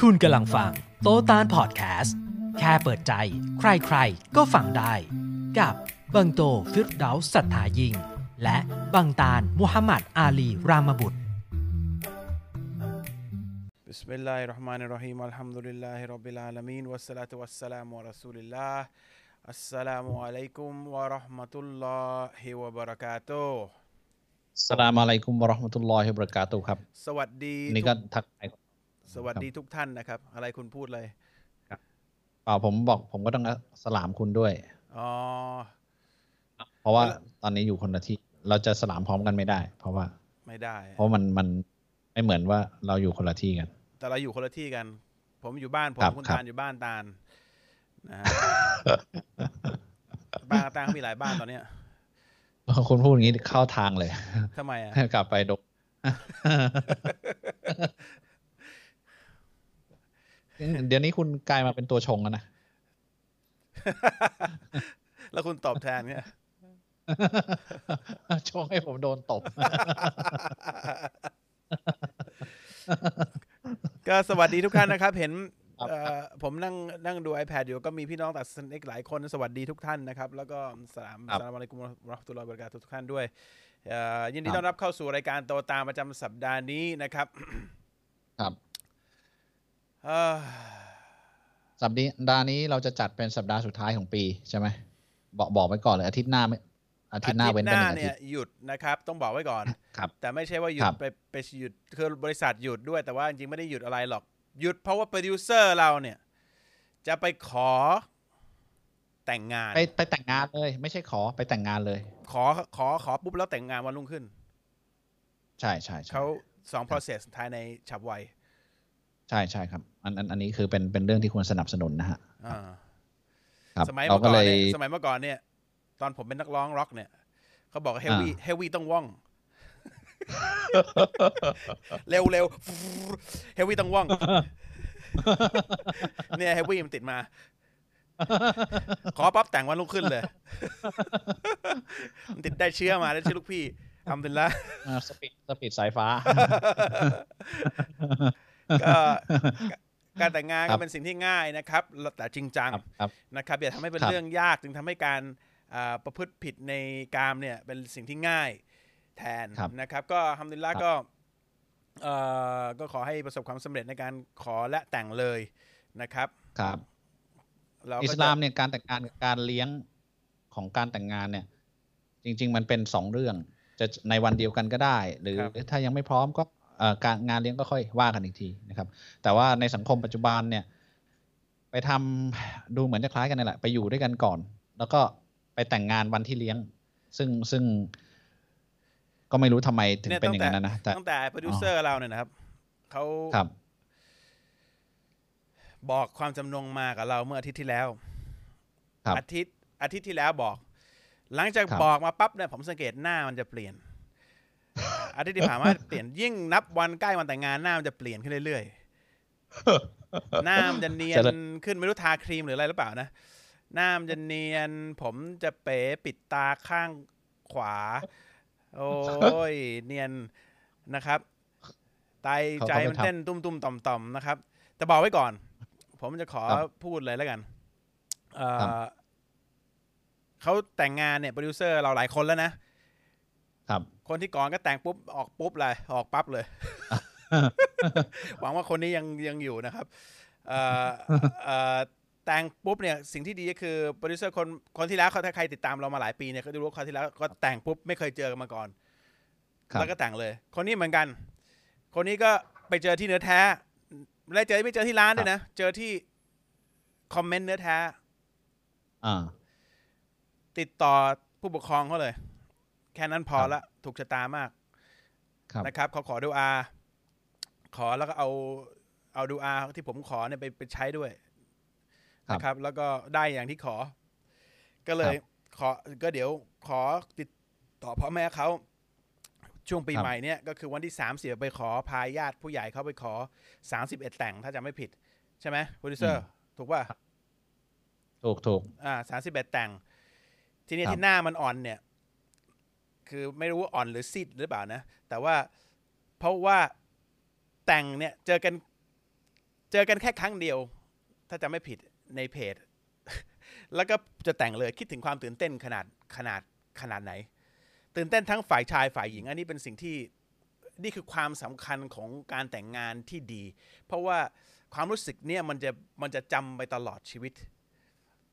คุณกำลังฟังโตตานพอดแคสต์ แค่เปิดใจ ใครๆ ก็ฟังได้ กับบังโตฟิรดาสัทธายิง และบังตานมุฮัมมัดอาลีรามบุตร بسم الله الرحمن الرحيم الحمد لله رب العالمين والصلاة والسلام على رسول الله السلام عليكم ورحمة الله وبركاته สลามอะลัยกุมวะเราะห์มะตุลลอฮิวะบะเราะกาตุฮ์ครับ สวัสดี นี่ ทุ ก็ ก ทักทาย สวัสดีทุกท่านนะครับ อะไรคุณพูดเลยเปล่าผมบอกผมก็ต้องสลามคุณด้วยอ๋อเพราะว่าแล้วตอนนี้อยู่คนละที่ เราจะสลามพร้อมกันไม่ได้ เพราะว่า ไม่ได้ เพราะมันมันไม่เหมือนว่าเราอยู่คนละที่กัน แต่เราอยู่คนละที่กัน ผมอยู่บ้านผมครับคุณครับตาลอยู่บ้านตาลนะฮะบ้านตาลเขามีหลายบ้านตอนเนี้ยคุณพูดอย่างนี้เข้าทางเลยทำไมอะกลับไปดก เดี๋ยวนี้คุณกลายมาเป็นตัวชงแล้วนะ แล้วคุณตอบแทนเนี่ยชงให้ผมโดนตบ ก็สวัสดีทุกท่านนะครับ เห็นครับเอ่อผมนั่งนั่งดู iPad อยู่ก็มีพี่น้องตัดสเน็กหลายคนสวัสดีทุกท่านนะครับ แล้วก็สลามสลามอะลัยกุมวะเราะห์มะตุลลอฮิวะบะเราะกาตุฮ์ทุกท่านด้วยเอ่อยินดีต้อนรับเข้าสู่รายการโตตามประจำสัปดาห์นี้นะครับ ครับเอ่อ สัปดาห์นี้เราจะจัดเป็นสัปดาห์สุดท้ายของปีใช่ไหมบอกบอกไว้ก่อนเลยอาทิตย์หน้าไม่อาทิตย์หน้าเว้นไปหนึ่งอาทิเนี่ตยย์หยุดนะครับ ต้องบอกไว้ก่อนครับแต่ไม่ใช่ว่าหยุคดรับไปไปหยุดคือบริษัทหยุดด้วยแต่ว่าจริงๆไม่ได้หยุดอะไรหรอก หยุดเพราะว่าโปรดิวเซอร์เราเนี่ย จะไปขอแต่งงาน ไปไปแต่งงานเลย ไม่ใช่ขอไปแต่งงานเลย ขอขอขอปุ๊บแล้วแต่งงานวันรุ่งขึ้น ใช่ใช่ใช่เขาสอง process ภายในฉับไว ใช่ใช่ครับอันอันอันนี้คือเป็นเป็นเรื่องที่ควรสนับสนุนนะฮะอ่าครับสมัยเราเมื่อก็ก่อนเลยเนี่ยสมัยเมื่อก่อนเนี่ย ตอนผมเป็นนักร้องร็อกเนี่ยเขาบอกเฮฟวี่เฮฟวี่ต้องว่อง เร็วเร็วเฮฟวี่ต้องว่อง เนี่ยเฮฟวี่มันติดมา ขอปั๊บแต่งวันรุ่งขึ้นเลย มันติดได้เชื้อมาได้เชื้อลูกพี่ทำเป็นละ อ่าสปีดสปีดสายฟ้า ก็การแต่งงานครัก็บเป็นสิ่งที่ง่ายนะครับ แต่จริงจังครับครับนะครับอย่าทำให้เป็นครับเรื่องยากจึงทำให้การอ่าประพฤติผิดในกามเนี่ยเป็นสิ่งที่ง่ายแทนครับนะครับ ก็ฮัมดุลิลละครับก็เอ่อก็ขอให้ประสบความสำเร็จในการขอและแต่งเลยนะครับครับเราอิก็สจะลามเนี่ยการแต่งงานกับการเลี้ยงของการแต่งงานเนี่ย จริง ๆ มันเป็นสองเรื่อง จะในวันเดียวกันก็ได้ หรือถ้ายังไม่พร้อมก็เอ่อ การงานเลี้ยงก็ค่อยว่ากันอีกทีนะครับ แต่ว่าในสังคมปัจจุบันเนี่ย ไปทำดูเหมือนจะคล้ายกันนี่แหละ ไปอยู่ด้วยกันก่อน แล้วก็ไปแต่งงานวันที่เลี้ยง ซึ่งซึ่ง ก็ไม่รู้ทำไมถึงเนี่ยเป็นตั้องย่างแต่นั้นนะนะแต่ตั้งแต่โปรดิวเซอร์เราเนี่ยนะครับเขาครับ บอกความจำนงมากับเราเมื่ออาทิตย์ที่แล้วครับอาทิตย์อาทิตย์ที่แล้วบอก หลังจากครับบอกมาปั๊บเนี่ยผมสังเกตหน้ามันจะเปลี่ยน อาทิตย์ที่ผ่านมาเปลี่ยนยิ่งนับวันใกล้วันแต่งงานหน้ามันจะเปลี่ยนขึ้นเรื่อยๆหน้ามันจะเนียนจะขึ้นไม่รู้ทาครีมหรืออะไรหรือเปล่านะหน้ามันจะเนียน ผมจะเป๋ปิดตาข้างขวา โอ้ยเนียนนะครับไตเขาใจเขาไปมันทำเต้นตุ้มๆต่อมๆนะครับ แต่บอกไว้ก่อน ผมจะขอครับพูดเลยแล้วกันเอ่อครับเขาแต่งงานเนี่ยโปรดิวเซอร์เราหลายคนแล้วนะครับ คนที่ก่อนก็แต่งปุ๊บออกปุ๊บเลยออกปั๊บเลย หวังว่าคนนี้ยังยังอยู่นะครับเอ่อเอ่อแต่งปุ๊บเนี่ยสิ่งที่ดีก็คือโปรดิวเซอร์คนคนที่แล้วเขาถ้าใครติดตามเรามาหลายปีเนี่ยเขาจะรู้ว่าคราวที่แล้วก็แต่งปุ๊บไม่เคยเจอกันมาก่อนครับแล้วก็แต่งเลย คนนี้เหมือนกัน คนนี้ก็ไปเจอที่เนื้อแท้ไม่ได้เจอไม่เจอที่ร้านด้วยนะเจอที่คอมเมนต์เนื้อแท้อ่าติดต่อผู้ปกครองเขาเลย แค่นั้นพอครับละ ถูกชะตามากครับนะครับเขาขอดูอา ขอแล้วก็เอาเอาดูอาที่ผมขอเนี่ยไปไปใช้ด้วยครับนะครับ แล้วก็ได้อย่างที่ขอ ก็เลยขอก็เดี๋ยวขอติดต่อพ่อแม่เขาช่วงปีครับใหม่เนี่ยก็คือวันที่สามสิบไปขอพาญาติผู้ใหญ่เขาไปขอสามสิบเอ็ดแต่งถ้าจำไม่ผิด ใช่ไหมโปรดิวเซอร์ ถูกป่ะถูกถูกอ่าสามสิบเอ็ดแต่ง ทีนี้ครับที่หน้ามันอ่อนเนี่ย คือไม่รู้ว่าอ่อนหรือซีดหรือเปล่านะ แต่ว่าเพราะว่าแต่งเนี่ยเจอกันเจอกันแค่ครั้งเดียว ถ้าจะไม่ผิดในเพจ แล้วก็จะแต่งเลยคิดถึงความตื่นเต้นขนาดขนาดขนาดไหน ตื่นเต้นทั้งฝ่ายชายฝ่ายหญิง อันนี้เป็นสิ่งที่นี่คือความสำคัญของการแต่งงานที่ดี เพราะว่าความรู้สึกเนี่ยมันจะมันจะจำไปตลอดชีวิต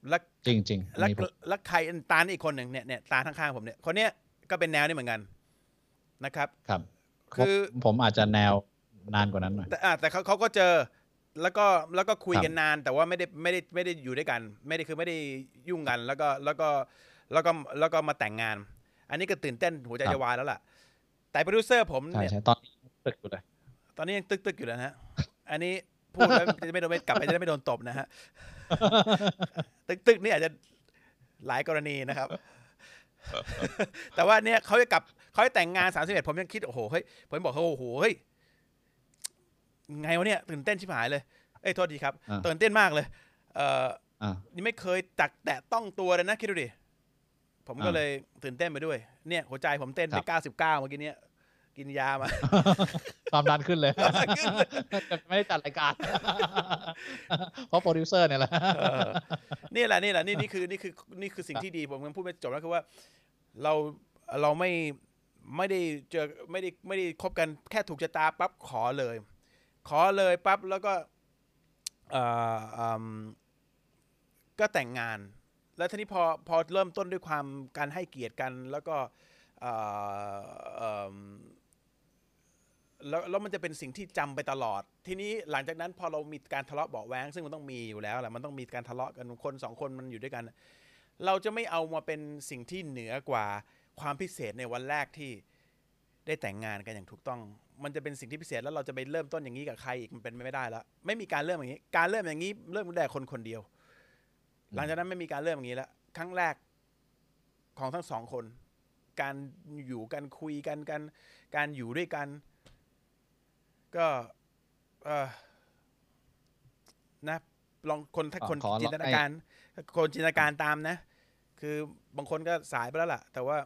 และจริงๆอันแล้วนี้ผมแล้วใครตาลอีกคนหนึ่งเนี่ยเนี่ยตาข้างๆผมเนี่ยคนเนี้ย ก็เป็นแนวนี้เหมือนกันนะครับ ครับ คือผมผมอาจจะแนวนานกว่านั้นหน่อยแต่อะแต่เขาเขาก็เจอแล้วก็แล้วก็คุยกันนาน แต่ว่าไม่ได้ไม่ได้ไม่ได้อยู่ด้วยกัน ไม่ได้คือไม่ได้ยุ่งกัน แล้วก็แล้วก็แล้วก็แล้วก็มาแต่งงาน อันนี้ก็ตื่นเต้นหัวใจครับจะวายแล้วล่ะ แต่โปรดิวเซอร์ผมใช่เนี่ยใช่ตอนนี้ตึกอยู่เลยตอนนี้ยังตึกตึกๆอยู่เลยนะฮะ อันนี้พูดแล้วจะไม่โดนไม่กลับไปจะได้ไม่โดนตบนะฮะตึกตึกๆนี่อาจจะหลายกรณีนะครับ แต่ว่าเนี่ยเขาจะกลับเขาจะแต่งงานสามสิบเอ็ดผมยังคิดโอ้โหเฮ้ยผมบอกเขาโอ้โหเฮ้ยไงวะเนี่ยตื่นเต้นชิบหายเลยเอ้ยโทษทีครับอ่าตื่นเต้นมากเลย เอ่ออ่านี่ไม่เคยจักแตะต้องตัวเลยนะคิดดูดิผมก็อ่าเลยตื่นเต้นไปด้วย เนี่ยหัวใจผมเต้นคไปรับเก้าสิบเก้าเมื่อกี้เนี้ย กินยามา ความดันขึ้นเลยขึ้นเลยไม่ได้จัดรายการ เพราะโปรดิวเซอร์เนี่ยแหละเออนี่แหละนี่แหละนี่นี่คือนี่คือนี่คือสิ่งที่ดีผมยังพูดไม่จบแล้วคือว่า เราเราไม่ไม่ได้เจอไม่ได้ไม่ได้คบกันแค่ถูกชะตาปั๊บขอเลย ขอเลยปั๊บแล้วก็เอ่ออืมก็แต่งงาน แล้วทีนี้พอพอเริ่มต้นด้วยความการให้เกียรติกัน แล้วก็เอ่อเอิ่ม แล้วแล้วมันจะเป็นสิ่งที่จำไปตลอด ทีนี้หลังจากนั้นพอเรามีการทะเลาะเบาแว้งซึ่งมันต้องมีอยู่แล้วแหละมันต้องมีการทะเลาะกันคนสองคนมันอยู่ด้วยกัน เราจะไม่เอามาเป็นสิ่งที่เหนือกว่าความพิเศษในวันแรกที่ได้แต่งงานกันอย่างถูกต้อง มันจะเป็นสิ่งที่พิเศษแล้วเราจะไปเริ่มต้นอย่างนี้กับใครอีกมันเป็นไปไม่ได้แล้วไม่มีการเริ่มอย่างนี้ การเริ่มอย่างนี้เริ่มได้คนคนเดียว หลังจากนั้นไม่มีการเริ่มอย่างนี้แล้วครั้งแรกของทั้งสองคน การอยู่กันคุยกันกัน การอยู่ด้วยกัน ก็เออนะ ลองคนถ้าคนขอขอจินตนาการ คนจินตนาการตามนะ คือบางคนก็สายไปแล้วล่ะ แต่ว่า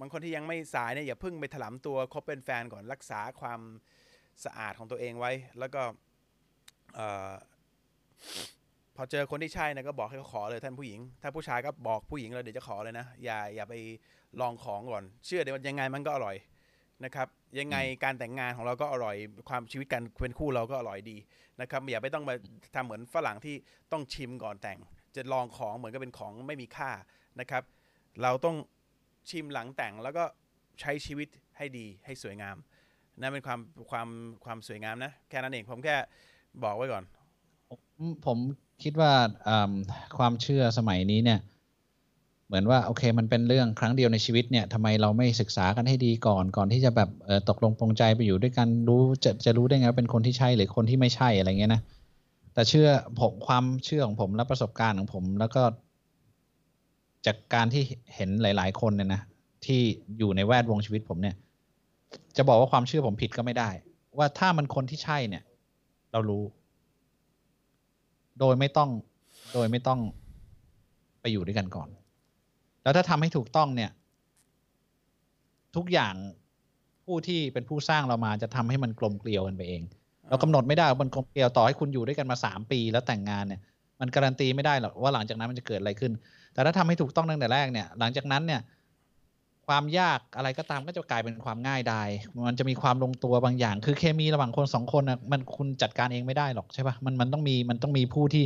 บางคนที่ยังไม่สายเนี่ยอย่าเพิ่งไปถลำตัวคบเป็นแฟนก่อนรักษาความสะอาดของตัวเองไว้ แล้วก็เอ่อพอเจอคนที่ใช่นะก็บอกให้เขาขอเลยท่านผู้หญิง ถ้าผู้ชายก็บอกผู้หญิงเลยเดี๋ยวจะขอเลยนะ อย่าอย่าไปลองของก่อน เชื่อเดี๋ยวยังไงมันก็อร่อยนะครับ ยังไงการแต่งงานของเราก็อร่อยความชีวิตการเป็นคู่เราก็อร่อยดีนะครับอย่าไปต้องมาทำเหมือนฝรั่งที่ต้องชิมก่อนแต่ง จะลองของเหมือนกับเป็นของไม่มีค่านะครับ เราต้องชิมหลังแต่งแล้วก็ใช้ชีวิตให้ดีให้สวยงามนั่นเป็นความความความสวยงามนะแค่นั้นเองผมแค่บอกไว้ก่อน ผมผมคิดว่าอืมความเชื่อสมัยนี้เนี่ย เหมือนว่าโอเค มันเป็นเรื่องครั้งเดียวในชีวิตเนี่ยทำไมเราไม่ศึกษากันให้ดีก่อนก่อนที่จะแบบเออตกลงปรงใจไปอยู่ด้วยกันรู้จะจะรู้ได้ไงว่าเป็นคนที่ใช่หรือคนที่ไม่ใช่อะไรเงี้ยนะแต่เชื่อผมความเชื่อของผมและประสบการณ์ของผมแล้วก็ จากการที่เห็นหลาย ๆ คนเนี่ยนะที่อยู่ในแวดวงชีวิตผมเนี่ย จะบอกว่าความเชื่อผมผิดก็ไม่ได้ ว่าถ้ามันคนที่ใช่เนี่ย เรารู้ โดยไม่ต้อง โดยไม่ต้องไปอยู่ด้วยกันก่อน แล้วถ้าทำให้ถูกต้องเนี่ย ทุกอย่างผู้ที่เป็นผู้สร้างเรามาจะทำให้มันกลมเกลียวกันไปเอง เรากำหนดไม่ได้ว่ามันกลมเกลียวต่อให้คุณอยู่ด้วยกันมาสามปีแล้วแต่งงานเนี่ยมันการันตีไม่ได้หรอกว่าหลังจากนั้นมันจะเกิดอะไรขึ้น แต่ถ้าทำให้ถูกต้องตั้งแต่แรกเนี่ย หลังจากนั้นเนี่ย ความยากอะไรก็ตามก็จะกลายเป็นความง่ายดายมันจะมีความลงตัวบางอย่าง คือเคมีระหว่างคนสองคนนะมันคุณจัดการเองไม่ได้หรอกใช่ปะมันมันต้องมีมันต้องมีผู้ที่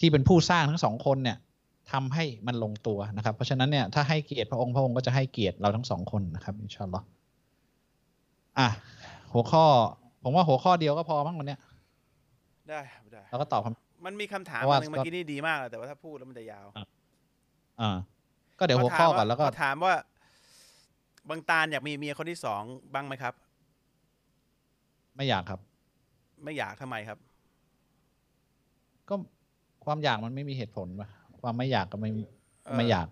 ที่เป็นผู้สร้างทั้งสองคนเนี่ย ทำให้มันลงตัวนะครับ เพราะฉะนั้นเนี่ยถ้าให้เกียรติพระองค์พระองค์ก็จะให้เกียรติเราทั้งสองคนนะครับอินชาอัลลอฮ์อะหัวข้อ ผมว่าหัวข้อเดียวก็พอมั้งวันเนี้ยได้ครับได้เราก็ตอบคำมันมีคำถามเพราะว่าอันหนึงเมื่อกี้นี่ดีมากเลยแต่ว่าถ้าพูดแล้วมันจะยาวอ่าก็เดี๋ยวหัวข้อก่อนแล้วก็เขาถามว่า บางตาลอยากมีเมียคนที่สองบ้างไหมครับ ไม่อยากครับ ไม่อยากทำไมครับ ก็ความอยากมันไม่มีเหตุผลป่ะ ความไม่อยากก็ไม่เออไม่อยาก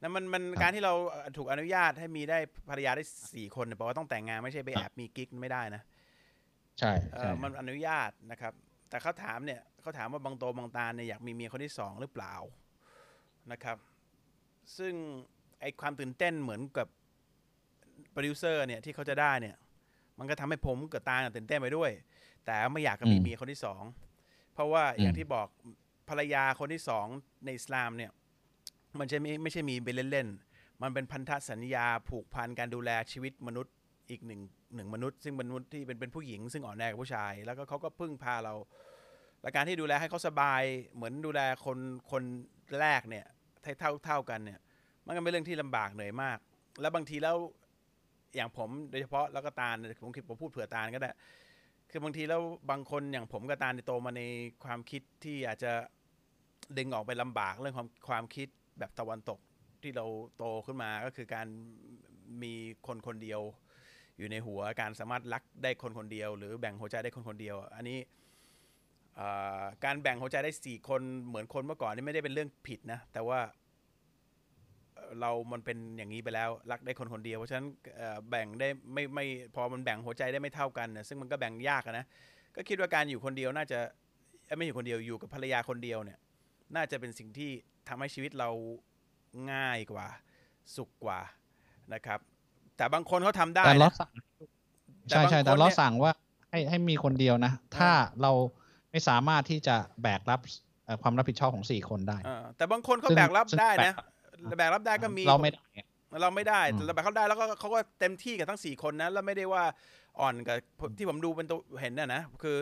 นั่นมันมันครับการที่เราเอ่อถูกอนุญาตให้มีได้ภรรยาได้สี่คนเนี่ยแปลว่าต้องแต่งงานไม่ใช่ไปแอบมีกิ๊กไม่ได้นะ ใช่เอใช่อมันอนุญาตนะครับ แต่เขาถามเนี่ยเขาถามว่าบางโตบางตาเนี่ยอยากมีเมียคนที่สองหรือเปล่านะครับ ซึ่งไอความตื่นเต้นเหมือนกับโปรดิวเซอร์เนี่ยที่เขาจะได้เนี่ย มันก็ทำให้ผมกับตาเนี่ยตื่นเต้นไปด้วย แต่ไม่อยากจะมีเมียคนที่สองเพราะว่าอย่างที่บอก ภรรยาคนที่สองในอิสลามเนี่ยมันจะไม่ไม่ใช่มีไปเล่นๆ มันเป็นพันธสัญญาผูกพันการดูแลชีวิตมนุษย์อีกหนึ่งหนึ่งมนุษย์ ซึ่งมนุษย์ที่เป็นเป็นผู้หญิง ซึ่งอ่อนแอกว่าผู้ชาย แล้วก็เขาก็พึ่งพาเรา และการที่ดูแลให้เขาสบายเหมือนดูแลคนคนแรกเนี่ยเท่าเท่ากันเนี่ยมันก็เป็นเรื่องที่ลำบากเหนื่อยมาก แล้วบางทีแล้วอย่างผมโดยเฉพาะแล้วก็ตาลผมคิดผมพูดเผื่อตาลก็ได้คือบางทีแล้วบางคนอย่างผมกับตาลเนี่ยโตมาในความคิดที่อาจจะ ดึงออกไปลำบากเรื่องความความคิดแบบตะวันตกที่เราโตขึ้นมาก็คือการมีคนคนเดียว อยู่ในหัวการสามารถรักได้คนคนเดียว หรือแบ่งหัวใจได้คนคนเดียว อันนี้การแบ่งหัวใจได้สี่คนเหมือนคนเมื่อก่อนนี่ไม่ได้เป็นเรื่องผิดนะ แต่ว่าเรามันเป็นอย่างนี้ไปแล้ว รักได้คนคนเดียว เพราะฉะนั้นแบ่งได้ไม่ไม่พอมันแบ่งหัวใจได้ไม่เท่ากันนี่ยซึ่งมันก็แบ่งยากนะก็คิดว่าการอยู่คนเดียวน่าจะไม่อยู่คนเดียวอยู่กับภรรยาคนเดียวเนี่ย น่าจะเป็นสิ่งที่ทำให้ชีวิตเราง่ายกว่า สุขกว่านะครับ แต่บางคนเขาทำได้แต่ลอนะสั่งแต่ใช่บางใช่คนแต่ลอเนี่ยสั่งว่าให้ให้มีคนเดียวนะ ถ้าเราไม่สามารถที่จะแบกรับเอ่อความรับผิดชอบของสี่คนได้เออแต่บางคนเขาซึ่งแบกรับซึ่งได้แบนะกแบกรับได้ก็มีเราไม่ได้เราไม่ได้อืมแต่เราแบกเขาได้แล้วก็เขาก็เต็มที่กับทั้งสี่คนนะแล้วไม่ได้ว่าอ่อนกับที่ผมดูเป็นตัวเห็นนะนะคือ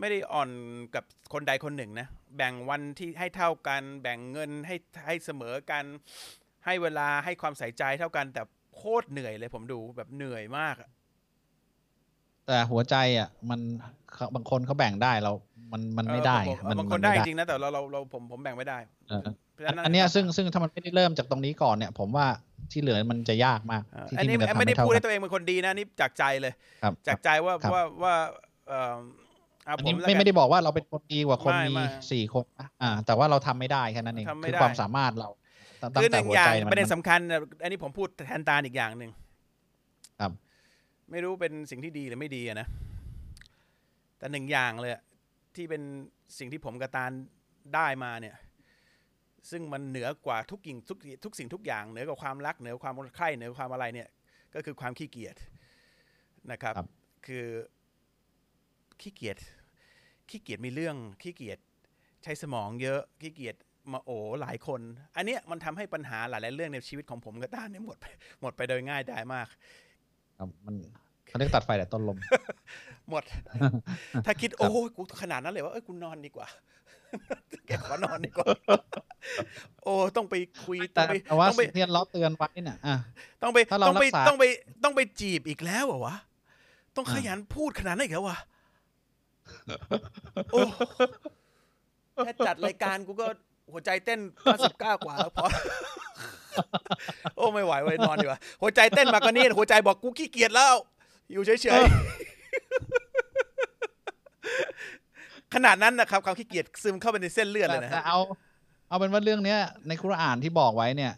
ไม่ได้อ่อนกับคนใดคนหนึ่งนะ แบ่งวันที่ให้เท่ากัน แบ่งเงินให้ให้เสมอกัน ให้เวลาให้ความใส่ใจเท่ากัน แต่โคตรเหนื่อยเลยผมดูแบบเหนื่อยมากอะแต่หัวใจอะ มันเขาบางคนเขาแบ่งได้เรา มันมันไม่ได้เออผมมับางคมันได้ไม่จริงนะแต่เราเราเราผมผมแบ่งไม่ได้เออเพราะฉะอันอันเนี้ยซึ่งซึ่งถ้ามันไม่ได้เริ่มจากตรงนี้ก่อนเนี่ย ผมว่าที่เหลือมันจะยากมากเออที่อันที่นี้มันจะทำไม่ได้ให้เท่าพูดกัให้นตัวเองเป็นคนดีนะนี่จากใจเลยครับจากใจว่าครับว่าว่าเอ่อเอาอันผนี้มแล้วไม่กันไม่ได้บอกว่าเราเป็นคนดีกว่าคนไม่มีไม่สี่คนนะอ่า แต่ว่าเราทำไม่ได้แค่นั้นเองทำไม่คือได้ความสามารถเราตั้งคือหแต่นึ่งหัวอย่าใจงมันประเด็นมันสำคัญนะอันนี้ผมพูดแทนตาลอีกอย่างหนึ่งครับ ไม่รู้เป็นสิ่งที่ดีหรือไม่ดีอะนะ แต่หนึ่งอย่างเลยอะที่เป็นสิ่งที่ผมกับตาลได้มาเนี่ย ซึ่งมันเหนือกว่าทุกสิ่งทุกทุกสิ่งทุกอย่างเหนือกว่าความรักเหนือกว่าความใคร่เหนือกว่าความอะไรเนี่ย ก็คือความขี้เกียจนะครับครับคือ ขี้เกียจขี้เกียจมีเรื่องขี้เกียจใช้สมองเยอะขี้เกียจมาโอหลายคน อันเนี้ยมันทำให้ปัญหาหลายๆเรื่องในชีวิตของผมกับตาลเนี่ยหมดไปหมดไปโดยง่ายได้มากครับมันเขาเรียกตัดไฟแต่ต้นลม หมด ถ้าคิดโอ้ยกูขนาดนั้นเลยว่าเอ้ยกูนอนดีกว่าแกขอนอนดีกว่า โอ้ต้องไปคุยต้แต่องไปแต่ว่าต้องไปสิ่งที่เราเตือนไว้น่ะอะต้องไปถ้าเราต้องไปรักษาต้องไปต้องไปจีบอีกแล้วเหรอวะต้องอ่าขยันพูดขนาดนั้นอีกแล้ววะ โอ้แค่จัดรายการกูก็หัวใจเต้น 99 กว่าแล้วพอ โอ้ไม่ไหวเว้ยนอนดีกว่า หัวใจเต้นมากกว่านี้ หัวใจบอกกูขี้เกียจแล้ว อยู่เฉยๆ ขนาดนั้นนะครับ ความขี้เกียจซึมเข้าไปในเส้นเลือดเลยนะแต่เอา เอาเป็นว่าเรื่องเนี้ย ในคุรานที่บอกไว้เนี่ย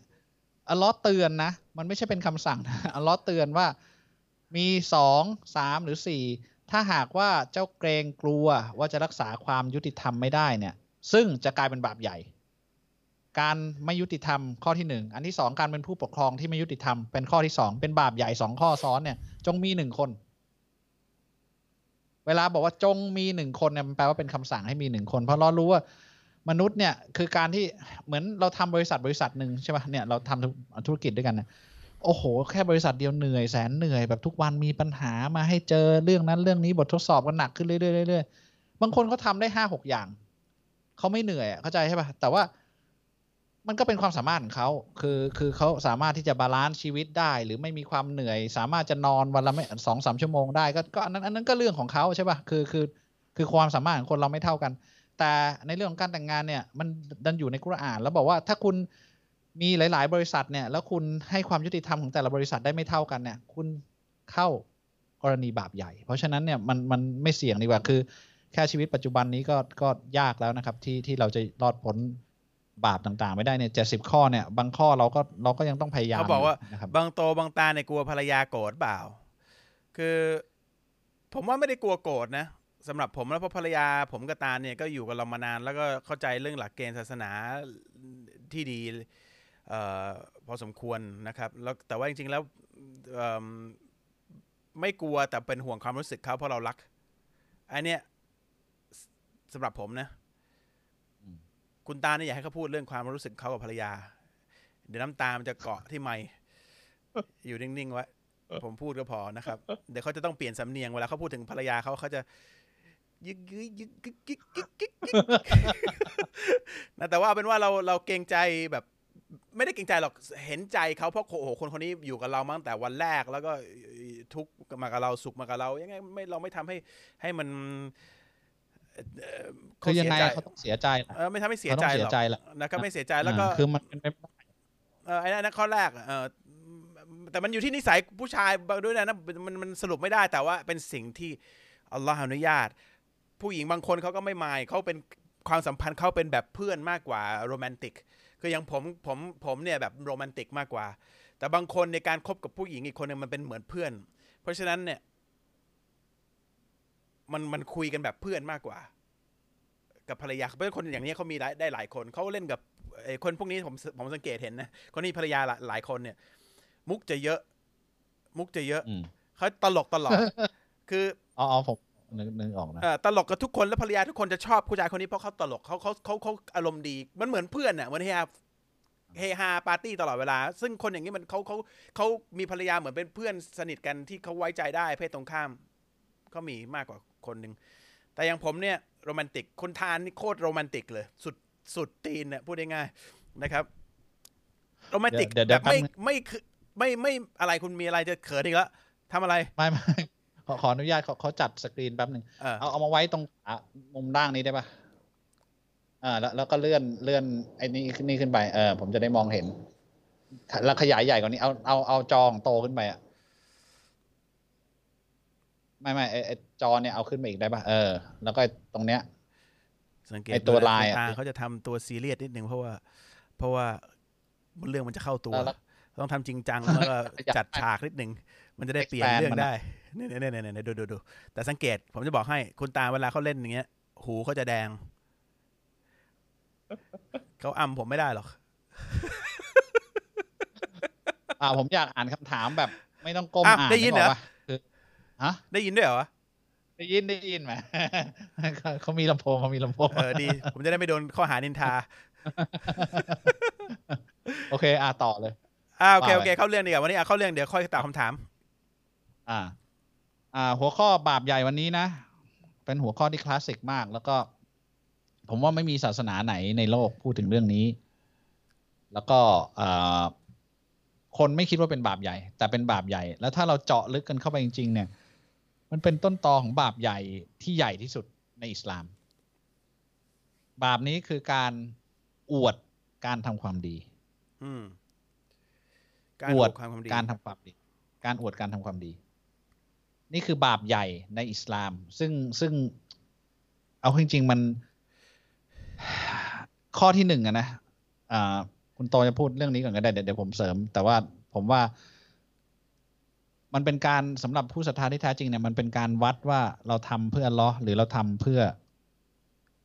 อัลลอฮ์เตือนนะ มันไม่ใช่เป็นคำสั่งนะอัลลอฮ์เตือนว่า มีสองสามหรือสี่ ถ้าหากว่าเจ้าเกรงกลัวว่าจะรักษาความยุติธรรมไม่ได้เนี่ย ซึ่งจะกลายเป็นบาปใหญ่ การไม่ยุติธรรมข้อที่หนึ่งอันที่สองการเป็นผู้ปกครองที่ไม่ยุติธรรมเป็นข้อที่สองเป็นบาปใหญ่สองข้อซ้อนเนี่ย จงมีหนึ่งคน เวลาบอกว่าจงมีหนึ่งคนเนี่ยมันแปลว่าเป็นคำสั่งให้มีหนึ่งคน เพราะเรารู้ว่ามนุษย์เนี่ยคือการที่เหมือนเราทำบริษัทบริษัทหนึ่งใช่ป่ะเนี่ยเราทำธุรกิจด้วยกันเนี่ย โอ้โห แค่บริษัทเดียวเหนื่อยแสนเหนื่อยแบบทุกวันมีปัญหามาให้เจอเรื่องนั้นเรื่องนี้บททดสอบกันหนักขึ้นเรื่อยๆเรื่อยๆบางคนเขาทำได้ห้าหกอย่างเขาไม่เหนื่อยเข้าใจใช่ป่ะแต่ว่ามันก็เป็นความสามารถของเขาคือคือเขาสามารถที่จะ balance ชีวิตได้ หรือไม่มีความเหนื่อย สามารถจะนอนวันละไม่สองสามชั่วโมงได้ก็ก็อันนั้นอันนั้นก็เรื่องของเขาใช่ป่ะคือคือคือความสามารถของคนเราไม่เท่ากัน แต่ในเรื่องของการแต่งงานเนี่ย มันดันอยู่ในกุรอาน แล้วบอกว่าถ้าคุณ มีหลาย ๆ บริษัทเนี่ย แล้วคุณให้ความยุติธรรมของแต่ละบริษัทได้ไม่เท่ากันเนี่ย คุณเข้ากรณีบาปใหญ่ เพราะฉะนั้นเนี่ยมันมันไม่เสี่ยงดีกว่าคือ แค่ชีวิตปัจจุบันนี้ก็ก็ยากแล้วนะครับ ที่ที่เราจะรอดพ้นบาปต่างๆ ไม่ได้เนี่ยเจ็ดสิบข้อเนี่ย บางข้อเราก็เราก็ยังต้องพยายามเขาบอกว่ายู่นะครับบางโตบางตาในยกลัวภรรยาโกรธเปล่า คือ ผมว่าไม่ได้กลัวโกรธนะสำหรับผมแล้วเพราะภรรยาผมกับตาเนี่ยก็อยู่กับเรามานาน แล้วก็เข้าใจเรื่องหลักเกณฑ์ศาสนาที่ดีเอ่อ พอสมควรนะครับแล้วแต่ว่าจริงๆแล้วไม่กลัวแต่เป็นห่วงความรู้สึกเขาเพราะเรารัก อันเนี้ยสำหรับผมนะคุณตาเนี่ยอยากให้เขาพูดเรื่องความรู้สึกเขากับภรรยา เดี๋ยวน้ำตามันจะเกาะที่ไม่อยู่นิ่งๆไว้ผมพูดก็พอนะครับ เดี๋ยวเขาจะต้องเปลี่ยนสำเนียงเวลาเขาพูดถึงภรรยาเขาเขาจะยึกยึกยึกยึกยึกยึกนะแต่ว่าเป็นว่าเราเราเกรงใจแบบ ไม่ได้เกรงใจหรอกเห็นใจเขาเพราะโอ้โหคนคนนี้อยู่กับเรามาตั้งแต่วันแรกแล้วก็ทุกข์มากับเราสุขมากับเรา ยังไงไม่เราไม่ทำให้ให้มันเอ่อคือยังไงสีใจเขาต้องเสียใจแหละเออไม่ทำให้เสียเขาใจต้องเสีหยรอกใจแหละนะครับไม่เสียใจแล้วก็อ่าคือมันเป็นไปไม่ได้เออไอ้นั่นข้อแรกอะเออแต่มันอยู่ที่นิสัยผู้ชายด้วยนะนะมันมันสรุปไม่ได้แต่ว่าเป็นสิ่งที่อัลลอฮ์อนุญาต ผู้หญิงบางคนเขาก็ไม่มายเขาเป็นความสัมพันธ์เขาเป็นแบบเพื่อนมากกว่าโรแมนติก คืออย่างผมผมผมเนี่ยแบบโรแมนติกมากกว่า แต่บางคนในการคบกับผู้หญิงอีกคนหนึงมันเป็นเหมือนเพื่อน เพราะฉะนั้นเนี่ย มันมันคุยกันแบบเพื่อนมากกว่า กับภรรยาเพราะคนอย่างนี้เขามีได้ได้หลายคนเขาเล่นกับไอ้คนพวกนี้ผมผมสังเกตเห็นนะคนนี้ภรรยาหลายหลายคนเนี่ย มุกจะเยอะ มุกจะเยอะอืมเขาตลกตลอดคืออ๋ออ๋อผม นึกนึกออกนะเอ่อตลกกับทุกคนแล้วภรรยาทุกคนจะชอบผู้ชายคนนี้เพราะเขาตลกเขาเขาเขาเขาอารมณ์ดี มันเหมือนเพื่อนอะเหมือนเฮฮาเฮฮาปาร์ตี้ตลอดเวลา ซึ่งคนอย่างนี้มันเขาเขาเขามีภรรยาเหมือนเป็นเพื่อนสนิทกันที่เขาไว้ใจได้เพศตรงข้ามก็มีมากกว่าคนหนึ่งแต่อย่างผมเนี่ยโรแมนติกคนทานนี่โคตรโรแมนติกเลย สุดสุดตีนเนี่ยพูดง่ายๆนะครับโรแมนติกเดี๋ยวเดี๋แบยวบไม่แป๊บนึงไม่คือไม่ไม่อะไรคุณมีอะไรจะเขินอีกแล้วทำอะไรไม่ไม่ ขอขออนุญาตเขาเขาจัดสกรีนแป๊บหนึ่งเออเอาเอามาไว้ตรงอะมุมล่างนี้ได้ปะอ่าแล้วแล้วก็เลื่อนเลื่อนไอ้นี่นี่ขึ้นไปเออผมจะได้มองเห็น แล้วขยายใหญ่กว่านี้เอาเอาเอาจอของโตขึ้นไปอะไม่ไม่ไอ้ไอ้จอเนี่ยเอาขึ้นมาอีกได้ปะเออ แล้วก็ตรงเนี้ย สังเกตไอ้ตัวดูนะลายอะตาเขาจะทำตัวซีเรียสนิดนึงเพราะว่า เพราะว่าเรื่องมันจะเข้าตัวแล้วต้องทำจริงจังแล้วก็อยากจัดฉากนิดนึงมันจะได้เปลี่ยน expand เรื่องมันอะได้ เนี่ยเนี่ยเนี่ยเนี่ยดูดูดูแต่สังเกต ผมจะบอกให้คุณตาเวลาเขาเล่นอย่างเงี้ย หูเขาจะแดง เขาอำผมไม่ได้หรอก อ่า ผมอยากอ่านคำถามแบบ ไม่ต้องก้มอ้าวอ่านได้ยินเหรอกกปะคือฮะได้ยินด้วยเหรอได้ยินได้ยินไหมเขาเขามีลำโพงเขามีลำโพงเออดี ผมจะได้ไม่โดนข้อหานินทา โอเค อ่าต่อเลยอ่าโอเคว่าไปโอเคเข้าเรื่องดีกว่าวันนี้อะเข้าเรื่องเดี๋ยวค่อยตอบคำถาม อ่า อ่า หัวข้อบาปใหญ่วันนี้นะ เป็นหัวข้อที่คลาสสิกมาก แล้วก็ ผมว่าไม่มีศาสนาไหนในโลกพูดถึงเรื่องนี้ แล้วก็อ่าคนไม่คิดว่าเป็นบาปใหญ่ แต่เป็นบาปใหญ่ แล้วถ้าเราเจาะลึกกันเข้าไปจริง ๆ เนี่ย มันเป็นต้นตอของบาปใหญ่ที่ใหญ่ที่สุดในอิสลาม บาปนี้คือการอวดการทำความดี อืมการออววดดความความดี การทำความดี การอวดการทำความดี นี่คือบาปใหญ่ในอิสลาม ซึ่งซึ่ง เอาจริงๆมัน ข้อที่หนึ่งอะนะอ่าคุณโตจะพูดเรื่องนี้ก่อนก็ได้เดี๋ยวผมเสริม แต่ว่าผมว่า มันเป็นการสำหรับผู้ศรัทธาที่แท้จริงเนี่ยมันเป็นการวัดว่าเราทำเพื่อลเลอหรือเราทำเพื่อ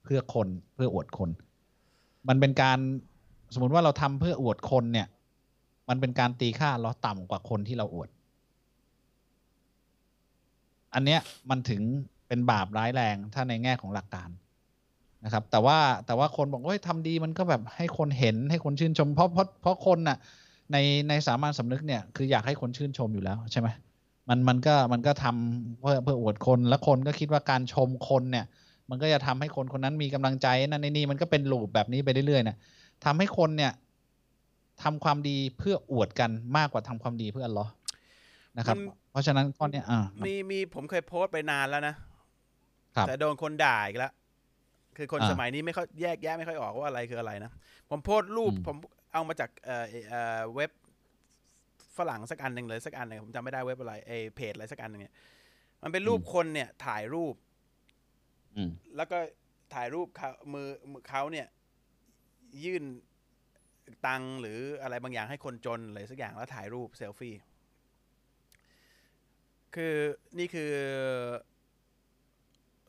เพื่อคนเพื่ออวดคน มันเป็นการสมมติว่าเราทำเพื่ออวดคนเนี่ย มันเป็นการตีค่าเราต่ำกว่าคนที่เราอวด อันเนี้ยมันถึงเป็นบาปร้ายแรงถ้าในแง่ของหลักการนะครับ แต่ว่าแต่ว่าคนบอกว่าทำดีมันก็แบบให้คนเห็นให้คนชื่นชมเพราะเพราะเพราะคนน่ะในในสามัญสำนึกเนี่ยคืออยากให้คนชื่นชมอยู่แล้วใช่ไหมมันมันก็มันก็ทำเพื่อเพื่ออวดคนแล้วคนก็คิดว่าการชมคนเนี่ย มันก็จะทำให้คนคนนั้นมีกำลังใจนั่นนี่มันก็เป็นลูปแบบนี้ไปเรื่อยๆนะทำให้คนเนี่ยทำความดีเพื่ออวดกันมากกว่าทำความดีเพื่ออัลเลอฮ์ นะครับมันเพราะฉะนั้นข้อเนี้ยอ่ามีมีผมเคยโพสต์ไปนานแล้วนะครับแต่โดนคนด่าอีกแล้วคือคนอ่าสมัยนี้ไม่ค่อยแยกแยะไม่ค่อยออกว่าอะไรคืออะไรนะ ผมโพสต์รูปอืมผมเอามาจากเอ่อเอ่อเว็บฝรั่งสักอันหนึ่งเลยสักอันหนึ่งผมจำไม่ได้เว็บอะไรเออเพจอะไรสักอันหนึ่งเนี่ยมันเป็นรูปคนเนี่ย ถ่ายรูปอืมแล้วก็ถ่ายรูปเขามือมือเขาเนี่ย ยื่นตังค์หรืออะไรบางอย่างให้คนจนอะไรสักอย่างแล้วถ่ายรูปเซลฟี่ คือนี่คือ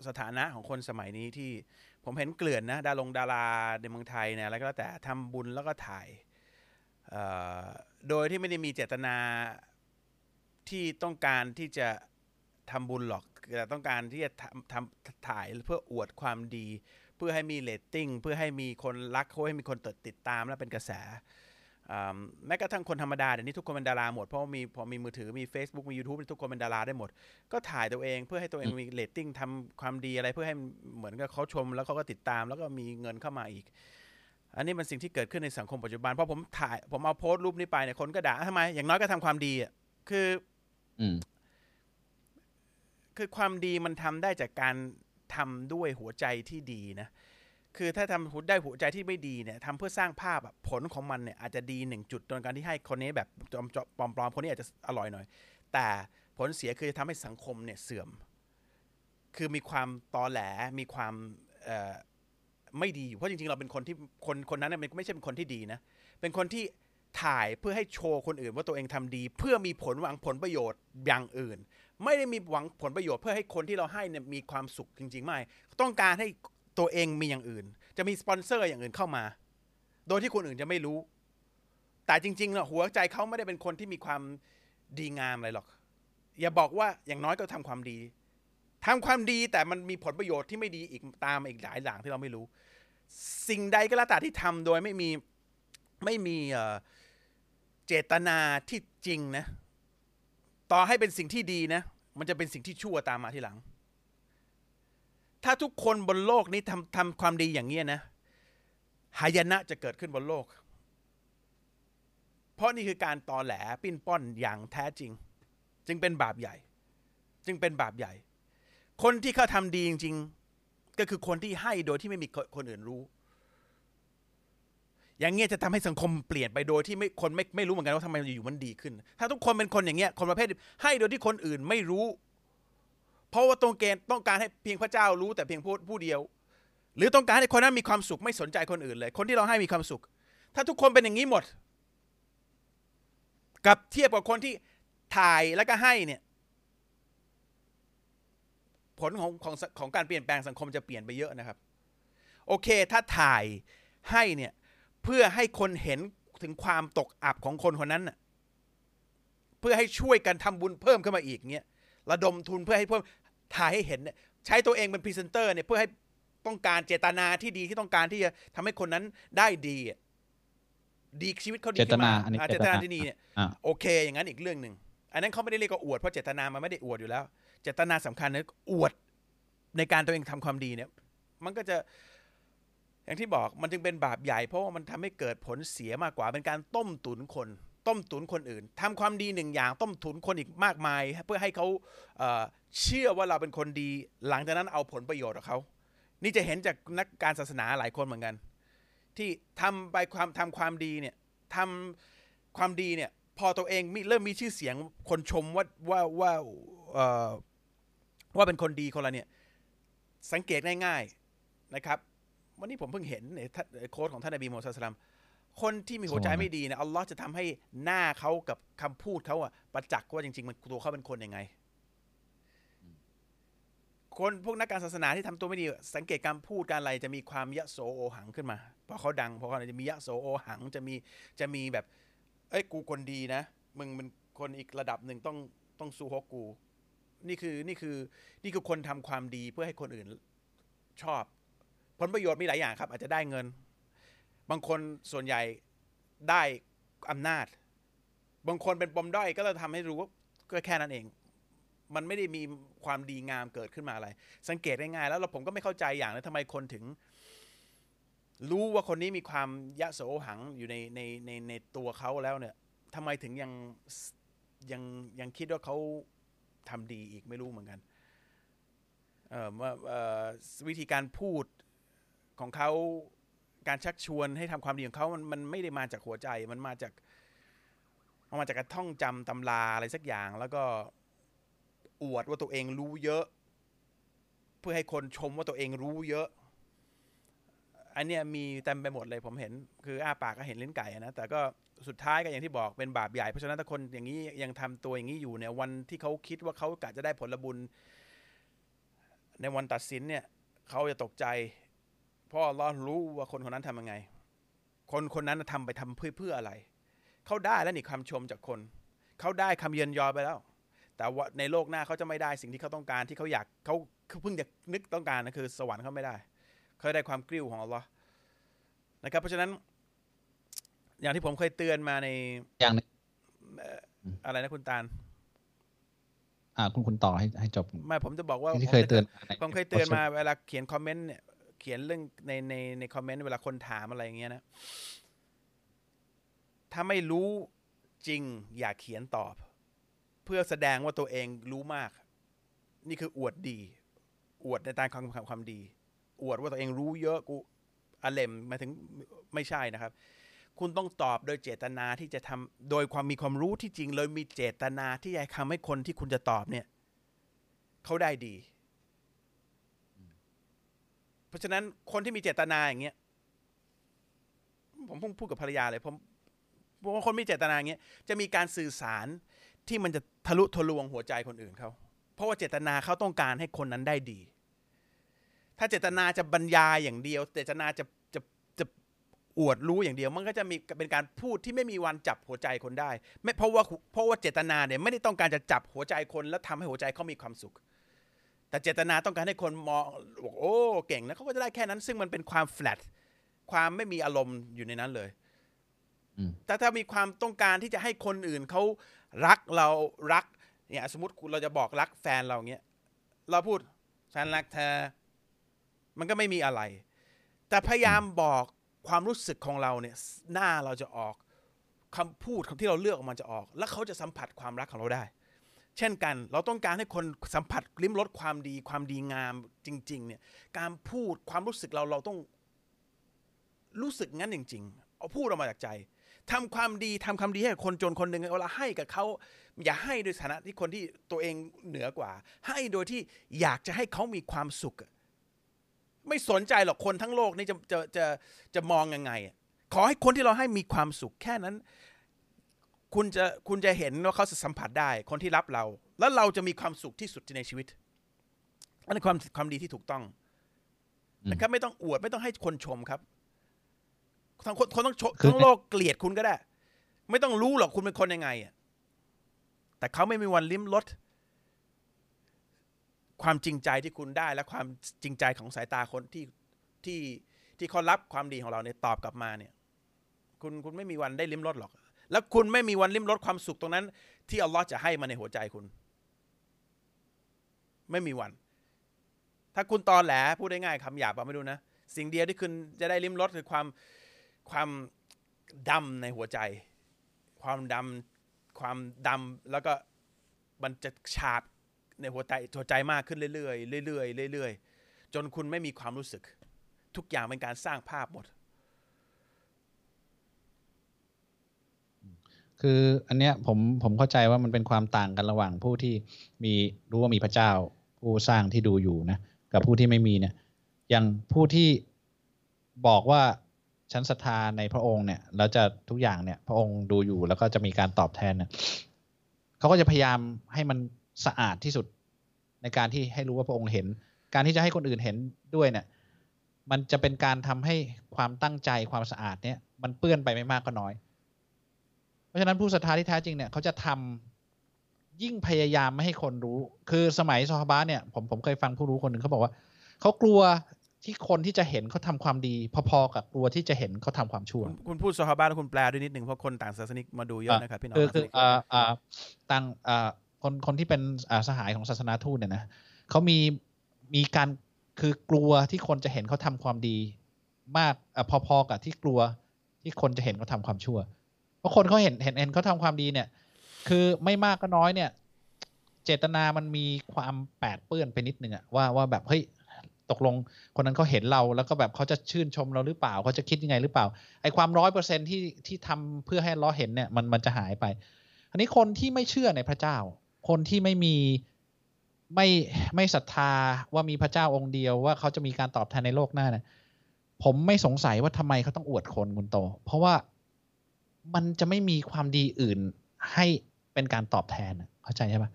สถานะของคนสมัยนี้ที่ผมเห็นเกลื่อนนะดารงดาราในเมืองไทยเนี่ยอะไรก็แล้วแต่ทำบุญแล้วก็ถ่ายโดยที่ไม่ได้มีเจตนาที่ต้องการที่จะทำบุญหรอกแต่ต้องการที่จะทำทำถ่ายเพื่ออวดความดี เพื่อให้มีเรตติ้งเพื่อให้มีคนรักเพื่อให้มีคนติดตามและเป็นกระแส แม้กระทั่งคนธรรมดาเดี๋ยวนี้ทุกคนเป็นดาราหมด เพราะว่ามีพอมีมือถือมี Facebook มี YouTube ทุกคนเป็นดาราได้หมด ก็ถ่ายตัวเองเพื่อให้ตัวเองมีเรตติ้งทำความดีอะไรเพื่อให้เหมือนกับเขาชม แล้วเขาก็ติดตามแล้วก็มีเงินเข้ามาอีก อันนี้เป็นสิ่งที่เกิดขึ้นในสังคมปัจจุบันเพราะผมถ่ายผมเอาโพสต์รูปนี้ไปเนี่ยคนก็ด่าทำไมอย่างน้อยก็ทำความดีอะคืออืมคือความดีมันทำได้จากการทำด้วยหัวใจที่ดีนะ คือถ้าทำได้หัวใจที่ไม่ดีเนี่ยทำเพื่อสร้างภาพผลของมันเนี่ยอาจจะดีหนึ่งจุดโดยการที่ให้คนนี้แบบปลอมๆคนนี้อาจจะอร่อยหน่อย แต่ผลเสียคือทำให้สังคมเนี่ยเสื่อม คือมีความตอแหลมีความไม่ดีอยู่เพราะจริงๆ เราเป็นคนที่คนคนนั้นเนยมันไม่ใช่เป็นคนที่ดีนะ เป็นคนที่ถ่ายเพื่อให้โชว์คนอื่นว่าตัวเองทำดี เพื่อมีผลหวังผลประโยชน์อย่างอื่น ไม่ได้มีหวังผลประโยชน์เพื่อให้คนที่เราให้เนี่ยมีความสุขจริงๆไม่ต้องการให้ ตัวเองมีอย่างอื่น จะมีสปอนเซอร์อย่างอื่นเข้ามา โดยที่คนอื่นจะไม่รู้ แต่จริงๆนะหัวใจเขาไม่ได้เป็นคนที่มีความดีงามอะไรหรอก อย่าบอกว่าอย่างน้อยก็ทำความดีทำความดีแต่มันมีผลประโยชน์ที่ไม่ดีอีกตามมาอีกหลายอย่างที่เราไม่รู้ สิ่งใดก็แล้วแต่ที่ทำโดยไม่มีไม่มีเจตนาที่จริงนะ ต่อให้เป็นสิ่งที่ดีนะ มันจะเป็นสิ่งที่ชั่วตามมาทีหลัง ถ้าทุกคนบนโลกนี้ทำทำความดีอย่างนี้นะหายนะจะเกิดขึ้นบนโลก เพราะนี่คือการตอแหลปิ้นป้อนอย่างแท้จริง จึงเป็นบาปใหญ่ จึงเป็นบาปใหญ่ คนที่เขาทำดีจริง ๆ ก็คือคนที่ให้โดยที่ไม่มีคนอื่นรู้ อย่างเงี้ยจะทำให้สังคมเปลี่ยนไปโดยที่ไม่คนไม่ไม่รู้เหมือนกันว่าทำไมอยู่ๆมันดีขึ้น ถ้าทุกคนเป็นคนอย่างเงี้ยคนประเภทให้โดยที่คนอื่นไม่รู้ เพราะว่าตรงเกณฑ์ต้องการให้เพียงพระเจ้ารู้แต่เพียงผู้ผู้เดียว หรือต้องการให้คนนั้นมีความสุขไม่สนใจคนอื่นเลย คนที่เราให้มีความสุข ถ้าทุกคนเป็นอย่างนี้หมด กับเทียบกับคนที่ถ่ายแล้วก็ให้เนี่ย ผลของของของการเปลี่ยนแปลงสังคมจะเปลี่ยนไปเยอะนะครับ โอเค ถ้าถ่ายให้เนี่ยเพื่อให้คนเห็นถึงความตกอับของคนคนนั้นน่ะเพื่อให้ช่วยกันทำบุญเพิ่มขึ้นมาอีกเงี้ยระดมทุนเพื่อให้เพิ่ม ถ่ายให้เห็นเนี่ยใช้ตัวเองเป็นพรีเซนเตอร์เนี่ยเพื่อให้ต้องการเจตนาที่ดีที่ต้องการที่จะทำให้คนนั้นได้ดีอะดีชีวิตเขาดีเจตขึ้นนามาอันนี้อ่าเจเจตตนานาที่ดีเนี่ยอ่าโอเค อย่างนั้นอีกเรื่องหนึ่งอันนั้นเขาไม่ได้เรียกว่าอวดเพราะเจตนามันไม่ได้อวดอยู่แล้ว เจตนาสำคัญนะอวดในการตัวเองทำความดีเนี่ย มันก็จะอย่างที่บอกมันจึงเป็นบาปใหญ่เพราะว่ามันทำให้เกิดผลเสียมากกว่าเป็นการต้มตุนคน ต้มตุนคนอื่นทำความดีหนึ่งอย่างต้มตุนคนอีกมากมาย เพื่อให้เขาเชื่อว่าเราเป็นคนดี หลังจากนั้นเอาผลประโยชน์ของเขา นี่จะเห็นจากนักการศาสนาหลายคนเหมือนกัน ที่ทำไปความทำความดีเนี่ยทำความดีเนี่ยพอตัวเองมีเริ่มมีชื่อเสียงคนชมว่าว่าว่าว่าเป็นคนดีคนละเนี่ยสังเกตง่าย ๆนะครับ วันนี้ผมเพิ่งเห็นในทโค้ดของท่านนบีมูฮัมมัดศ็อลลัลลอฮุลัยฮิวะซัลลัม คนที่มีหัวใจไม่ดีเนี่ยอัลลอฮ์จะทำให้หน้าเขากับคำพูดเขาอะประจักษ์ว่าจริง ๆ มันตัวเขาเป็นคนยังไง คนพวกนักการศาสนาที่ทำตัวไม่ดี สังเกตการพูดการอะไรจะมีความยะโสโอหังขึ้นมาพอเขาดังพอเขาจะมียะโสโอหังจะมีจะมีแบบ เอ้ยกูคนดีนะมึงเป็นคนอีกระดับหนึ่งต้องต้องสู้ฮกกู นี่คือนี่คือนี่คือคนทำความดีเพื่อให้คนอื่นชอบ ผลประโยชน์มีหลายอย่างครับ อาจจะได้เงิน บางคนส่วนใหญ่ได้อำนาจ บางคนเป็นปมด้อยก็จะทำให้รู้ว่าก็แค่นั้นเอง มันไม่ได้มีความดีงามเกิดขึ้นมาอะไร สังเกตได้ง่ายแล้วเราผมก็ไม่เข้าใจอย่างนะทำไมคนถึง รู้ว่าคนนี้มีความยะโสหังอยู่ในในในในตัวเขาแล้วเนี่ยทำไมถึงยังยังยังคิดว่าเขาทำดีอีกไม่รู้เหมือนกันเออว่าเอ่อวิธีการพูดของเขา การชักชวนให้ทำความดีของเขามันมันไม่ได้มาจากหัวใจ มันมาจากมันมาจากการท่องจำตำราอะไรสักอย่าง แล้วก็อวดว่าตัวเองรู้เยอะ เพื่อให้คนชมว่าตัวเองรู้เยอะ อันเนี้ยมีเต็มไปหมดเลยผมเห็น คืออ้าปากก็เห็นลิ้นไก่นะแต่ก็สุดท้ายก็อย่างที่บอกเป็นบาปใหญ่เพราะฉะนั้นถ้าคนอย่างนี้ยังทำตัวอย่างนี้อยู่เนี่ยวันที่เขาคิดว่าเขากะจะได้ผลบุญ ในวันตัดสินเนี่ยเขาจะตกใจ พราะอัลเลอฮ์รู้ว่าคนคนนั้นทำยังไง คนคนนั้นทำไปทำเพื่อเพื่ออะไร เขาได้แล้วนี่คำชมจากคน เขาได้คำเยินยอไปแล้วแต่แต่ว่าในโลกหน้าเขาจะไม่ได้สิ่งที่เขาต้องการที่เขาอยากเขาเขาเพิ่งจะนึกต้องการนะคือ สวรรค์เขาไม่ได้ เขาได้ความกริ้วของอัลลอฮ์นะครับ เพราะฉะนั้น อย่างที่ผมเคยเตือนมาในอย่างหนึงอะไรนะคุณตาลอ่าคุณคุณต่อให้ให้จบไม่ผมจะบอกว่าที่เคยเตือนในผมเคยเตือนมาเวลาเขียนคอมเมนต์เนี่ย เขียนเรื่องในในในคอมเมนต์เวลาคนถามอะไรอย่างเงี้ยนะ ถ้าไม่รู้จริงอย่าเขียนตอบ เพื่อแสดงว่าตัวเองรู้มาก นี่คืออวดดี อวดในตามความความความดี อวดว่าตัวเองรู้เยอะกูอาเลมหมาถึงไม่ใช่นะครับ คุณต้องตอบโดยเจตนาที่จะทำโดยความมีความรู้ที่จริง เลยมีเจตนาที่จะทำให้คนที่คุณจะตอบเนี่ยเขาได้ดี เพราะฉะนั้นคนที่มีเจตนาอย่างเงี้ยผมเพิ่งพูดกับภรรยาเลยผมผมว่าคนมีเจตนาอย่างเงี้ยจะมีการสื่อสารที่มันจะทะลุทะลวงหัวใจคนอื่นเขาเพราะว่าเจตนาเขาต้องการให้คนนั้นได้ดี ถ้าเจตนาจะบรรยายอย่างเดียว เจตนาจะจะจะอวดรู้อย่างเดียว มันก็จะมีเป็นการพูดที่ไม่มีวันจับหัวใจคนได้ ไม่เพราะว่าเพราะว่าเจตนาเนี่ยไม่ได้ต้องการจะจับหัวใจคน แล้วทำให้หัวใจเขามีความสุข แต่เจตนาต้องการให้คนมองบอกโอ้เก่งนะเขาก็จะได้แค่นั้น ซึ่งมันเป็นความแฟลตความไม่มีอารมณ์อยู่ในนั้นเลยอืมแต่ถ้ามีความต้องการที่จะให้คนอื่นเขารักเรารัก เนี่ยสมมติเราจะบอกรักแฟนเราเงี้ยเราพูดฉันรักเธอ มันก็ไม่มีอะไร แต่พยายามบอกความรู้สึกของเราเนี่ย หน้าเราจะออกคำพูดคำที่เราเลือกออกมาจะออก แล้วเขาจะสัมผัสความรักของเราได้ เช่นกัน เราต้องการให้คนสัมผัสลิ้มรสความดีความดีงามจริง ๆ เนี่ย การพูดความรู้สึกเราเราต้องรู้สึกงั้นจริง ๆ เอาพูดออกมาจากใจทำความดีทำความดีให้คนจนคนหนึ่งเวลาให้กับเขาอย่าให้โดยฐานะที่คนที่ตัวเองเหนือกว่า ให้โดยที่อยากจะให้เขามีความสุข ไม่สนใจหรอกคนทั้งโลกนี่จะจะจะจะมองยังไงขอให้คนที่เราให้มีความสุขแค่นั้น คุณจะคุณจะเห็นว่าเขาจะสัมผัสได้คนที่รับเรา แล้วเราจะมีความสุขที่สุดในชีวิตอันนี้ความความดีที่ถูกต้องอืมนะครับ ไม่ต้องอวดไม่ต้องให้คนชมครับทั้งคนคนต้องชมคือทั้งโลกเกลียดคุณก็ได้ ไม่ต้องรู้หรอกคุณเป็นคนยังไงอะแต่เขาไม่มีวันลิ้มรสความจริงใจที่คุณได้และความจริงใจของสายตาคนที่ที่ที่เขารับความดีของเราเนี่ยตอบกลับมาเนี่ย คุณคุณไม่มีวันได้ลิ้มรสหรอก แล้วคุณไม่มีวันลิ้มรสความสุขตรงนั้น ที่อัลลอฮ์จะให้มาในหัวใจคุณ ไม่มีวัน ถ้าคุณตอนแหลพูดได้ง่ายคำหยาบอะไม่รู้นะ สิ่งเดียวที่คุณจะได้ลิ้มรสคือความความดำในหัวใจ ความดำความดำแล้วก็มันจะฉาบในหัวใจหัวใจมากขึ้นเรื่อยๆเรื่อยๆเรื่อยๆจนคุณไม่มีความรู้สึก ทุกอย่างเป็นการสร้างภาพหมด คืออันเนี้ยผมผมเข้าใจว่ามันเป็นความต่างกันระหว่างผู้ที่มีรู้ว่ามีพระเจ้า ผู้สร้างที่ดูอยู่นะกับผู้ที่ไม่มีเนี่ยอย่างผู้ที่บอกว่าฉันศรัทธาในพระองค์เนี่ยแล้วจะทุกอย่างเนี่ย พระองค์ดูอยู่แล้วก็จะมีการตอบแทนเนี่ยเขาก็จะพยายามให้มันสะอาดที่สุดในการที่ให้รู้ว่าพระองค์เห็น การที่จะให้คนอื่นเห็นด้วยเนี่ย มันจะเป็นการทำให้ความตั้งใจความสะอาดเนี่ย มันเปื้อนไปไม่มากก็น้อย เพราะฉะนั้นผู้ศรัทธาที่แท้จริงเนี่ยเขาจะทำยิ่งพยายามไม่ให้คนรู้ คือสมัยซอฮาบะห์เนี่ยผมผมเคยฟังผู้รู้คนหนึ่งเขาบอกว่าเขากลัวที่คนที่จะเห็นเขาทำความดี พอๆกับกลัวที่จะเห็นเขาทำความชั่วคุณคุณพูดซอฮาบะแล้วคุณแปลด้วยนิดหนึ่งเพราะคนต่างศาสนิกมาดูเยอะนะครับพี่น้องคือคือศาสนิกอ่าอ่าต่างอ่าคนคนที่เป็นอ่าสหายของศาสนาทูตเนี่ยนะเขามีมีการคือกลัวที่คนจะเห็นเขาทำความดี มากอะพอๆกับที่กลัวที่คนจะเห็นเขาทำความชั่ว เพราะคนเขาเห็นเห็นเห็นเขาทำความดีเนี่ย คือไม่มากก็น้อยเนี่ย เจตนามันมีความแปดเปื้อนไปนิดนึงอะว่าว่าแบบเฮ้ยตกลงคนนั้นเขาเห็นเราแล้วก็แบบเขาจะชื่นชมเราหรือเปล่าเขาจะคิดยังไงหรือเปล่าไอ้ความร้อยเปอร์เซ็นที่ที่ทำเพื่อให้ล้อเห็นเนี่ยมันมันจะหายไป อันนี้คนที่ไม่เชื่อในพระเจ้า คนที่ไม่มีไม่ไม่ศรัทธาว่ามีพระเจ้าองค์เดียวว่าเขาจะมีการตอบแทนในโลกหน้านี่ยผมไม่สงสัยว่าทำไมเขาต้องอวดคนคุณโต เพราะว่า มันจะไม่มีความดีอื่นให้เป็นการตอบแทนอะเข้าใจใช่ปะ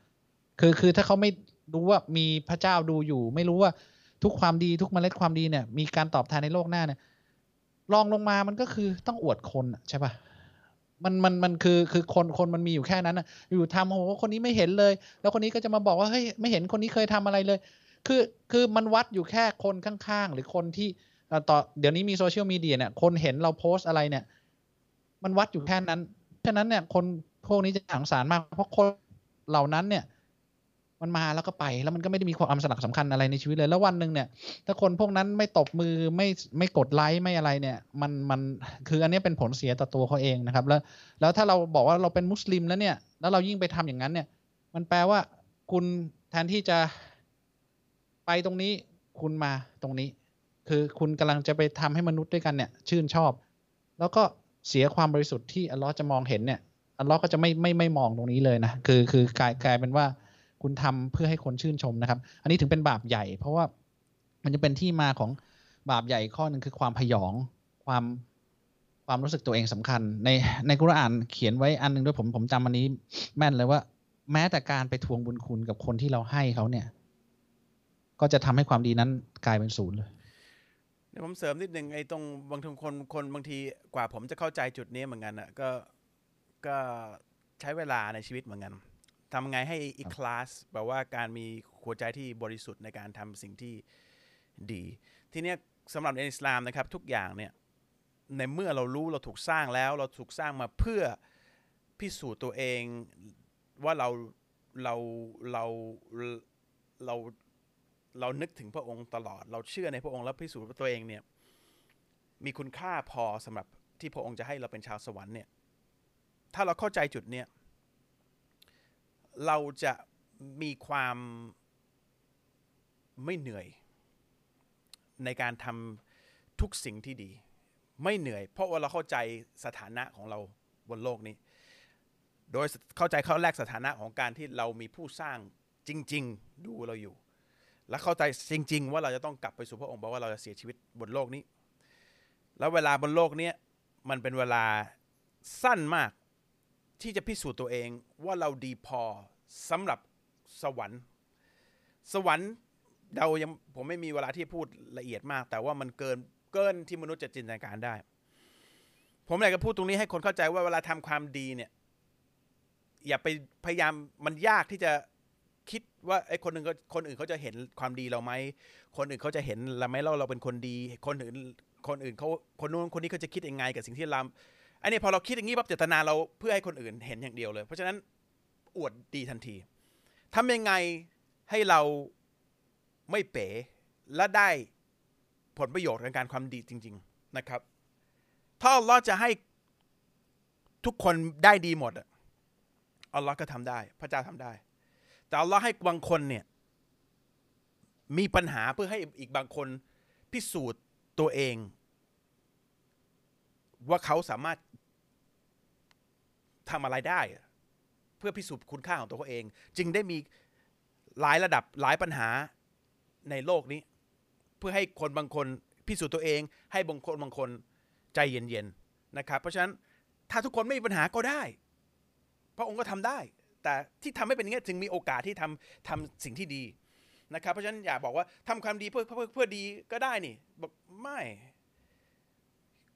คือคือถ้าเขาไม่รู้ว่ามีพระเจ้าดูอยู่ ไม่รู้ว่าทุกความดีทุกเมล็ดความดีเนี่ย มีการตอบแทนในโลกหน้าเนี่ยลองลงมามันก็คือต้องอวดคนใช่ปะมันมันมันคือคือคนคนมันมีอยู่แค่นั้นนะอยู่ทำโอ้โหคนนี้ไม่เห็นเลย แล้วคนนี้ก็จะมาบอกว่าเฮ้ยไม่เห็นคนนี้เคยทำอะไรเลย คือคือมันวัดอยู่แค่คนข้างๆ หรือคนที่ต่อเดี๋ยวนี้มีโซเชียลมีเดียเนี่ยคนเห็นเราโพสอะไรเนี่ย มันวัดอยู่แค่นั้น ฉะนั้นเนี่ยคนพวกนี้จะสังสารมาก เพราะคนเหล่านั้นเนี่ย มันมาแล้วก็ไปแล้วมันก็ไม่ได้มีความสนักสำคัญอะไรในชีวิตเลย แล้ววันหนึ่งเนี่ย ถ้าคนพวกนั้นไม่ตบมือไม่ไม่กดไลค์ไม่อะไรเนี่ย มันมันคืออันนี้เป็นผลเสียต่อตัวเขาเองนะครับ แล้วแล้วถ้าเราบอกว่าเราเป็นมุสลิมแล้วเนี่ย แล้วเรายิ่งไปทำอย่างนั้นเนี่ย มันแปลว่าคุณแทนที่จะไปตรงนี้คุณมาตรงนี้ คือคุณกำลังจะไปทำให้มนุษย์ด้วยกันเนี่ย ชื่นชอบ แล้วก็ เสียความบริสุทธิ์ที่อัลลอฮ์จะมองเห็นเนี่ยอัลลอฮ์ก็จะไม่ไม่ไม่มองตรงนี้เลยนะคือคือกลายกลายเป็นว่าคุณทำเพื่อให้คนชื่นชมนะครับ อันนี้ถึงเป็นบาปใหญ่ เพราะว่ามันจะเป็นที่มาของบาปใหญ่ข้อหนึ่งคือความพยองความความรู้สึกตัวเองสำคัญ ในในกุรอานเขียนไว้อันหนึ่งด้วยผมผมจำอันนี้ แม่นเลยว่า แม้แต่การไปทวงบุญคุณกับคนที่เราให้เขาเนี่ย ก็จะทำให้ความดีนั้นกลายเป็นศูนย์เลย ดี๋ยวผมเสริมนิดนึงไอ้ตรงบางทีคนคนบางทีกว่าผมจะเข้าใจจุดนี้เหมือนกันอะก็ก็ใช้เวลาในชีวิตเหมือนกันทำไงให้อีคลาสแปลว่าการมีหัวใจที่บริสุทธิ์ในการทำสิ่งที่ดี ทีเนี้ยสำหรับในอิสลามนะครับ ทุกอย่างเนี่ยในเมื่อเรารู้เราถูกสร้างแล้ว เราถูกสร้างมาเพื่อพิสูจน์ตัวเองว่าเราเราเราเรา เรานึกถึงพระองค์ตลอด เราเชื่อในพระองค์แล้วพิสูจน์ตัวเองเนี่ย มีคุณค่าพอสำหรับที่พระองค์จะให้เราเป็นชาวสวรรค์เนี่ย ถ้าเราเข้าใจจุดเนี้ยเราจะมีความไม่เหนื่อย ในการทำทุกสิ่งที่ดี ไม่เหนื่อย เพราะว่าเราเข้าใจสถานะของเราบนโลกนี้ โดยเข้าใจข้อแรกสถานะของการที่เรามีผู้สร้างจริง ๆ ดูเราอยู่ และเข้าใจจริง ๆ ว่าเราจะต้องกลับไปสู่พระองค์เพราะว่าเราจะเสียชีวิตบนโลกนี้ แล้วเวลาบนโลกนี้มันเป็นเวลาสั้นมากที่จะพิสูจน์ตัวเองว่าเราดีพอสำหรับสวรรค์ สวรรค์เรายังผมไม่มีเวลาที่พูดละเอียดมาก แต่ว่ามันเกินเกินที่มนุษย์จะจินตนาการได้ ผมอยากจะพูดตรงนี้ให้คนเข้าใจว่าเวลาทำความดีเนี่ย อย่าไปพยายามมันยากที่จะ คิดว่าไอ้คนหนึ่งคนอื่นเขาจะเห็นความดีเราไหมคนอื่นเขาจะเห็นเราไหมเราเราเป็นคนดี คนอื่นคนอื่นเขาคนนู้นคนนี้เขาจะคิดยังไงกับสิ่งที่เราอันนี้พอเราคิดอย่างนี้ปั๊บเจตนาเราเพื่อให้คนอื่นเห็นอย่างเดียวเลย เพราะฉะนั้นอวดดีทันทีทำยังไงให้เราไม่เป๋และได้ผลประโยชน์ในการความดีจริง ๆนะครับ ถ้าเราจะให้ทุกคนได้ดีหมดอัลลอฮ์ก็ทำได้ พระเจ้าทำได้ แต่อัลลอฮ์ให้บางคนเนี่ย มีปัญหาเพื่อให้อีกบางคนพิสูจน์ตัวเอง ว่าเขาสามารถทำอะไรได้ เพื่อพิสูจน์คุณค่าของตัวเขาเอง จึงได้มีหลายระดับหลายปัญหาในโลกนี้ เพื่อให้คนบางคนพิสูจน์ตัวเอง ให้บางคนบางคนใจเย็นๆนะครับ เพราะฉะนั้นถ้าทุกคนไม่มีปัญหาก็ได้ พระองค์ก็ทำได้ แต่ที่ทำให้เป็นอย่างนี้จึงมีโอกาสที่ทำทำสิ่งที่ดีนะครับ เพราะฉะนั้นอย่าบอกว่าทำความดีเพื่อเพื่อเพื่อดีก็ได้นี่บอกไม่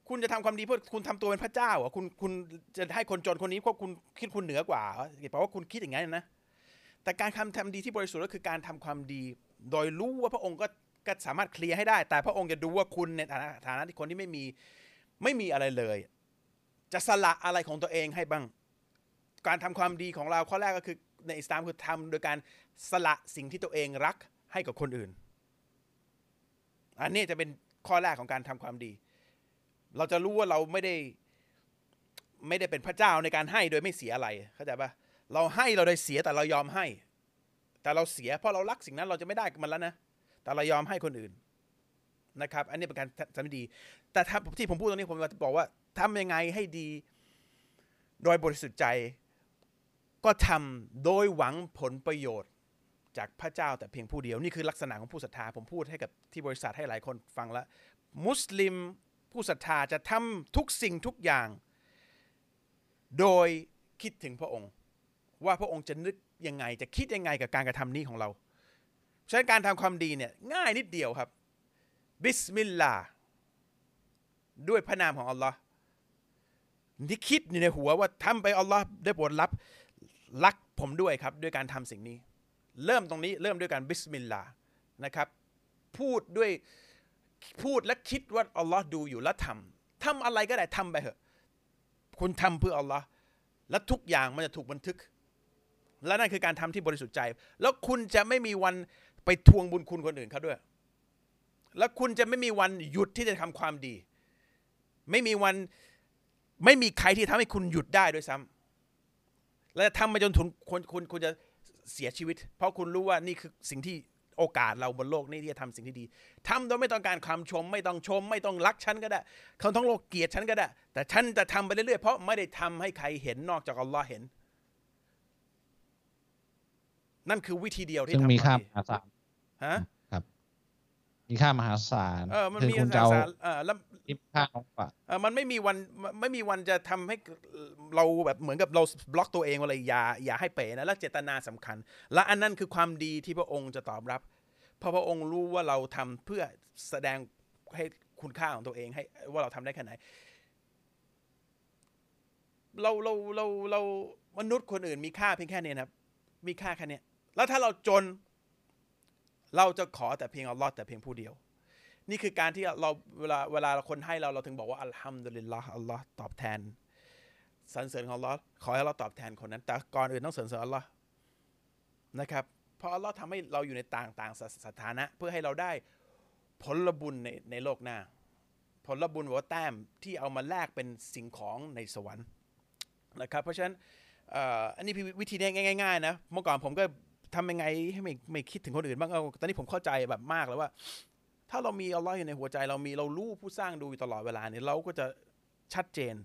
คุณจะทำความดีเพื่อคุณทำตัวเป็นพระเจ้าอะคุณคุณจะให้คนจนคนนี้เพราะคุณคิดคุณเหนือกว่าเพราะว่าคุณคิดอย่างนั้นนะแต่การทำทำดีที่บริสุทธิ์ก็คือการทำความดี โดยรู้ว่าพระองค์ก็ก็สามารถเคลียร์ให้ได้ แต่พระองค์จะดูว่าคุณในฐานะฐานะที่คนที่ไม่มีไม่มีอะไรเลย จะสละอะไรของตัวเองให้บ้าง การทำความดีของเราข้อแรกก็คือในอิสลามคือทำโดยการสละสิ่งที่ตัวเองรักให้กับคนอื่น อันนี้จะเป็นข้อแรกของการทำความดี เราจะรู้ว่าเราไม่ได้ไม่ได้เป็นพระเจ้าในการให้โดยไม่เสียอะไรเข้าใจปะเราให้เราได้เสียแต่เรายอมให้ แต่เราเสียเพราะเรารักสิ่งนั้นเราจะไม่ได้มันแล้วนะแต่เรายอมให้คนอื่นนะครับ อันนี้เป็นการทำดี แต่ที่ผมพูดตรงนี้ผมจะบอกว่าทำยังไงให้ดี โดยบริสุทธิ์ใจ ก็ทำโดยหวังผลประโยชน์จากพระเจ้าแต่เพียงผู้เดียว นี่คือลักษณะของผู้ศรัทธาผมพูดให้กับที่บริษัทให้หลายคนฟังแล้ว มุสลิมผู้ศรัทธาจะทำทุกสิ่งทุกอย่าง โดยคิดถึงพระองค์ ว่าพระองค์จะนึกยังไง จะคิดยังไงกับการกระทำนี้ของเราฉะนั้นการทำความดีเนี่ยง่ายนิดเดียวครับ บิสมิลลาห์ด้วยพระนามของอัลลอฮ์ที่คิดอยู่ในหัวว่าทำไปอัลลอฮ์ได้โปรดรับ รักผมด้วยครับด้วยการทำสิ่งนี้ เริ่มตรงนี้เริ่มด้วยการบิสมิลลาห์นะครับ พูดด้วยพูดและคิดว่าอัลลอฮ์ดูอยู่แล้วทำทำอะไรก็ได้ทำไปเถอะ คุณทำเพื่ออัลลอฮ์และทุกอย่างมันจะถูกบันทึก และนั่นคือการทำที่บริสุทธิ์ใจ แล้วคุณจะไม่มีวันไปทวงบุญคุณคนอื่นเขาด้วย แล้วคุณจะไม่มีวันหยุดที่จะทำความดี ไม่มีวันไม่มีใครที่ทำให้คุณหยุดได้ด้วยซ้ำ และทำมาจนถึงคุณคุณคุณจะเสียชีวิต เพราะคุณรู้ว่านี่คือสิ่งที่โอกาสเราบนโลกนี้ที่จะทำสิ่งที่ดีทำโดยไม่ต้องการคำชม ไม่ต้องชม ไม่ต้องรักฉันก็ได้เขาทั้งโลกเกลียดฉันก็ได้ แต่ฉันจะทำไปเรื่อยๆเพราะไม่ได้ทำให้ใครเห็นนอกจากอัลลอฮ์เห็น นั่นคือวิธีเดียวที่ซึ่งทำมีค่ามดีหาศาลฮะครับ มีค่ามหาศาลเออมันคือมีคุณจะเอาสารเออแล้วทิปค่าของฝากเออมันไม่มีวันไม่มีวันจะทำให้เราแบบเหมือนกับเราบล็อกตัวเองว่าอะไรอย่าอย่าให้เป๋นะและเจตนาสำคัญ และอันนั้นคือความดีที่พระองค์จะตอบรับเพราะพระองค์รู้ว่าเราทำเพื่อแสดงให้คุณค่าของตัวเองให้ว่าเราทำได้แค่ไหนเราเราเราเรามนุษย์คนอื่นมีค่าเพียงแค่นี้นะครับ มีค่าแค่นี้แล้วถ้าเราจน เราจะขอแต่เพียงอัลลอฮ์แต่เพียงผู้เดียว นี่คือการที่เราเวลาเวลาคนให้เราเราถึงบอกว่าอัลฮัมดุลิลละอัลลอฮ์ตอบแทนสรรเสริญของอัลลอฮ์ขอให้เราตอบแทนคนนั้น แต่ก่อนอื่นต้องสรรเสริญอัลลอฮ์นะครับเพราะอัลลอฮ์ทำให้เราอยู่ในต่างต่างสถานะ เพื่อให้เราได้ผลบุญในในโลกหน้า ผลบุญว่าแต้มที่เอามาแลกเป็นสิ่งของในสวรรค์นะครับเพราะฉะนั้นอันนี้วิธีง่ายๆนะเมื่อก่อนผมก็ ทำยังไงให้ไม่ไม่คิดถึงคนอื่นบ้างเออตอนนี้ผมเข้าใจแบบมากแล้วว่า ถ้าเรามีอัลลอฮ์อยู่ในหัวใจ เรามีเรารู้ผู้สร้างดูอยู่ตลอดเวลาเนี่ยเราก็จะชัดเจน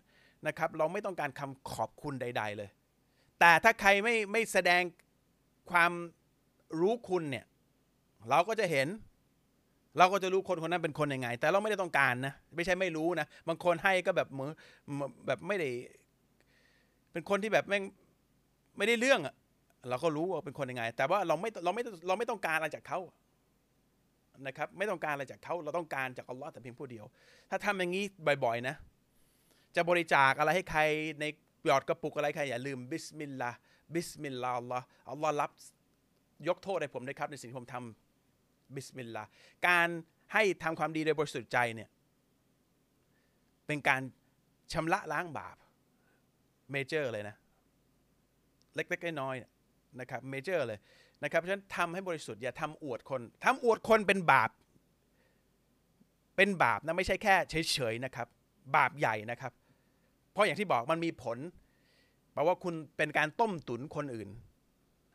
นะครับ เราไม่ต้องการคำขอบคุณใด ๆ เลย แต่ถ้าใครไม่ไม่แสดงความรู้คุณเนี่ย เราก็จะเห็น เราก็จะรู้คนคนนั้นเป็นคนยังไง แต่เราไม่ได้ต้องการนะไม่ใช่ไม่รู้นะบางคนให้ก็แบบเหมือนแบบไม่ได้ เป็นคนที่แบบแม่งไม่ได้เรื่องอะ เราก็รู้ว่าเป็นคนยังไง แต่ว่าเราไม่เราไม่เราไม่ต้องการอะไรจากเขานะครับไม่ต้องการอะไรจากเขาเราต้องการจากอัลลอฮ์แต่เพียงผู้เดียว ถ้าทำอย่างนี้บ่อยๆนะ จะบริจาคอะไรให้ใครในหยอดกระปุกอะไรใครอย่าลืมบิสมิลลาห์بسم الله อัลลอฮ์อัลลอฮ์รับยกโทษให้ผมด้วยครับ ในสิ่งที่ผมทำبسم الله การให้ทำความดีโดยบริสุทธิ์ใจเนี่ยเป็นการชำระล้างบาป major เลยนะ เล็กๆน้อยๆ นะครับ major เลยนะครับเพราะฉะนั้นทำให้บริสุทธิ์อย่าทำอวดคนทำอวดคนเป็นบาป เป็นบาปนะไม่ใช่แค่เฉยๆนะครับ บาปใหญ่นะครับ เพราะอย่างที่บอกมันมีผลแปลว่าคุณเป็นการต้มตุนคนอื่น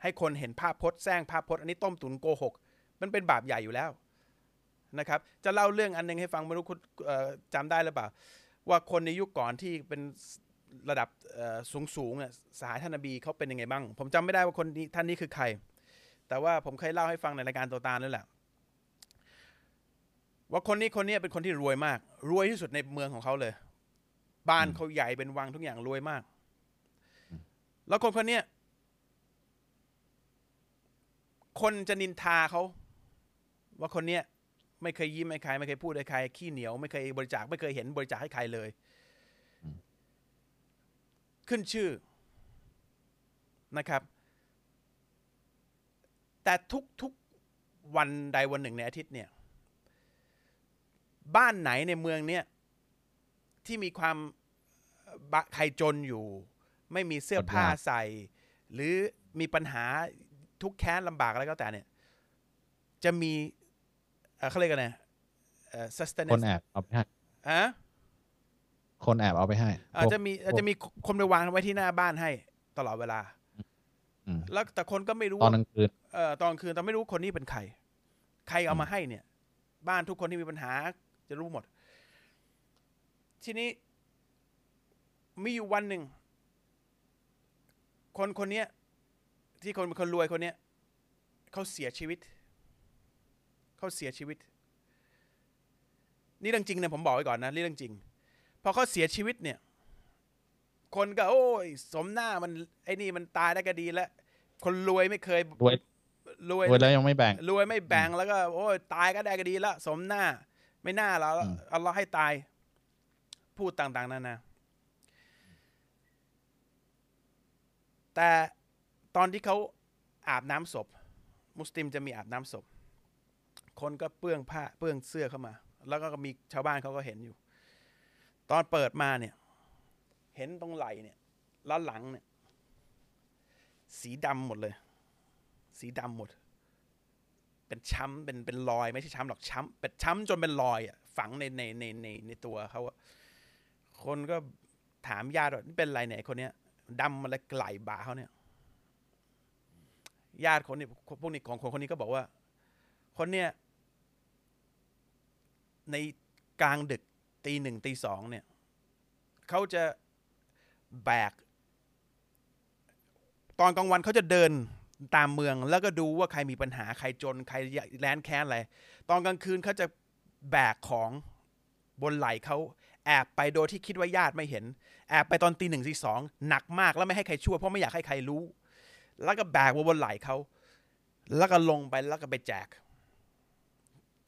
ให้คนเห็นภาพพจน์แซงภาพพจน์อันนี้ต้มตุนโกหก มันเป็นบาปใหญ่อยู่แล้วนะครับ จะเล่าเรื่องอันนึงให้ฟังไม่รู้คุณจำได้หรือเปล่า ว่าคนในยุคก่อนที่เป็น ระดับสูงสูงเนี่ยสหายท่านนบีเขาเป็นยังไงบ้าง ผมจำไม่ได้ว่าคนนี้ท่านนี้คือใคร แต่ว่าผมเคยเล่าให้ฟังในรายการตัวตานั่นแหละ ว่าคนนี้คนนี้เป็นคนที่รวยมาก รวยที่สุดในเมืองของเขาเลย บ้านเขาใหญ่เป็นวังทุกอย่างรวยมาก แล้วคนคนนี้คนจะนินทาเขาว่าคนเนี้ยไม่เคยยิ้มให้ใคร ไม่เคยพูดให้ใคร ขี้เหนียว ไม่เคยบริจาคไม่เคยเห็นบริจาคให้ใครเลย ขึ้นชื่อนะครับ แต่ทุกทุกวันใดวันหนึ่งในอาทิตย์เนี่ย บ้านไหนในเมืองเนี้ยที่มีความใครจนอยู่ ไม่มีเสื้อผ้าใส่ หรือมีปัญหาทุกแค้นลำบากอะไรก็แต่เนี่ย จะมีเขาเรียกกันไง sustenance คนแอบเอาไปให้อะ คนแอบเอาไปให้ อาจจะมีอาจจะมีคนไปวางไว้ที่หน้าบ้านให้ ตลอดเวลาอืมแล้วแต่คนก็ไม่รู้ตอนกลางคืนเอ่อตอนกลางคืนแต่ไม่รู้คนนี้เป็นใคร ใครเอามาให้เนี่ย บ้านทุกคนที่มีปัญหา จะรู้หมด ทีนี้ มีอยู่วันหนึ่ง คนคนเนี้ยที่คนเป็นคนรวยคนเนี้ยเขาเสียชีวิต เขาเสียชีวิต นี่เรื่องจริงเนี่ยผมบอกไว้ก่อนนะนี่เรื่องจริง พอเขาเสียชีวิตเนี่ย คนก็ โอ้ย สมหน้ามัน ไอ้นี่มันตายได้ก็ดีแล้ว คนรวยไม่เคยรวยรวยรวยแล้วยังไม่แบ่งรวยไม่แบ่งแล้วก็ โอ้ยตายก็ได้ก็ดีละสมหน้า ไม่น่าเราอืมอัลลอฮ์ให้ตาย พูดต่าง ๆนานาแต่ตอนที่เขาอาบน้ำศพ มุสลิมจะมีอาบน้ำศพ คนก็เปื้องผ้าเปื้องเสื้อเข้ามา แล้วก็มีชาวบ้านเขาก็เห็นอยู่ ตอนเปิดมาเนี่ย เห็นตรงไหลเนี่ยแล้วหลังเนี่ย สีดำหมดเลย สีดำหมด เป็นช้ำเป็นเป็นรอย ไม่ใช่ช้ำหรอกช้ำเป็นช้ำจนเป็นรอยอะฝังในในในในในตัวเขาคนก็ถามญาติว่านี่เป็นไรเนี่ยไอ้คนเนี้ยดำมาเลยไหลบ่าเขาเนี่ย ญาติคนนี้พวกนี้ของคนคนนี้ก็บอกว่า คนเนี้ยในกลางดึก ตีหนึ่งตีสองเนี่ยเขาจะแบก ตอนกลางวันเขาจะเดินตามเมืองแล้วก็ดูว่าใครมีปัญหาใครจนใครแร้นแค้นอะไร ตอนกลางคืนเขาจะแบกของบนไหล่เขาแอบไปโดยที่คิดว่าญาติไม่เห็น แอบไปตอนตีหนึ่งตีสองหนักมากแล้วไม่ให้ใครช่วยเพราะไม่อยากให้ใครรู้ แล้วก็แบกบนไหล่เขาแล้วก็ลงไปแล้วก็ไปแจก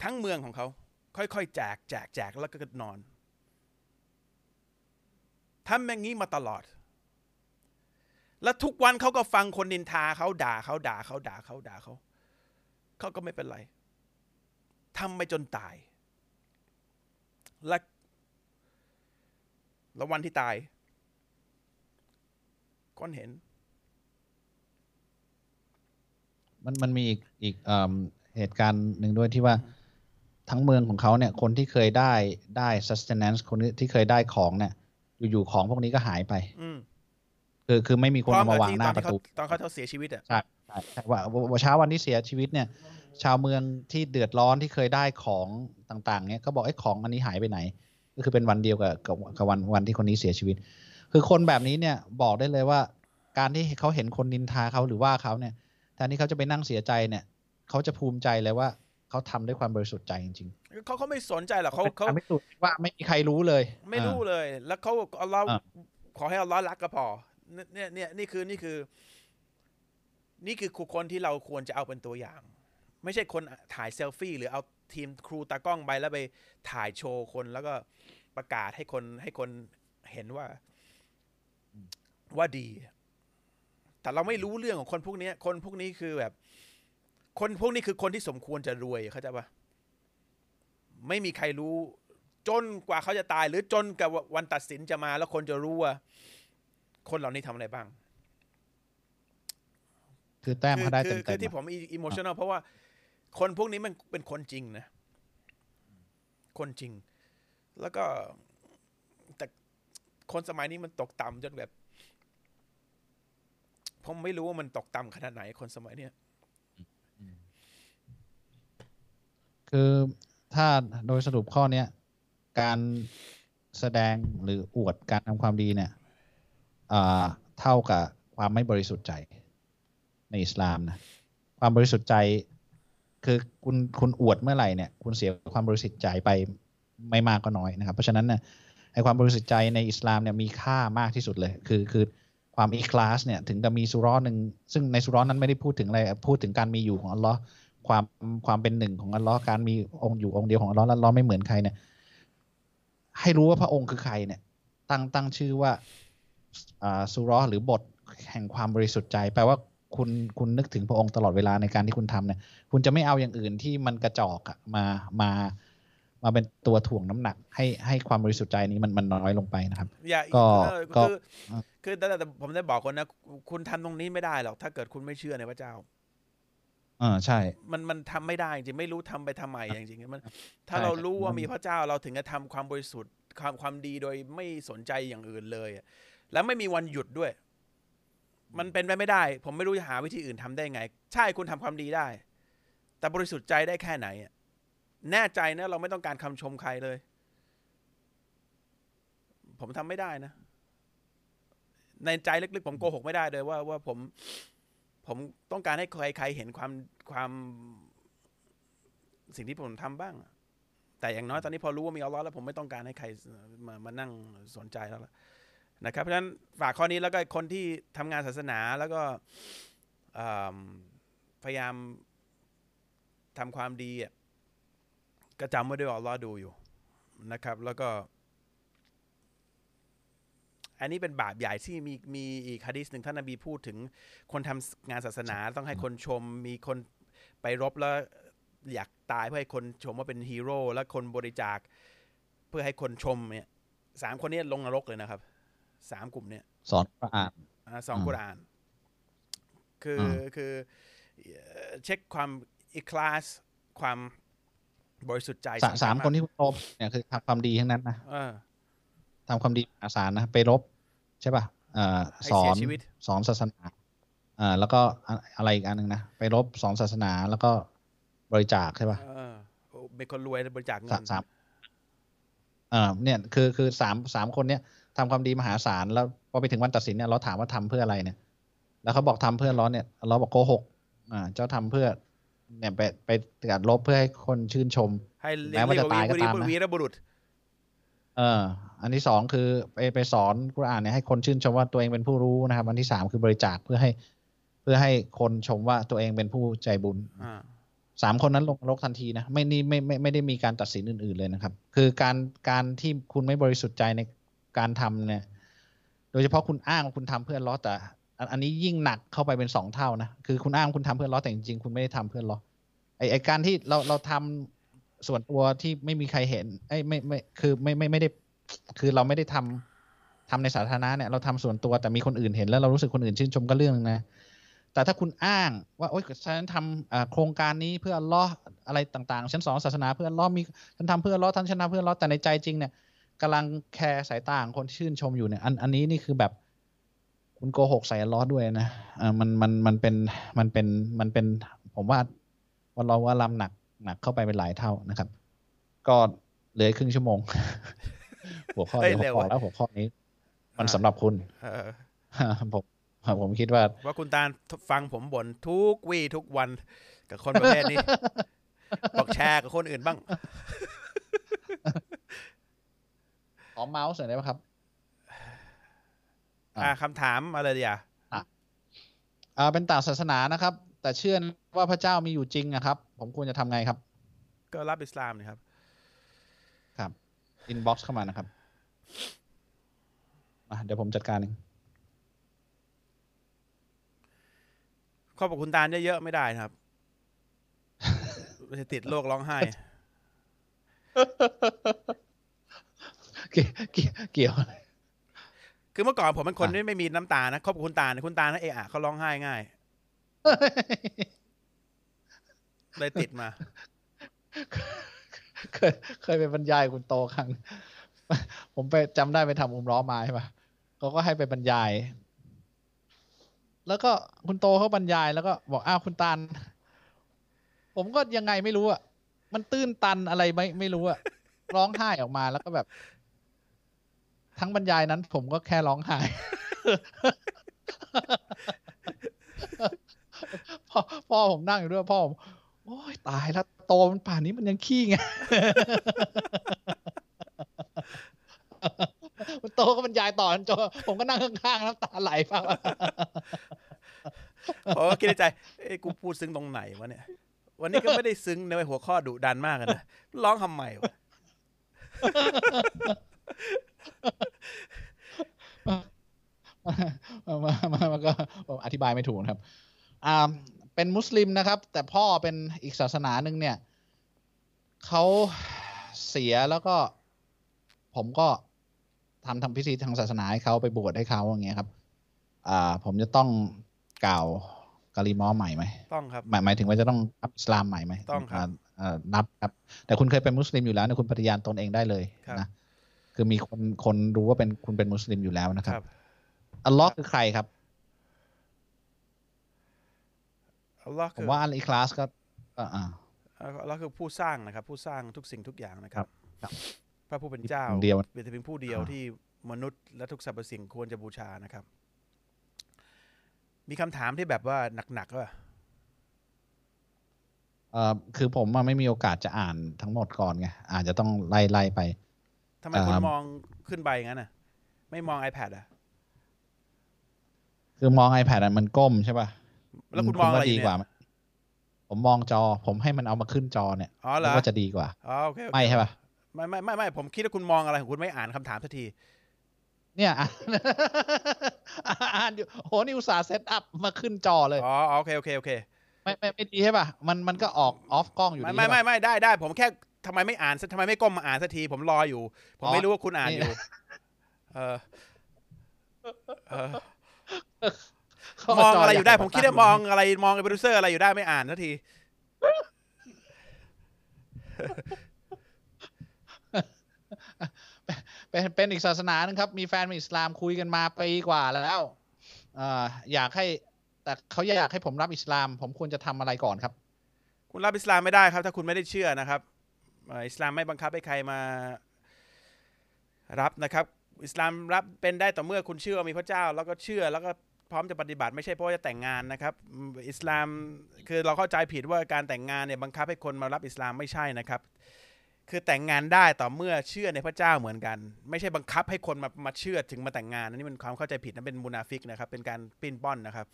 ทั้งเมืองของเขา ค่อยๆแจกแจกแจกแล้วก็นอนทำอย่างนี้มาตลอด แล้วทุกวันเขาก็ฟังคนนินทาเขาด่าเขาด่าเขาด่าเขาด่าเขาเขาก็ไม่เป็นไรทำไปจนตาย และแล้ววันที่ตายคนเห็น มันมันมีอีกอีกเหตุการณ์หนึ่งด้วยที่ว่า ทั้งเมืองของเขาเนี่ย คนที่เคยได้ได้ sustenance คนที่เคยได้ของเนี่ย อยู่ๆของพวกนี้ก็หายไปอืมคือคือไม่มีคนพร้อเอามมากับวางที่หน้าตอนปที่ระเขาตูตอนเขาเขาเสียชีวิตอะใช่ใช่ใช่ว่าว่าเช้าวันที่เสียชีวิตเนี่ย ชาวเมืองที่เดือดร้อนที่เคยได้ของต่าง ๆ เนี่ยก็บอกไอ้ของอันนี้หายไปไหน ก็คือเป็นวันเดียวกับกับกับวันวันที่คนนี้เสียชีวิต คือคนแบบนี้เนี่ยบอกได้เลยว่า การที่เขาเห็นคนนินทาเขาหรือว่าเขาเนี่ยแทนที่เขาจะไปนั่งเสียใจเนี่ย เขาจะภูมิใจเลยว่า เขาทำด้วยความบริสุทธิ์ใจจริงเขาเขาไม่สนใจหรอกๆเขาเขาไม่สุดว่าไม่มีใครรู้เลย ไม่รู้อ่าเลย แล้วเขาอัลลอฮ์อ่าขอให้อัลลอฮ์รักก็พอเนี่ยเนี่ยนี่คือนี่คือ นี่คือคนที่เราควรจะเอาเป็นตัวอย่าง ไม่ใช่คนถ่ายเซลฟี่ หรือเอาทีมครูตากล้องไปแล้วไปถ่ายโชว์คนแล้วก็ประกาศให้คนให้คนเห็นว่าว่าดี แต่เราไม่รู้เรื่องของคนพวกนี้คนพวกนี้คือแบบ คนพวกนี้คือคนที่สมควรจะรวยเข้าใจปะไม่มีใครรู้ จนกว่าเขาจะตาย หรือจนกับวันตัดสินจะมา แล้วคนจะรู้ว่า คนเหล่านี้ทำอะไรบ้าง คือแต้มเขาได้คืเต็มคือๆที่อะผมอิโมชัน a ลเพราะว่า คนพวกนี้มันเป็นคนจริงนะ คนจริง แล้วก็แต่คนสมัยนี้มันตกต่ำจนแบบ ผมไม่รู้ว่ามันตกต่ำขนาดไหนคนสมัยเนี้ย คือถ้าโดยสรุปข้อเนี้ยการแสดงหรืออวดการทำความดีเนี่ยเท่ากับความไม่บริสุทธิ์ใจในอิสลามนะความบริสุทธิ์ใจคือคุณคุณอวดเมื่อไหร่เนี่ย คุณเสียความบริสุทธิ์ใจไปไม่มากก็น้อยนะครับ เพราะฉะนั้นเนี่ยไอความบริสุทธิ์ใจในอิสลามเนี่ยมีค่ามากที่สุดเลย คือคือความอีคลาสเนี่ยถึงจะมีสุร้อนหนึ่งซึ่งในสุร้อนั้นไม่ได้พูดถึงอะไรพูดถึงการมีอยู่ของอัลลอฮ์ ความความเป็นหนึ่งของอัลลอฮ์การมีองค์อยู่องค์เดียวของอัลลอฮ์แล้วอัลลอฮ์ไม่เหมือนใครเนี่ย ให้รู้ว่าพระองค์คือใครเนี่ย ตั้งตั้งชื่อว่าอ่าสุเร้อหรือบทแห่งความบริสุทธิ์ใจ แปลว่าคุณคุณนึกถึงพระองค์ตลอดเวลาในการที่คุณทำเนี่ย คุณจะไม่เอาอย่างอื่นที่มันกระจอกอะมามามาเป็นตัวถ่วงน้ำหนัก ให้ให้ความบริสุทธิ์ใจนี้มันมันน้อยลงไปนะครับอย่าก็เออก็คือคือแต่แต่ผมได้บอกคนนะ คุณทำตรงนี้ไม่ได้หรอกถ้าเกิดคุณไม่เชื่อในพระเจ้า อ่าใช่ มันมันทำไม่ได้จริงไม่รู้ทำไปทำไมจริงๆมัน ถ้าใช่เรารู้ว่ามันมีพระเจ้าเราถึงจะทำความบริสุทธิ์ความความดีโดยไม่สนใจอย่างอื่นเลยอะแล้วไม่มีวันหยุดด้วย มันเป็นไปไม่ได้ ผมไม่รู้จะหาวิธีอื่นทำได้ไง ใช่คุณทำความดีได้ แต่บริสุทธิ์ใจได้แค่ไหนอะแน่ใจนะเราไม่ต้องการคำชมใครเลย ผมทำไม่ได้นะ ในใจลึกๆผมโกหกไม่ได้เลยว่าว่าผม ผมต้องการให้ใครใครเห็นความความสิ่งที่ผมทำบ้างอะแต่อย่างน้อยตอนนี้พอรู้ว่ามีอัลลอฮ์แล้วผมไม่ต้องการให้ใครมามานั่งสนใจแล้วล่ะนะครับ เพราะฉะนั้นฝากข้อนี้แล้วก็คนที่ทำงานศาสนาแล้วก็อ่าพยายามทำความดีอะก็จำไว้ด้วยว่าอัลลอฮ์ดูอยู่นะครับ แล้วก็ อันนี้เป็นบาปใหญ่ที่มีมีอีกฮะดีษหนึ่งท่านนบีพูดถึงคนทำงานศาสนาต้องให้คนชม มีคนไปรบแล้วอยากตายเพื่อให้คนชมว่าเป็นฮีโร่แล้วคนบริจาค เพื่อให้คนชมเนี่ยสามคนนี้ลงนรกเลยนะครับสามกลุ่มเนี่ยสอนพระอ่านอ่าสองอืมกุรอาน คืออืมคือเอ่อเช็คความอิคลาสความบริสุทธิ์ใจสาสำญสามกคนที่คุณโตเนี่ยคือทำความดีทั้งนั้นนะเออ ทำความดีมหาศาลนะไปรบใช่ป่ะเอ่อให้สอเสียนชีวิตสอนศาสนาอ่าแล้วก็อะอะไรอีกอันหนึ่งนะ ไปรบสอนศาสนาแล้วก็บริจาคใช่ป่ะเออเป็นคนรวยบริจาคเงิสามนสามเอ่าเนี่ยคือคือสามสามคนเนี่ยทำความดีมหาศาลแล้วพอไปถึงวันตัดสินเนี่ยเราถามว่าทำเพื่ออะไรเนี่ย แล้วเขาบอกทำเพื่อร้อนเนี่ยเราบอกโกหกอ่า เจ้าทำเพื่อ เนี่ยไปไปกัดลบเพื่อให้คนชื่นชมให้แม้ว่าจะตายก็ตามนะวีรบุรุษเออ อันที่สองคือไปไปสอนกุรอานเนี่ยให้คนชื่นชมว่าตัวเองเป็นผู้รู้นะครับ อันที่สามคือบริจาคเพื่อให้ เพื่อให้คนชมว่าตัวเองเป็นผู้ใจบุญอ่าสามคนนั้นลงนรกทันทีนะไม่นี่ไม่ไม่ไม่ได้มีการตัดสินอื่น ๆเลยนะครับ คือการการที่คุณไม่บริสุทธิ์ใจในการทำเนี่ย โดยเฉพาะคุณอ้างว่าคุณทำเพื่อล้อแต่อันอันนี้ยิ่งหนักเข้าไปเป็นสองเท่านะคือคุณอ้างว่าคุณทำเพื่อล้อแต่จริงๆคุณไม่ได้ทำเพื่อล้อไอไอการที่เราเราทำส่วนตัวที่ไม่มีใครเห็นไอยไม่ไม่คือไม่ไม่ไม่ได้ คือเราไม่ได้ทำทำในสาธารณะเนี่ยเราทำส่วนตัวแต่มีคนอื่นเห็นแล้วเรารู้สึกคนอื่นชื่นชมก็เรื่องนะ แต่ถ้าคุณอ้างว่าโอ๊ยฉันทำโครงการนี้เพื่อลเลออะไรต่างๆ ฉันสอนศาสนาเพื่อลเลอมีฉันทำเพื่อลเลอท่านชนะเพื่อลเลอแต่ในใจจริงเนี่ยกำลังแคร์สายตาของคนที่ชื่นชมอยู่เนี่ยอันอันนี้นี่คือแบบคุณโกหกใส่ลเลอด้วยนะอ่ามันมันมันเป็นมันเป็นมันเป็นผมว่าวันเราว่าลำหนักหนักเข้าไปเป็นหลายเท่านะครับ ก็เหลือครึ่งชั่วโมง หัวข้อเฮ้ยเดียวเร็วพออะแล้วหัวข้อนี้ มันอ่าสำหรับคุณเออผมผมคิดว่า ว่าคุณตาลฟังผมบ่นทุกวี่ทุกวันกับคนประเภทนี้บอกแชร์กับคนอื่นบ้างขอเมาส์หน่อยได้ไหมครับอ่าอ่าคำถามอะไรดีอะอ่า เป็นต่างศาสนานะครับ แต่เชื่อว่าพระเจ้ามีอยู่จริงนะครับ ผมควรจะทำไงครับ ก็รับอิสลามนะครับ ครับอินบ็อกซ์เข้ามานะครับ อะเดี๋ยวผมจัดการเองครอบครัวคุณตาลเยอะๆไม่ได้นะครับจะติดโรคร้องไห้ เกี่ยวเกี่ยวเกี่ยวอะไรคือเมื่อก่อนผมเป็นคนอะที่ไม่มีน้ำตานะครอบครัวคุณตาลเนี่ยคุณตาลนะเอะอะเขาร้องไห้ง่ายเลยติดมา เคยเคยไปบรรยายคุณโตครั้ง ผมไปจำได้ไปทำอุมร้อมาใช่ปะเขาก็ให้ไปบรรยาย แล้วก็คุณโตเขาบรรยายแล้วก็บอกอ้าวคุณตาลผมก็ยังไงไม่รู้อะมันตื้นตันอะไรไม่ไม่รู้อะร้องไห้ออกมาแล้วก็แบบ ทั้งบรรยายนั้น ผมก็แค่ร้องไห้พ่อพ่อผมนั่งอยู่ด้วยพ่อผมโอ้ยตายแล้วโตมันป่านนี้มันยังขี้ไง คุณโตก็บรรยายต่อจนจบผมก็นั่งข้างๆน้ำตาไหลฟังผมก็คิดในใจเอ้ยกูพูดซึ้งตรงไหนวะเนี่ย วันนี้ก็ไม่ได้ซึ้งในหัวข้อดุดันมากอะนะร้องทำไมวะมามามาก็ผมอธิบายไม่ถูกนะครับ อ่า เป็นมุสลิมนะครับ แต่พ่อเป็นอีกศาสนาหนึ่งเนี่ย เขาเสียแล้วก็ ผมก็ ทำทำพิธีทางศาสนาให้เขาไปบวชให้เขาอย่างเงี้ยครับ อ่า ผมจะต้องกล่าวกาลีมอใหม่ไหมต้องครับหมายหมายถึงว่าจะต้องรับอิสลามใหม่ไหมต้องครับาเอ่อนับครับ แต่คุณเคยเป็นมุสลิมอยู่แล้วเนี่ยคุณปฏิญาณตนเองได้เลยครับนะคือมีคนคนรู้ว่าเป็นคุณเป็นมุสลิมอยู่แล้วนะคครับรับอัลลอฮ์คือใครครับอัลลอฮ์ผคืมอว่าอัลอิคลาสก็อ่าอ่าอัลลอฮ์คือผู้สร้างนะครับ ผู้สร้างทุกสิ่งทุกอย่างนะครับครับ พระผู้เป็นเจ้าคนเดียวเป็นแต่เพียงผู้เดียวอ่าที่มนุษย์และทุกสรรพสิ่งควรจะบูชานะครับ มีคำถามที่แบบว่าหนักๆว่าเอ่อคือผมอะไม่มีโอกาสจะอ่านทั้งหมดก่อนไงอาจจะต้องไล่ไล่ไปทำไมคุณอ่ามมองขึ้นไปอย่างนั้นน่ะ ไม่มอง iPad อะ คือมอง iPad อะมันก้มใช่ป่ะแล้วคุณมองอะไรว่าอดียู่กว่าเนี่ยไหมผมมองจอ ผมให้มันเอามาขึ้นจอเนี่ยอ๋อเหรอแล้วก็จะดีกว่าอ๋อโอเคโอเคไม่ใช่ป่ะ ไม่ไม่ไม่ไม่ผมคิดว่าคุณมองอะไรของคุณไม่อ่านคำถามสักที เนี่ยอ่านอ่านอยู่โหนี่อุตส่าห์เซตอัพมาขึ้นจอเลยอ๋อโอเคโอเคโอเคไม่ไม่ไม่ดีใช่ป่ะมันมันก็ออกออฟกล้องอยู่ไม่ดีไม่ใช่ไม่ปะไม่ได้ได้ผมแค่ทำไมไม่อ่านสักทำไมไม่ก้มมาอ่านสักที ผมรออยู่ ผมอ๋อไม่รู้ว่าคุณอ่านนี่อยู่ เออเออเข้ามองจอะไรอยู่ได้ใหญ่ผมคิดว่ามองอะไรมองไอ้โปรดิวเซอร์อะไรอยู่ได้ไม่อ่านสักที เป็นเป็นอีกศาสนาหนึงครับ มีแฟนเป็นอิสลามคุยกันมาปีกว่าแล้วออยากให้แต่เขาอยากให้ผมรับอิสลาม ผมควรจะทำอะไรก่อนครับ คุณรับอิสลามไม่ได้ครับ ถ้าคุณไม่ได้เชื่อนะครับอิสลามไม่บังคับให้ใครมารับนะครับ อิสลามรับเป็นได้ต่อเมื่อคุณเชื่อมีพระเจ้า แล้วก็เชื่อแล้วก็พร้อมจะปฏิบัติไม่ใช่เพราะจะแต่งงานนะครับ อิสลามคือเราเข้าใจผิดว่าการแต่งงานเนี่ยบังคับให้คนมารับอิสลามไม่ใช่นะครับ คือแต่งงานได้ต่อเมื่อเชื่อในพระเจ้าเหมือนกัน ไม่ใช่บังคับให้คนมามาเชื่อถึงมาแต่งงานอันนี้มันความเข้าใจผิดนะเป็นมุนาฟิกนะครับ เป็นการปิ้นป้อนนะครับ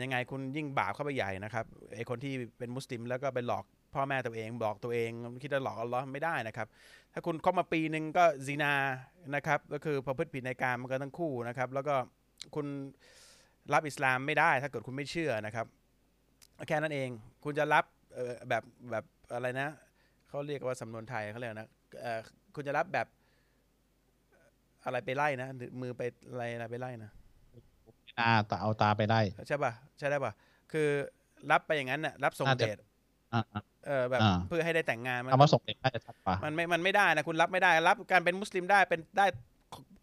ยังไงคุณยิ่งบาปเข้าไปใหญ่นะครับไอคนที่เป็นมุสลิมแล้วก็ไปหลอกพ่อแม่ตัวเองหลอกตัวเองคิดว่าหลอกอัลลอฮ์ไม่ได้นะครับ ถ้าคุณคบมาปีหนึ่งก็ซีนานะครับ ก็คือประพฤติผิดในการมันก็ทั้งคู่นะครับ แล้วก็คุณรับอิสลามไม่ได้ ถ้าเกิดคุณไม่เชื่อนะครับแค่นั้นเองคุณจะรับแบบแบบอะไรนะ เขาเรียกว่าสำนวนไทยเขาเรียกนะเอ่อคุณจะรับแบบอะไรไปไล่นะหรือมือไปอะไรอะไรไปไล่นะตาตาเอาตาไปได้ใช่ป่ะใช่ได้ป่ะคือรับไปอย่างนั้นน่ะรับส่งน่าเดจะชอ่าอ่าเออแบบอ่าเพื่อให้ได้แต่งงานมันคำว่าส่งเด็กน่าจะชัดกว่ามันไม่มันไม่ได้นะคุณรับไม่ได้ รับการเป็นมุสลิมได้เป็นได้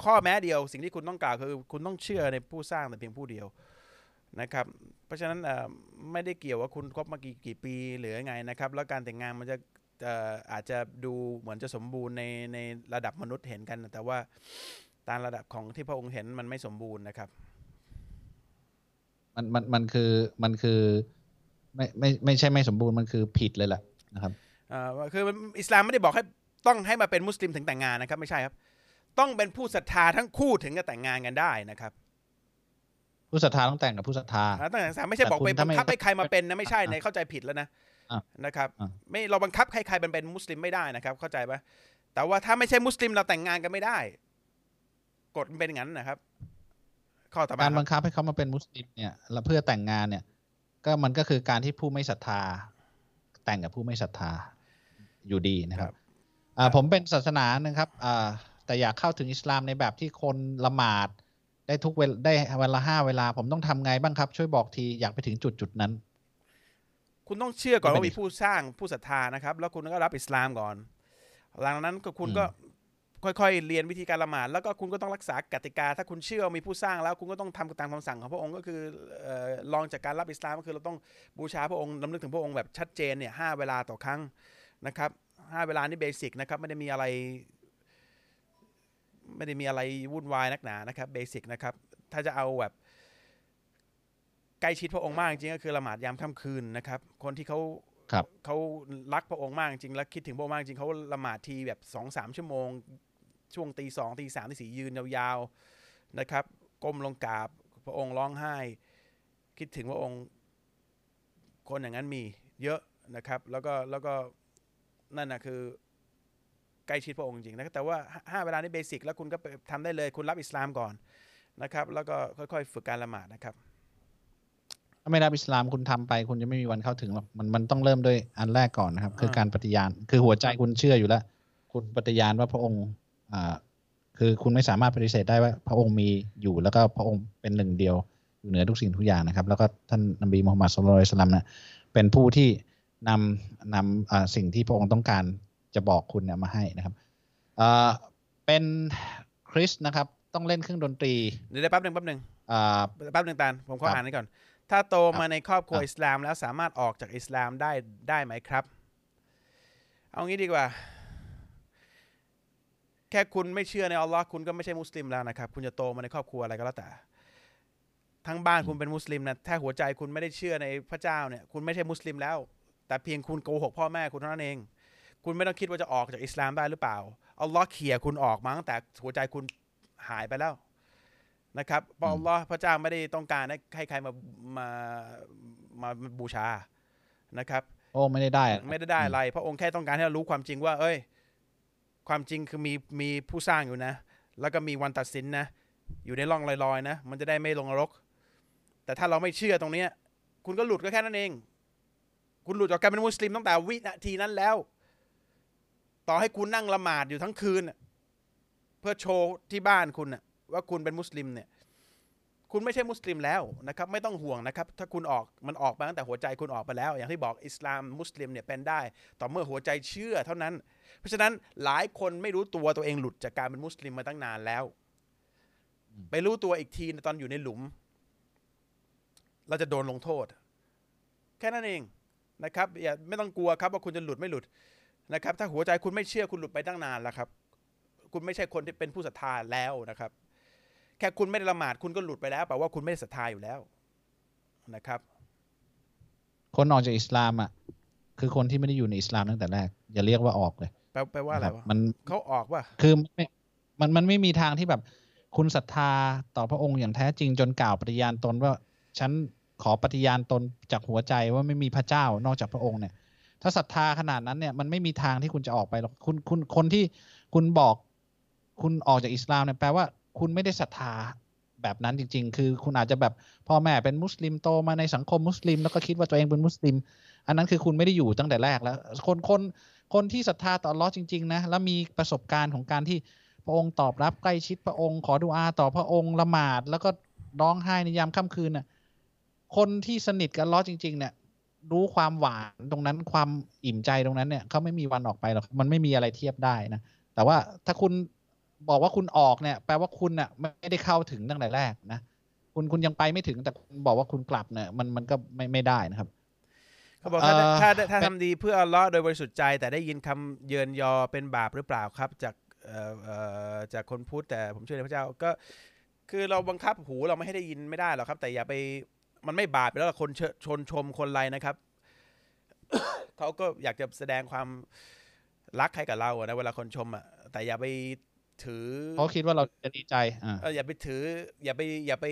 ข้อแม้เดียว สิ่งที่คุณต้องกล่าวคือ คุณต้องเชื่อในผู้สร้างแต่เพียงผู้เดียวนะครับ เพราะฉะนั้นเอ่อไม่ได้เกี่ยวว่าคุณคบมากี่กี่ปีหรือยังไงนะครับ แล้วการแต่งงานมันจะเอ่ออาจจะดูเหมือนจะสมบูรณ์ในในระดับมนุษย์เห็นกัน แต่ว่าตามระดับของที่พระองค์เห็นมันไม่สมบูรณ์นะครับ มันมันมันคือมันคือไม่ไม่ไม่ใช่ไม่สมบูรณ์มันคือผิดเลยแหละนะครับเอ่อคือมันอิสลามไม่ได้บอกให้ต้องให้มาเป็นมุสลิมถึงแต่งงานนะครับ ไม่ใช่ครับ ต้องเป็นผู้ศรัทธาทั้งคู่ถึงจะแต่งงานกันได้นะครับผู้ศรัทธาต้องแต่งกับผู้ศรัทธาอ่าตั้งแต่สามไม่ใช่แต่บอกคุณไปถ้าบัไม่งคับให้ใครมาเป็นนะไม่ใช่อะในเข้าใจผิดแล้วนะอะ นะครับอะไม่เราบังคับให้ใครเป็นเป็นมุสลิมไม่ได้นะครับ เข้าใจปะแต่ว่าถ้าไม่ใช่มุสลิมเราแต่งงานกันไม่ได้ กฎมันเป็นอย่างนั้นนะครับ ข้อต่อมาการคบัรับงคับให้เขามาเป็นมุสลิมเนี่ยแล้วเพื่อแต่งงานเนี่ย ก็มันก็คือการที่ผู้ไม่ศรัทธา แต่งกับผู้ไม่ศรัทธาอยู่ดีนะครับอ่าผมเป็นศาสนาหนึ่งครับอ่าแต่อยากเข้าถึงอิสลามในแบบที่คนละหมาดได้ทุกเวลได้เวลาห้าเวลา ผมต้องทำไงบ้างครับ ช่วยบอกทีอยากไปถึงจุดจุดๆนั้น คุณต้องเชื่อก่อนไม่ว่าเป็นมีผู้สร้างผู้ศรัทธานะครับ แล้วคุณก็รับอิสลามก่อน หลังจากนั้นก็คุณก็ค่อยๆ เรียนวิธีการละหมาดแล้วก็คุณก็ต้องรักษากติกา ถ้าคุณเชื่อว่ามีผู้สร้างแล้ว คุณก็ต้องทำตามคำสั่งของพระองค์ก็คือเอ่อรองจากการรับอิสลามก็คือเราต้องบูชาพระองค์รำลึกถึงพระองค์แบบชัดเจนเนี่ยห้าเวลาต่อครั้งนะครับห้าเวลานี่ basic นะครับไม่ได้มีอะไร ไม่ได้มีอะไรวุ่นวายนักหนานะครับ basic นะครับถ้าจะเอาแบบ ใกล้ชิดพระองค์มากจริงๆก็คือละหมาดยามค่ำคืนนะครับ คนที่เขาครับเขารักพระองค์มากจริงและคิดถึงพระองค์มากจริงเขาละหมาดทีแบบสองสามชั่วโมง ช่วงตีสองตีสามตีสี่ยืนยาวๆนะครับ ก้มลงกราบพระองค์ร้องไห้ คิดถึงพระองค์ คนอย่างนั้นมีเยอะนะครับ แล้วก็แล้วก็นั่นนะคือใกล้ชิดพระองค์จริงนะแต่ว่าห้าห้าเวลานี้เบสิกแล้วคุณก็ไปทำได้เลยคุณรับอิสลามก่อนนะครับ แล้วก็ค่อยๆ ฝึกการละหมาดนะครับ ถ้าไม่รับอิสลามคุณทำไป คุณจะไม่มีวันเข้าถึงหรอกมันมันต้องเริ่มด้วยอันแรกก่อนนะครับ คืออ่าการปฏิญาณ คือหัวใจคุณเชื่ออยู่แล้ว คุณปฏิญาณว่าพระองค์อ่าคือคุณไม่สามารถปฏิเสธได้ว่า พระองค์มีอยู่แล้วก็พระองค์เป็นหนึ่งเดียวอยู่เหนือทุกสิ่งทุกอย่างนะครับ แล้วก็ท่านนบีมูฮัมมัดสุลลัลลอฮุอะลัยฮิวะสัลลัมเนี่ยเป็นผู้ที่นำนำอ่าสิ่งที่พระองค์ต้องการจะบอกคุณเนี่ยมาให้นะครับอ่าเป็นคริสต์นะครับ ต้องเล่นเครื่องดนตรีเดี๋ยวได้แป๊บหนึ่งแป๊บหนึ่งอ่าแป๊บหนึ่งตาลผมขอครับอ่านนี้ก่อน ถ้าโตครับมาในครอบครัวครับอิสลามแล้วสามารถออกจากอิสลามได้ได้ไหมครับ เอางี้ดีกว่า แค่คุณไม่เชื่อในอัลลอฮ์คุณก็ไม่ใช่มุสลิมแล้วนะครับ คุณจะโตมาในครอบครัวอะไรก็แล้วแต่ ทั้งบ้านคุณเป็นมุสลิมนะถ้าหัวใจคุณไม่ได้เชื่อในพระเจ้าเนี่ยคุณไม่ใช่มุสลิมแล้ว แต่เพียงคุณโกหกพ่อแม่คุณเท่านั้นเอง คุณไม่ต้องคิดว่าจะออกจากอิสลามได้หรือเปล่าอัลลอฮ์เขี่ยคุณออกมาตั้งแต่หัวใจคุณหายไปแล้ว นะครับเพราะอัลลอฮ์พระเจ้าไม่ได้ต้องการให้ให้ใครมามามาบูชานะครับโอ้ไม่ได้ได้อะไม่ได้ได้อะไร พระองค์แค่ต้องการให้เรารู้ความจริงว่า เอ้ย ความจริงคือมีมีผู้สร้างอยู่นะ แล้วก็มีวันตัดสินนะ อยู่ในร่องลอยๆนะ มันจะได้ไม่ลงนรก แต่ถ้าเราไม่เชื่อตรงเนี้ย คุณก็หลุดก็แค่นั้นเอง คุณหลุดจากการเป็นมุสลิมตั้งแต่วินาทีนั้นแล้ว ต่อให้คุณนั่งละหมาดอยู่ทั้งคืนน่ะเพื่อโชว์ที่บ้านคุณน่ะ ว่าคุณเป็นมุสลิมเนี่ยคุณไม่ใช่มุสลิมแล้วนะครับไม่ต้องห่วงนะครับถ้าคุณออกมันออกมาตั้งแต่หัวใจคุณออกไปแล้ว อย่างที่บอกอิสลามมุสลิมเนี่ยเป็นได้ ต่อเมื่อหัวใจเชื่อเท่านั้น เพราะฉะนั้นหลายคนไม่รู้ตัวตัวเองหลุดจากการเป็นมุสลิมมาตั้งนานแล้ว ไปรู้ตัวอีกทีตอนอยู่ในหลุม เราจะโดนลงโทษ แค่นั้นเองนะครับอย่าไม่ต้องกลัวครับว่าคุณจะหลุดไม่หลุดนะครับ ถ้าหัวใจคุณไม่เชื่อคุณหลุดไปตั้งนานแล้วครับ คุณไม่ใช่คนที่เป็นผู้ศรัทธาแล้วนะครับ แค่คุณไม่ได้ละหมาดคุณก็หลุดไปแล้วแปลว่าคุณไม่ได้ศรัทธาอยู่แล้วนะครับ คนออกจากอิสลามอะคือคนที่ไม่ได้อยู่ในอิสลามตั้งแต่แรกอย่าเรียกว่าออกเลยแปลแปลว่าอะไรคบวะมันเขาออกว่าคือไม่มันมันไม่มีทางที่แบบ คุณศรัทธาต่อพระองค์อย่างแท้จริงจนกล่าวปฏิญาณตนว่าฉันขอปฏิญาณตนจากหัวใจว่าไม่มีพระเจ้านอกจากพระองค์เนี่ย ถ้าศรัทธาขนาดนั้นเนี่ยมันไม่มีทางที่คุณจะออกไปหรอกคุณคุณคนที่คุณบอก คุณออกจากอิสลามเนี่ยแปลว่า คุณไม่ได้ศรัทธาแบบนั้นจริง ๆ คือคุณอาจจะแบบพ่อแม่เป็นมุสลิมโตมาในสังคมมุสลิม แล้วก็คิดว่าตัวเองเป็นมุสลิม อันนั้นคือคุณไม่ได้อยู่ตั้งแต่แรกแล้ว คนคนคนที่ศรัทธาต่อลอจริง ๆ นะ แล้วมีประสบการณ์ของการที่พระองค์ตอบรับใกล้ชิดพระองค์ ขอดุอาต่อพระองค์ละหมาด แล้วก็ร้องไห้ในยามค่ำคืนน่ะคนที่สนิทกับลอจริง ๆ เนี่ย รู้ความหวานตรงนั้นความอิ่มใจตรงนั้นเนี่ยเขาไม่มีวันออกไปหรอกมันไม่มีอะไรเทียบได้นะแต่ว่าถ้าคุณ บอกว่าคุณออกเนี่ย แปลว่าคุณน่ะไม่ได้เข้าถึงตั้งแต่แรกนะคุณคุณยังไปไม่ถึงแต่คุณบอกว่าคุณกลับเนี่ยมันมันก็ไม่ไม่ได้นะครับเขาบอกถ้าเอ่อถ้าถ้าถ้าเป็นทำดีเพื่ออัลเลอฮ์โดยบริสุทธิ์ใจ แต่ได้ยินคำเยินยอเป็นบาปหรือเปล่าครับ จากเอ่อเอ่อจากคนพูดแต่ผมเชื่อในพระเจ้าก็คือเราบังคับหูเราไม่ให้ได้ยินไม่ได้หรอกครับ แต่อย่าไปมันไม่บาปอยู่แล้วล่ะคนเชชนชมคนไรนะครับเขาก็อยากจะแสดงความรักให้กับเราอะนะเวลาคนชมอะแต่อย่าไป ถือเขาคิดว่าเราจะดีใจอ่าเอออย่าไปถือ อย่าไปอย่าไป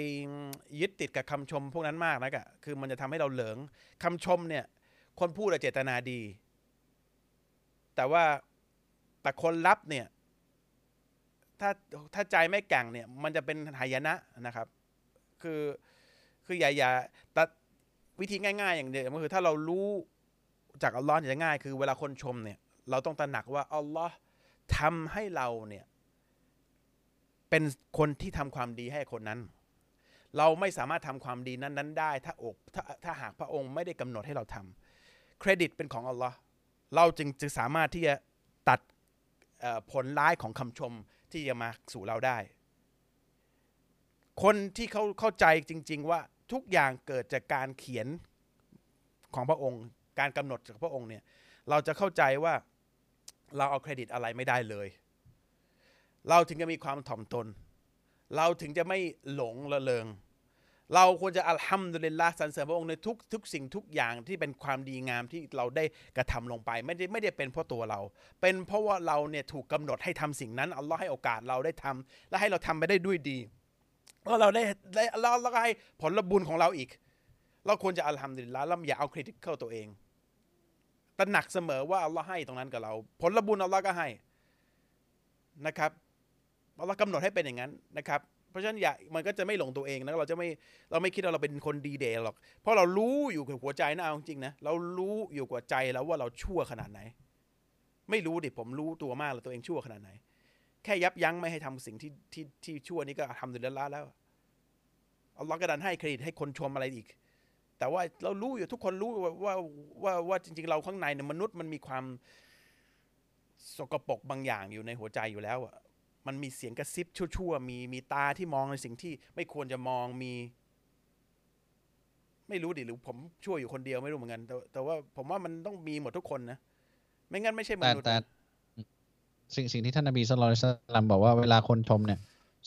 ยึดติดกับคำชมพวกนั้นมากนะกะคือมันจะทำให้เราเหลิงคำชมเนี่ย คนพูดอะเจตนาดี แต่ว่าแต่คนรับเนี่ย ถ้าถ้าใจไม่แกร่งเนี่ย มันจะเป็นหายนะนะครับ คือคืออย่าอย่าแต่วิธีง่าย ๆ อย่างเดียวก็คือถ้าเรารู้จากอัลลอฮ์เนี่ยจะง่าย คือเวลาคนชมเนี่ย เราต้องตระหนักว่าอัลลอฮ์ทำให้เราเนี่ย เป็นคนที่ทำความดีให้คนนั้น เราไม่สามารถทำความดีนั้นๆได้ ถ้าอกถ้าถ้าหากพระองค์ไม่ได้กำหนดให้เราทำเครดิตเป็นของอัลลอฮ์เราจึงจะสามารถที่จะตัดผลร้ายของคำชมที่จะมาสู่เราได้ คนที่เขาเข้าใจจริง ๆ ว่าทุกอย่างเกิดจากการเขียนของพระองค์ การกำหนดจากพระองค์เนี่ย เราจะเข้าใจว่าเราเอาเครดิตอะไรไม่ได้เลย เราถึงจะมีความถ่อมตน เราถึงจะไม่หลงละเลงเราควรจะอัลฮัมดุลิลละสรรเสริญพระองค์ในทุกทุกสิ่งทุกอย่างที่เป็นความดีงามที่เราได้กระทำลงไป ไม่ได้ไม่ได้เป็นเพราะตัวเรา เป็นเพราะว่าเราเนี่ยถูกกำหนดให้ทำสิ่งนั้นอัลลอฮ์ให้โอกาสเราได้ทำและให้เราทำไปได้ด้วยดีแล้วเราได้ได้แล้วเราก็ให้ผลบุญของเราอีก เราควรจะอัลฮัมดุลิลละแล้วอย่าเอาเครดิตเข้าตัวเองตระหนักเสมอว่าอัลลอฮ์ให้ตรงนั้นกับเรา ผลบุญอัลลอฮ์ก็ให้นะครับ อัลลอฮ์กำหนดให้เป็นอย่างนั้นนะครับเพราะฉะนั้นอย่ามันก็จะไม่หลงตัวเองนะเราจะไม่เราไม่คิดว่าเราเป็นคนดีเดย์หรอก เพราะเรารู้อยู่กับหัวใจนะเอาจริงนะเรารู้อยู่กับใจแล้วว่าเราชั่วขนาดไหน ไม่รู้ดิผมรู้ตัวมากเลยตัวเองชั่วขนาดไหน แค่ยับยั้งไม่ให้ทำสิ่งที่ที่ที่ชั่วนี้ก็ทำดุลิลละแล้วเอัลลอฮ์ก็ดันให้เครดิตให้คนชมอะไรอีก แต่ว่าเรารู้อยู่ทุกคนรู้ว่าว่าว่าว่าจริง ๆ เราข้างในเนี่ยมนุษย์มันมีความสกปรกบางอย่างอยู่ในหัวใจอยู่แล้ว มันมีเสียงกระซิบชั่วๆ มีมีตาที่มองในสิ่งที่ไม่ควรจะมองมี ไม่รู้ดิหรือผมชั่วอยู่คนเดียวไม่รู้เหมือนกันแต่แต่ว่าผมว่ามันต้องมีหมดทุกคนนะ ไม่งั้นไม่ใช่มแต่นุษย์แต่สิ่งสิ่งที่ท่านนบีสุลต่านสลัมบอกว่าเวลาคนชมเนี่ย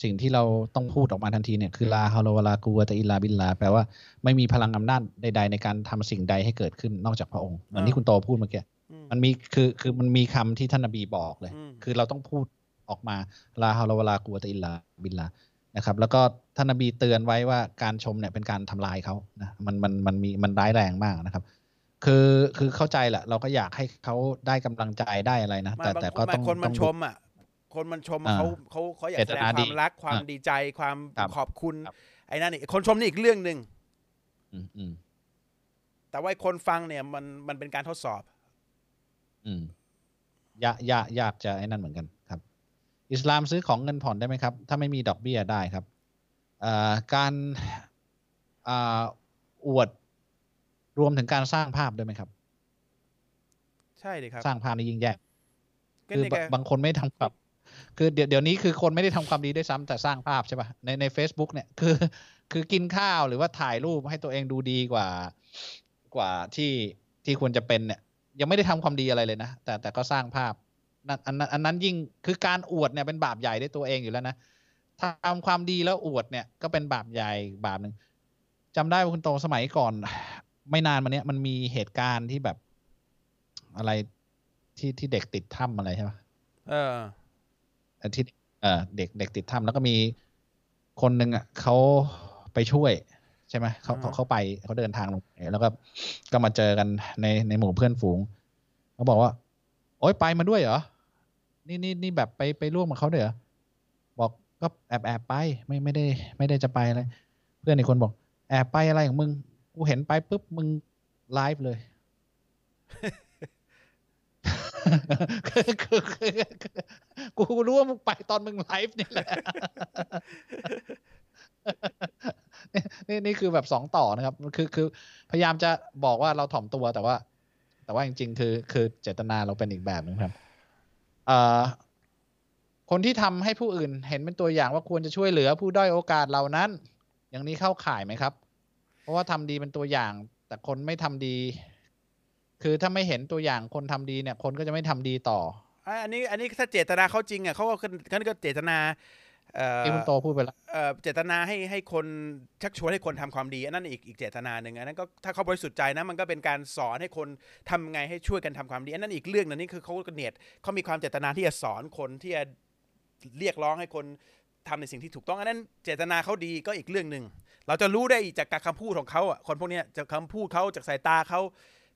สิ่งที่เราต้องพูดออกมาทันทีเนี่ยคือลาฮาโลวะลากูวะตะอิลลาบิลลาแปลว่าไม่มีพลังอำนาจใด ๆ ในการทำสิ่งใดให้เกิดขึ้นนอกจากพระองค์เหมือนที่คุณโตพูดเมื่อกี้อืมมันมีคือคือมันมีคำที่ท่านนบีบอกเลยอืมคือเราต้องพูด ออกมาลาฮาโลวะลากูวะตะอิลลาบิลลานะครับ แล้วก็ท่านนบีเตือนไว้ว่าการชมเนี่ยเป็นการทำลายเขานะมันมันมันมีมันร้ายแรงมากนะครับคือคือเข้าใจแหละเราก็อยากให้เขาได้กำลังใจได้อะไรนะ แต่บางแต่คก็นต้องบางคนมันต้องชดูมอะคนมันชมอ่าเขาเขาเขาอยากเจแสตดงนาคดีวามรักความอ่าดีใจความครับขอบคุณครับไอ้นั่นนี่คนชมนี่อีกเรื่องหนึ่งอืมอืมแต่ว่าไอ้คนฟังเนี่ยมันมันเป็นการทดสอบ อืมยากยากยากจะไอ้นั่นเหมือนกันครับ อิสลามซื้อของเงินผ่อนได้ไหมครับ ถ้าไม่มีดอกเบี้ยได้ครับเอ่อการอ่าอวดรวมถึงการสร้างภาพด้วยไหมครับ ใช่เลยครับ สร้างภาพนี่ยิ่งแย่ก็คือนี่บไงบางคนไม่ทำแบบคือเดี๋ยวเดี๋ยวนี้คือคนไม่ได้ทำความดีด้วยซ้ำแต่สร้างภาพใช่ป่ะในใน Facebook เนี่ยคือคือกินข้าวหรือว่าถ่ายรูปให้ตัวเองดูดีกว่ากว่าที่ที่ควรจะเป็นเนี่ย ยังไม่ได้ทำความดีอะไรเลยนะแต่แต่ก็สร้างภาพนั่น อันนั้นอันนั้นยิ่งคือการอวดเนี่ยเป็นบาปใหญ่ด้วยตัวเองอยู่แล้วนะทำความดีแล้วอวดเนี่ยก็เป็นบาปใหญ่บาปหนึ่งจำได้ว่าคุณโตสมัยก่อน ไม่นานมาเนี้ยมันมีเหตุการณ์ที่แบบอะไรที่ที่เด็กติดถ้ำอะไรใช่ปะเออเอ่อที่เอ่อเด็กเด็กติดถ้ำแล้วก็มีคนหนึ่งอะเขาไปช่วยใช่ไหมเขาเขาอ่าเขาไปเขาเดินทางลงไปแล้วก็ก็มาเจอกันในในหมู่เพื่อนฝูงเขาบอกว่า โอ๊ยไปมาด้วยเหรอ นี่นี่นี่แบบไปไปร่วมกับเขาด้วยเหรอบอกก็แอบแอบไปไม่ไม่ได้ไม่ได้จะไปอะไรเพื่อนอีกคนบอก แอบไปอะไรของมึง กูเห็นไปปุ๊บมึงไลฟ์เลยคือคือคือคือกูรู้ว่ามึงไปตอนมึงไลฟ์นี่แหละนี่นี่คือแบบสองต่อนะครับ คือคือพยายามจะบอกว่าเราถ่อมตัวแต่ว่า แต่ว่าจริง ๆ คือ คือเจตนาเราเป็นอีกแบบหนึงครับเอ่อ คนที่ทำให้ผู้อื่นเห็นเป็นตัวอย่างว่าควรจะช่วยเหลือผู้ด้อยโอกาสเหล่านั้น อย่างนี้เข้าข่ายไหมครับ เพราะว่าทำดีเป็นตัวอย่าง แต่คนไม่ทำดี คือถ้าไม่เห็นตัวอย่างคนทำดีเนี่ย คนก็จะไม่ทำดีต่ออันนี้อันนี้ถ้าเจตนาเขาจริงอะเขาก็เขาก็เจตนา ที่คุณโตพูดไปแล้วเอ่อเจตนาให้ให้คนชักชวนให้คนทำความดีอันนั้นอีกอีกเจตนาหนึ่งอันนั้นก็ถ้าเขาบริสุทธิ์ใจนะมันก็เป็นการสอนให้คนทำไงให้ช่วยกันทำความดีอันนั้นอีกเรื่องหนึงนี่คือเขาก็เนียดเขามีความเจตนาที่จะสอนคนที่จะเรียกร้องให้คนทำในสิ่งที่ถูกต้องอันนั้นเจตนาเขาดีก็อีกเรื่องหนึ่งเราจะรู้ได้จากการคำพูดของเขาอะคนพวกเนี้ยจากคำพูดเขาจากสายตาเขา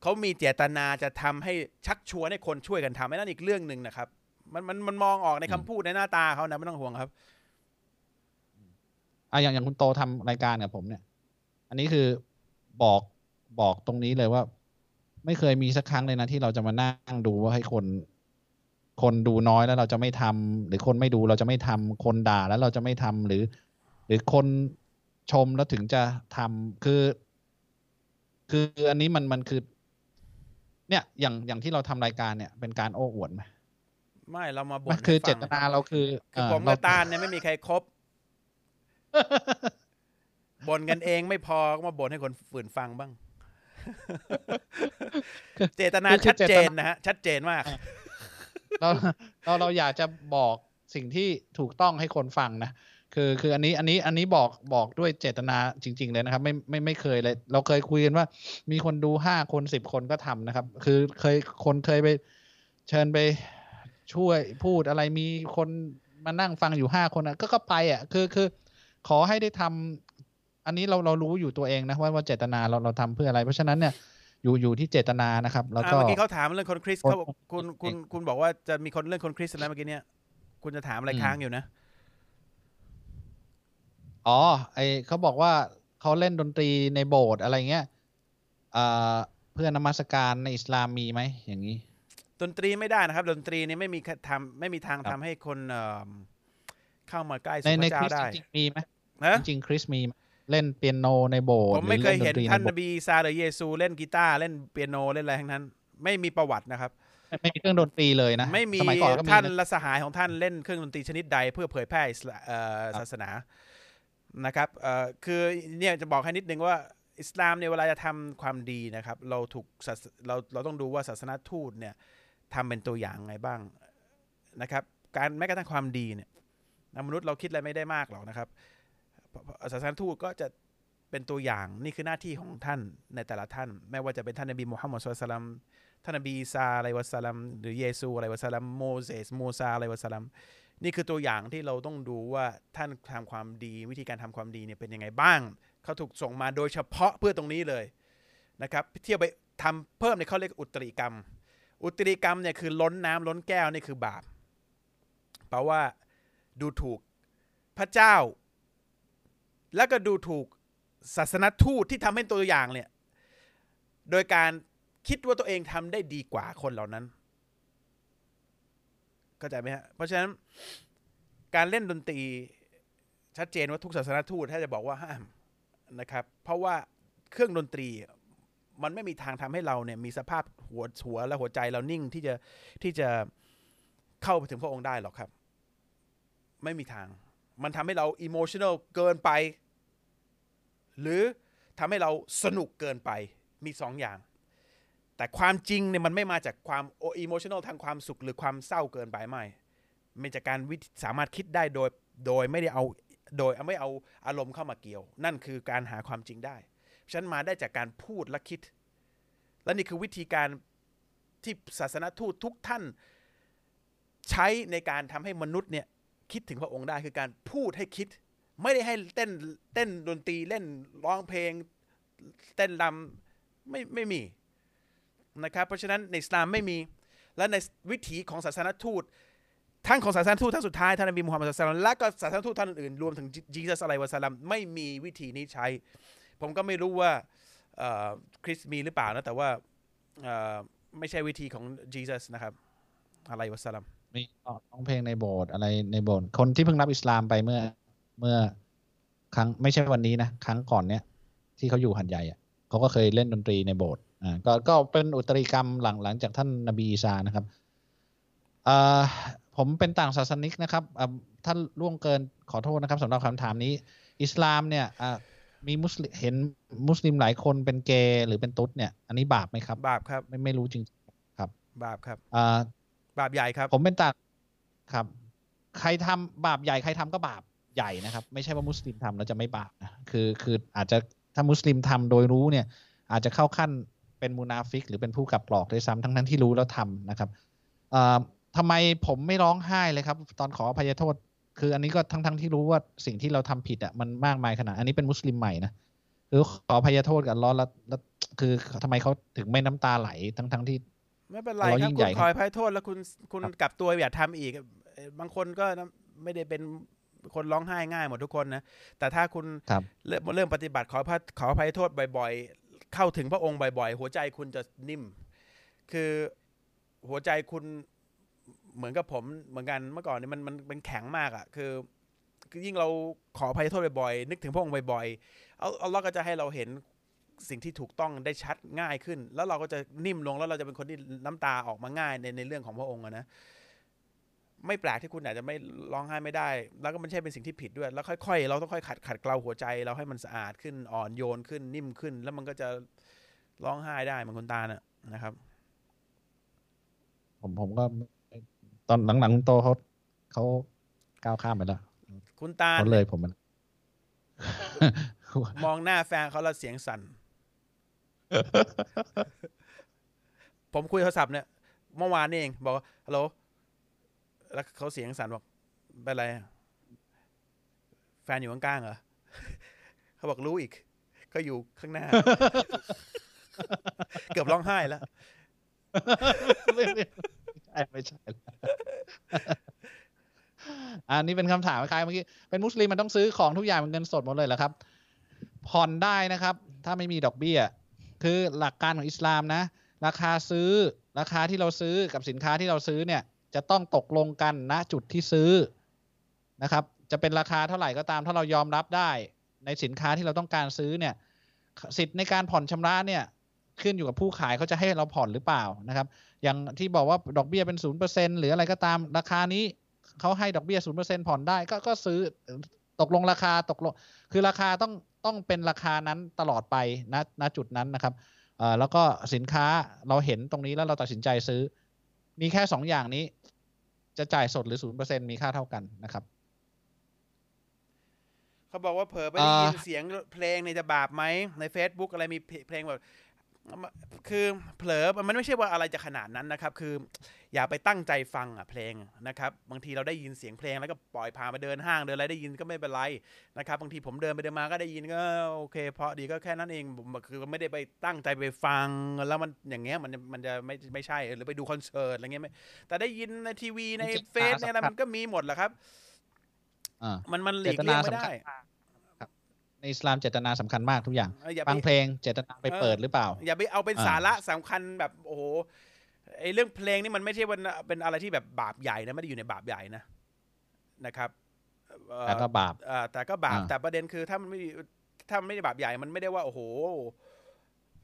เขามีเจตนาจะทำให้ชักชวนให้คนช่วยกันทำอันนั้นอีกเรื่องหนึ่งนะครับมันมันมันมองออกในคำพูดในหน้าตาเขานะไม่ต้องห่วงครับ อะอย่างอย่างคุณโตทำรายการกับผมเนี่ย อันนี้คือบอกบอกตรงนี้เลยว่า ไม่เคยมีสักครั้งเลยนะที่เราจะมานั่งดูว่าให้คน คนดูน้อยแล้วเราจะไม่ทำหรือคนไม่ดูเราจะไม่ทำคนด่าแล้วเราจะไม่ทำหรือ หรือคนชมแล้วถึงจะทำคือ คืออันนี้มันมันคือ เนี่ย อย่างอย่างที่เราทำรายการเนี่ย เป็นการโอ้อวดไหมไม่เรามาบ่มันนคือให้เจฟังตนาเราคือคือเผมกับตาลเนี่ยไม่มีใครครบ บ่นกันเองไม่พอก็มาบ่นให้คนฝืนฟังบ้าง เจตนาคือคือชัดเจนเจตนานะฮะ ชัดเจนมาก เราเราเราอยากจะบอกสิ่งที่ถูกต้องให้คนฟังนะคือคืออันนี้อันนี้อันนี้บอกบอกด้วยเจตนาจริง ๆ เลยนะครับ ไม่ไม่ไม่เคยเลย เราเคยคุยกันว่า มีคนดูห้าคนสิบคนก็ทำนะครับ คือเคยคนเคยไป เชิญไปช่วยพูดอะไรมีคนมานั่งฟังอยู่ห้าคนอะ ก็ก็ไปอะ คือคือ ขอให้ได้ทำอันนี้เราเรารู้อยู่ตัวเองนะว่าว่าเจตนาเราเราทำเพื่ออะไร เพราะฉะนั้นเนี่ยอยู่อยู่ที่เจตนานะครับ แล้วอ่าก็เมื่อกี้เขาถามเรื่องคนคริสต์เขาบอกคนคุณคุณคุณบอกว่าจะมีคนเรื่องคนคริสต์นะเมื่อกี้เนี่ยคุณจะถามอะไรอืมค้างอยู่นะอ๋อไอเขาบอกว่าเขาเล่นดนตรีในโบสถ์อะไรเงี้ยเอ่อเพื่อนมัสการในอิสลามมีไหมอย่างนี้ ดนตรีไม่ได้นะครับ ดนตรีนี่ไม่มีทำไม่มีทางครับทำให้คนเอิ่มเข้ามาใกล้ในสู่พในระคเจ้าริสต์ได้จริงๆมีไหม นะจริงๆคริสต์มีไหมเล่นเปียโนในโบสถ์ผมไม่หรือเคยเห็นล่ดตรีท่านใโบนสถ์บีซาหรือเยซูเล่นกีตาร์เล่นเปียโนเล่นอะไรทั้งนั้น ไม่มีประวัตินะครับ ไม่ไม่มีเครื่องดนตรีเลยนะ ไม่มีสมัยก่อนก็มีท่านนะและสหายของท่านเล่นเครื่องดนตรีชนิดใดเพื่อเผยแพร่อิสลาเอ่อครับศาสนานะครับเอ่อคือเนี่ยจะบอกให้นิดนึงว่าอิสลามเนี่ยเวลาจะทำความดีนะครับ เราถูกศาสเราเราต้องดูว่าศาสนาทูตเนี่ยทำเป็นตัวอย่างไงบ้างนะครับ การแม้กระทั่งความดีเนี่ยมนุษย์เราคิดอะไรไม่ได้มากหรอกนะครับ ศาสนทูตก็จะเป็นตัวอย่างนี่คือหน้าที่ของท่านในแต่ละท่าน ไม่ว่าจะเป็นท่านนบีมุฮัมมัดสุลตัลลัมท่านนบีอีซาอะลัยวะสลัมหรือเยซูอะลัยวะสลัมโมเสสโมซาอะลัยวะสลัมนี่คือตัวอย่างที่เราต้องดูว่าท่านทำความดีวิธีการทำความดีเนี่ยเป็นยังไงบ้าง เขาถูกส่งมาโดยเฉพาะเพื่อตรงนี้เลยนะครับเที่ยวไปทำเพิ่มในเขาเรียกอุตริกรรม อุตริกรรมเนี่ยคือล้นน้ำล้นแก้วนี่คือบาปแปลว่าดูถูกพระเจ้า แล้วก็ดูถูกศาสนทูตที่ทำให้ตัวอย่างเนี่ย โดยการคิดว่าตัวเองทำได้ดีกว่าคนเหล่านั้นเข้าใจไหมฮะ เพราะฉะนั้นการเล่นดนตรีชัดเจนว่าทุกศาสนทูตถ้าจะบอกว่าห้ามนะครับ เพราะว่าเครื่องดนตรีมันไม่มีทางทำให้เราเนี่ยมีสภาพหัวหัวและหัวใจเรานิ่งที่จะที่จะเข้าไปถึงพระองค์ได้หรอกครับ ไม่มีทาง มันทำให้เราอิโมชัน a ลเกินไป หรือทำให้เราสนุกเกินไปมีสองอย่าง แต่ความจริงเนี่ยมันไม่มาจากความอิโมชัน a ลทางความสุขหรือความเศร้าเกินไปไม่มันจากการวิสามารถคิดได้โดยโดยไม่ได้เอาโดยไม่เอาอารมณ์เข้ามาเกี่ยว นั่นคือการหาความจริงได้ฉันมาได้จากการพูดและคิด และนี่คือวิธีการที่ศาสนทูตทุกท่านใช้ในการทำให้มนุษย์เนี่ยคิดถึงพระองค์ได้คือการพูดให้คิด ไม่ได้ให้เต้นเต้นดนตรีเล่นร้องเพลง เต้นรำไม่ไม่มีนะครับ เพราะฉะนั้นในอิสลามไม่มี และในวิถีของศาสนทูตทั้งของศาสนทูตท่านสุดท้ายท่านนบีมุฮัมมัดสุลตัลและก็ศาสนทูตท่านอื่นรวมถึงจีซัสอะไรวะสลัมไม่มีวิธีนี้ใช้ ผมก็ไม่รู้ว่าคริสมีหรือเปล่านะ แต่ว่าไม่ใช่วิธีของจีซัสนะครับ อะไรวะสลัมมีร้องเพลงในโบสถ์อะไรในโบสถ์คนที่เพิ่งรับอิสลามไปเมื่อ เมื่อครั้งไม่ใช่วันนี้นะครั้งก่อนเนี้ยที่เขาอยู่หันใหญ่อะเขาก็เคยเล่นดนตรีในโบสถ์อ่าก็ก็เป็นอุตริกรรมหลังหลังจากท่านนบีอีสานะครับอ่าผมเป็นต่างศาสนิกนะครับท่านล่วงเกินขอโทษนะครับสำหรับคำถามนี้ อิสลามเนี่ยมีมุสลิมเห็นมุสลิมหลายคนเป็นเกย์หรือเป็นตุ๊ดเนี่ย อันนี้บาปไหมครับ บาปครับ ไม่ไม่รู้จริงครับ บาปครับอ่าบาปใหญ่ครับ ผมเป็นต่างครับ ใครทำบาปใหญ่ใครทำก็บาป ใหญ่นะครับ ไม่ใช่ว่ามุสลิมทำแล้วจะไม่บาปนะคือคืออาจจะถ้ามุสลิมทำโดยรู้เนี่ย อาจจะเข้าขั้นเป็นมูนาฟิก หรือเป็นผู้กับหลอกด้วยซ้ำทั้งนั้นที่รู้แล้วทำนะครับทำไมผมไม่ร้องไห้เลยครับ ตอนขออภัยโทษ คืออันนี้ก็ทั้งทั้งที่รู้ว่าสิ่งที่เราทำผิดอะมันมากมายขนาด อันนี้เป็นมุสลิมใหม่นะคือขออภัยโทษกันร้อนแล้วแล้วคือทำไมเขาถึงไม่น้ำตาไหลทั้งทั้งที่ ไม่เป็นไรครับคุณขออภัยโทษแล้วคุณคุณกลับตัวอย่าทำอีก บางคนก็ไม่ได้เป็น คนร้องไห้ง่ายหมดทุกคนนะ แต่ถ้าคุณเริ่มเริ่มปฏิบัติขอขออภัยโทษบ่อย ๆ เข้าถึงพระองค์บ่อย ๆ หัวใจคุณจะนิ่ม คือหัวใจคุณเหมือนกับผมเหมือนกันเมื่อก่อนนี่มันมันเป็นแข็งมากอะ่ะ คือยิ่งเราขออภัยโทษบ่อยๆนึกถึงพระองค์บ่อยๆเอาเอาเราก็จะให้เราเห็นสิ่งที่ถูกต้องได้ชัดง่ายขึ้น แล้วเราก็จะนิ่มลงแล้วเราจะเป็นคนที่น้ำตาออกมาง่ายในในเรื่องของพระองค์นะ ไม่แปลกที่คุณอาจจะไม่ร้องไห้ไม่ได้ แล้วก็มันใช่เป็นสิ่งที่ผิดด้วย แล้วค่อยๆ เราต้องค่อยขัดขัดเกลาหัวใจ เราให้มันสะอาดขึ้นอ่อนโยนขึ้นนิ่มขึ้น แล้วมันก็จะร้องไห้ได้เหมือนคุณตาน่ะนะครับ ผมผมก็ตอนหลังๆคุณโตเขาเขาก้าวข้ามไปแล้วคุณตาเขาเลยผมมัน มองหน้าแฟนเขาแล้วเสียงสั่นผมคุยโทรศัพท์เนี่ยเมื่อวานนี่เอง บอกฮัลโหล แล้วเขาเสียงสั่นบอกเป็นไร แฟนอยู่ข้างๆเหรอเขาบอกรู้อีก ก็อยู่ข้างหน้า เกือบร้องไห้แล้วไม่ใช่อันนี้เป็นคำถามคล้ายเมื่อกี้ เป็นมุสลิมมันต้องซื้อของทุกอย่างเป็นเงินสดหมดเลยเหรอครับ ผ่อนได้นะครับ ถ้าไม่มีดอกเบี้ย คือหลักการของอิสลามนะ ราคาซื้อ ราคาที่เราซื้อกับสินค้าที่เราซื้อเนี่ย จะต้องตกลงกันณจุดที่ซื้อนะครับ จะเป็นราคาเท่าไหร่ก็ตามถ้าเรายอมรับได้ในสินค้าที่เราต้องการซื้อเนี่ยสิทธิ์ในการผ่อนชำระเนี่ยขึ้นอยู่กับผู้ขายเขาจะให้เราผ่อนหรือเปล่านะครับ อย่างที่บอกว่าดอกเบี้ยเป็นศูนย์เปอร์เซ็นหรืออะไรก็ตามราคานี้เขาให้ดอกเบี้ยศูนย์เปอร์เซ็นผ่อนได้ก็ก็ซื้อตกลงราคาตกลงคือราคาต้องต้องเป็นราคานั้นตลอดไปณณจุดนั้นนะครับแล้วก็สินค้าเราเห็นตรงนี้แล้วเราตัดสินใจซื้อ มีแค่สองอย่างนี้ จะจ่ายสดหรือศูนย์เปอร์เซ็นมีค่าเท่ากันนะครับ เขาบอกว่าเผลอไปได้ยินเสียงเพลงในจะบาปไหมใน Facebook อะไรมีเพลงแบบ คือเผลอมันไม่ใช่ว่าอะไรจะขนาดนั้นนะครับ คืออย่าไปตั้งใจฟังอะเพลงนะครับ บางทีเราได้ยินเสียงเพลงแล้วก็ปล่อยพามาเดินห้างเดินอะไรได้ยินก็ไม่เป็นไรนะครับ บางทีผมเดินไปเดินมาก็ได้ยินก็โอเคเพราะดีก็แค่นั้นเองผมคือไม่ได้ไปตั้งใจไปฟังแล้วมันอย่างเงี้ยมันมันจะไม่ไม่ใช่หรือไปดูคอนเสิร์ตอะไรเงี้ยไม่แต่ได้ยินในทีวีในเฟซในอะไรมันก็มีหมดแหละครับอ่ามันมันหลีเจกตเลี่นายงไม่สำได้คัญมากครับ ในอิสลามเจตนาสำคัญมากทุกอย่างเอออย่าฟังไปเพลงเจตนาไปเปิดหรือเปล่า อย่าไปเอาเป็นอ่าสาระสำคัญแบบโอ้โหไอ้เรื่องเพลงนี่มันไม่ใช่ว่าเป็นอะไรที่แบบบาปใหญ่นะไม่ได้อยู่ในบาปใหญ่นะนะครับเอ่อแต่ก็บาปเอ่อแต่ก็บาปอ่าแต่ประเด็นคือถ้ามันไม่ถ้ามันไม่ได้บาปใหญ่มันไม่ได้ว่า โอ้โห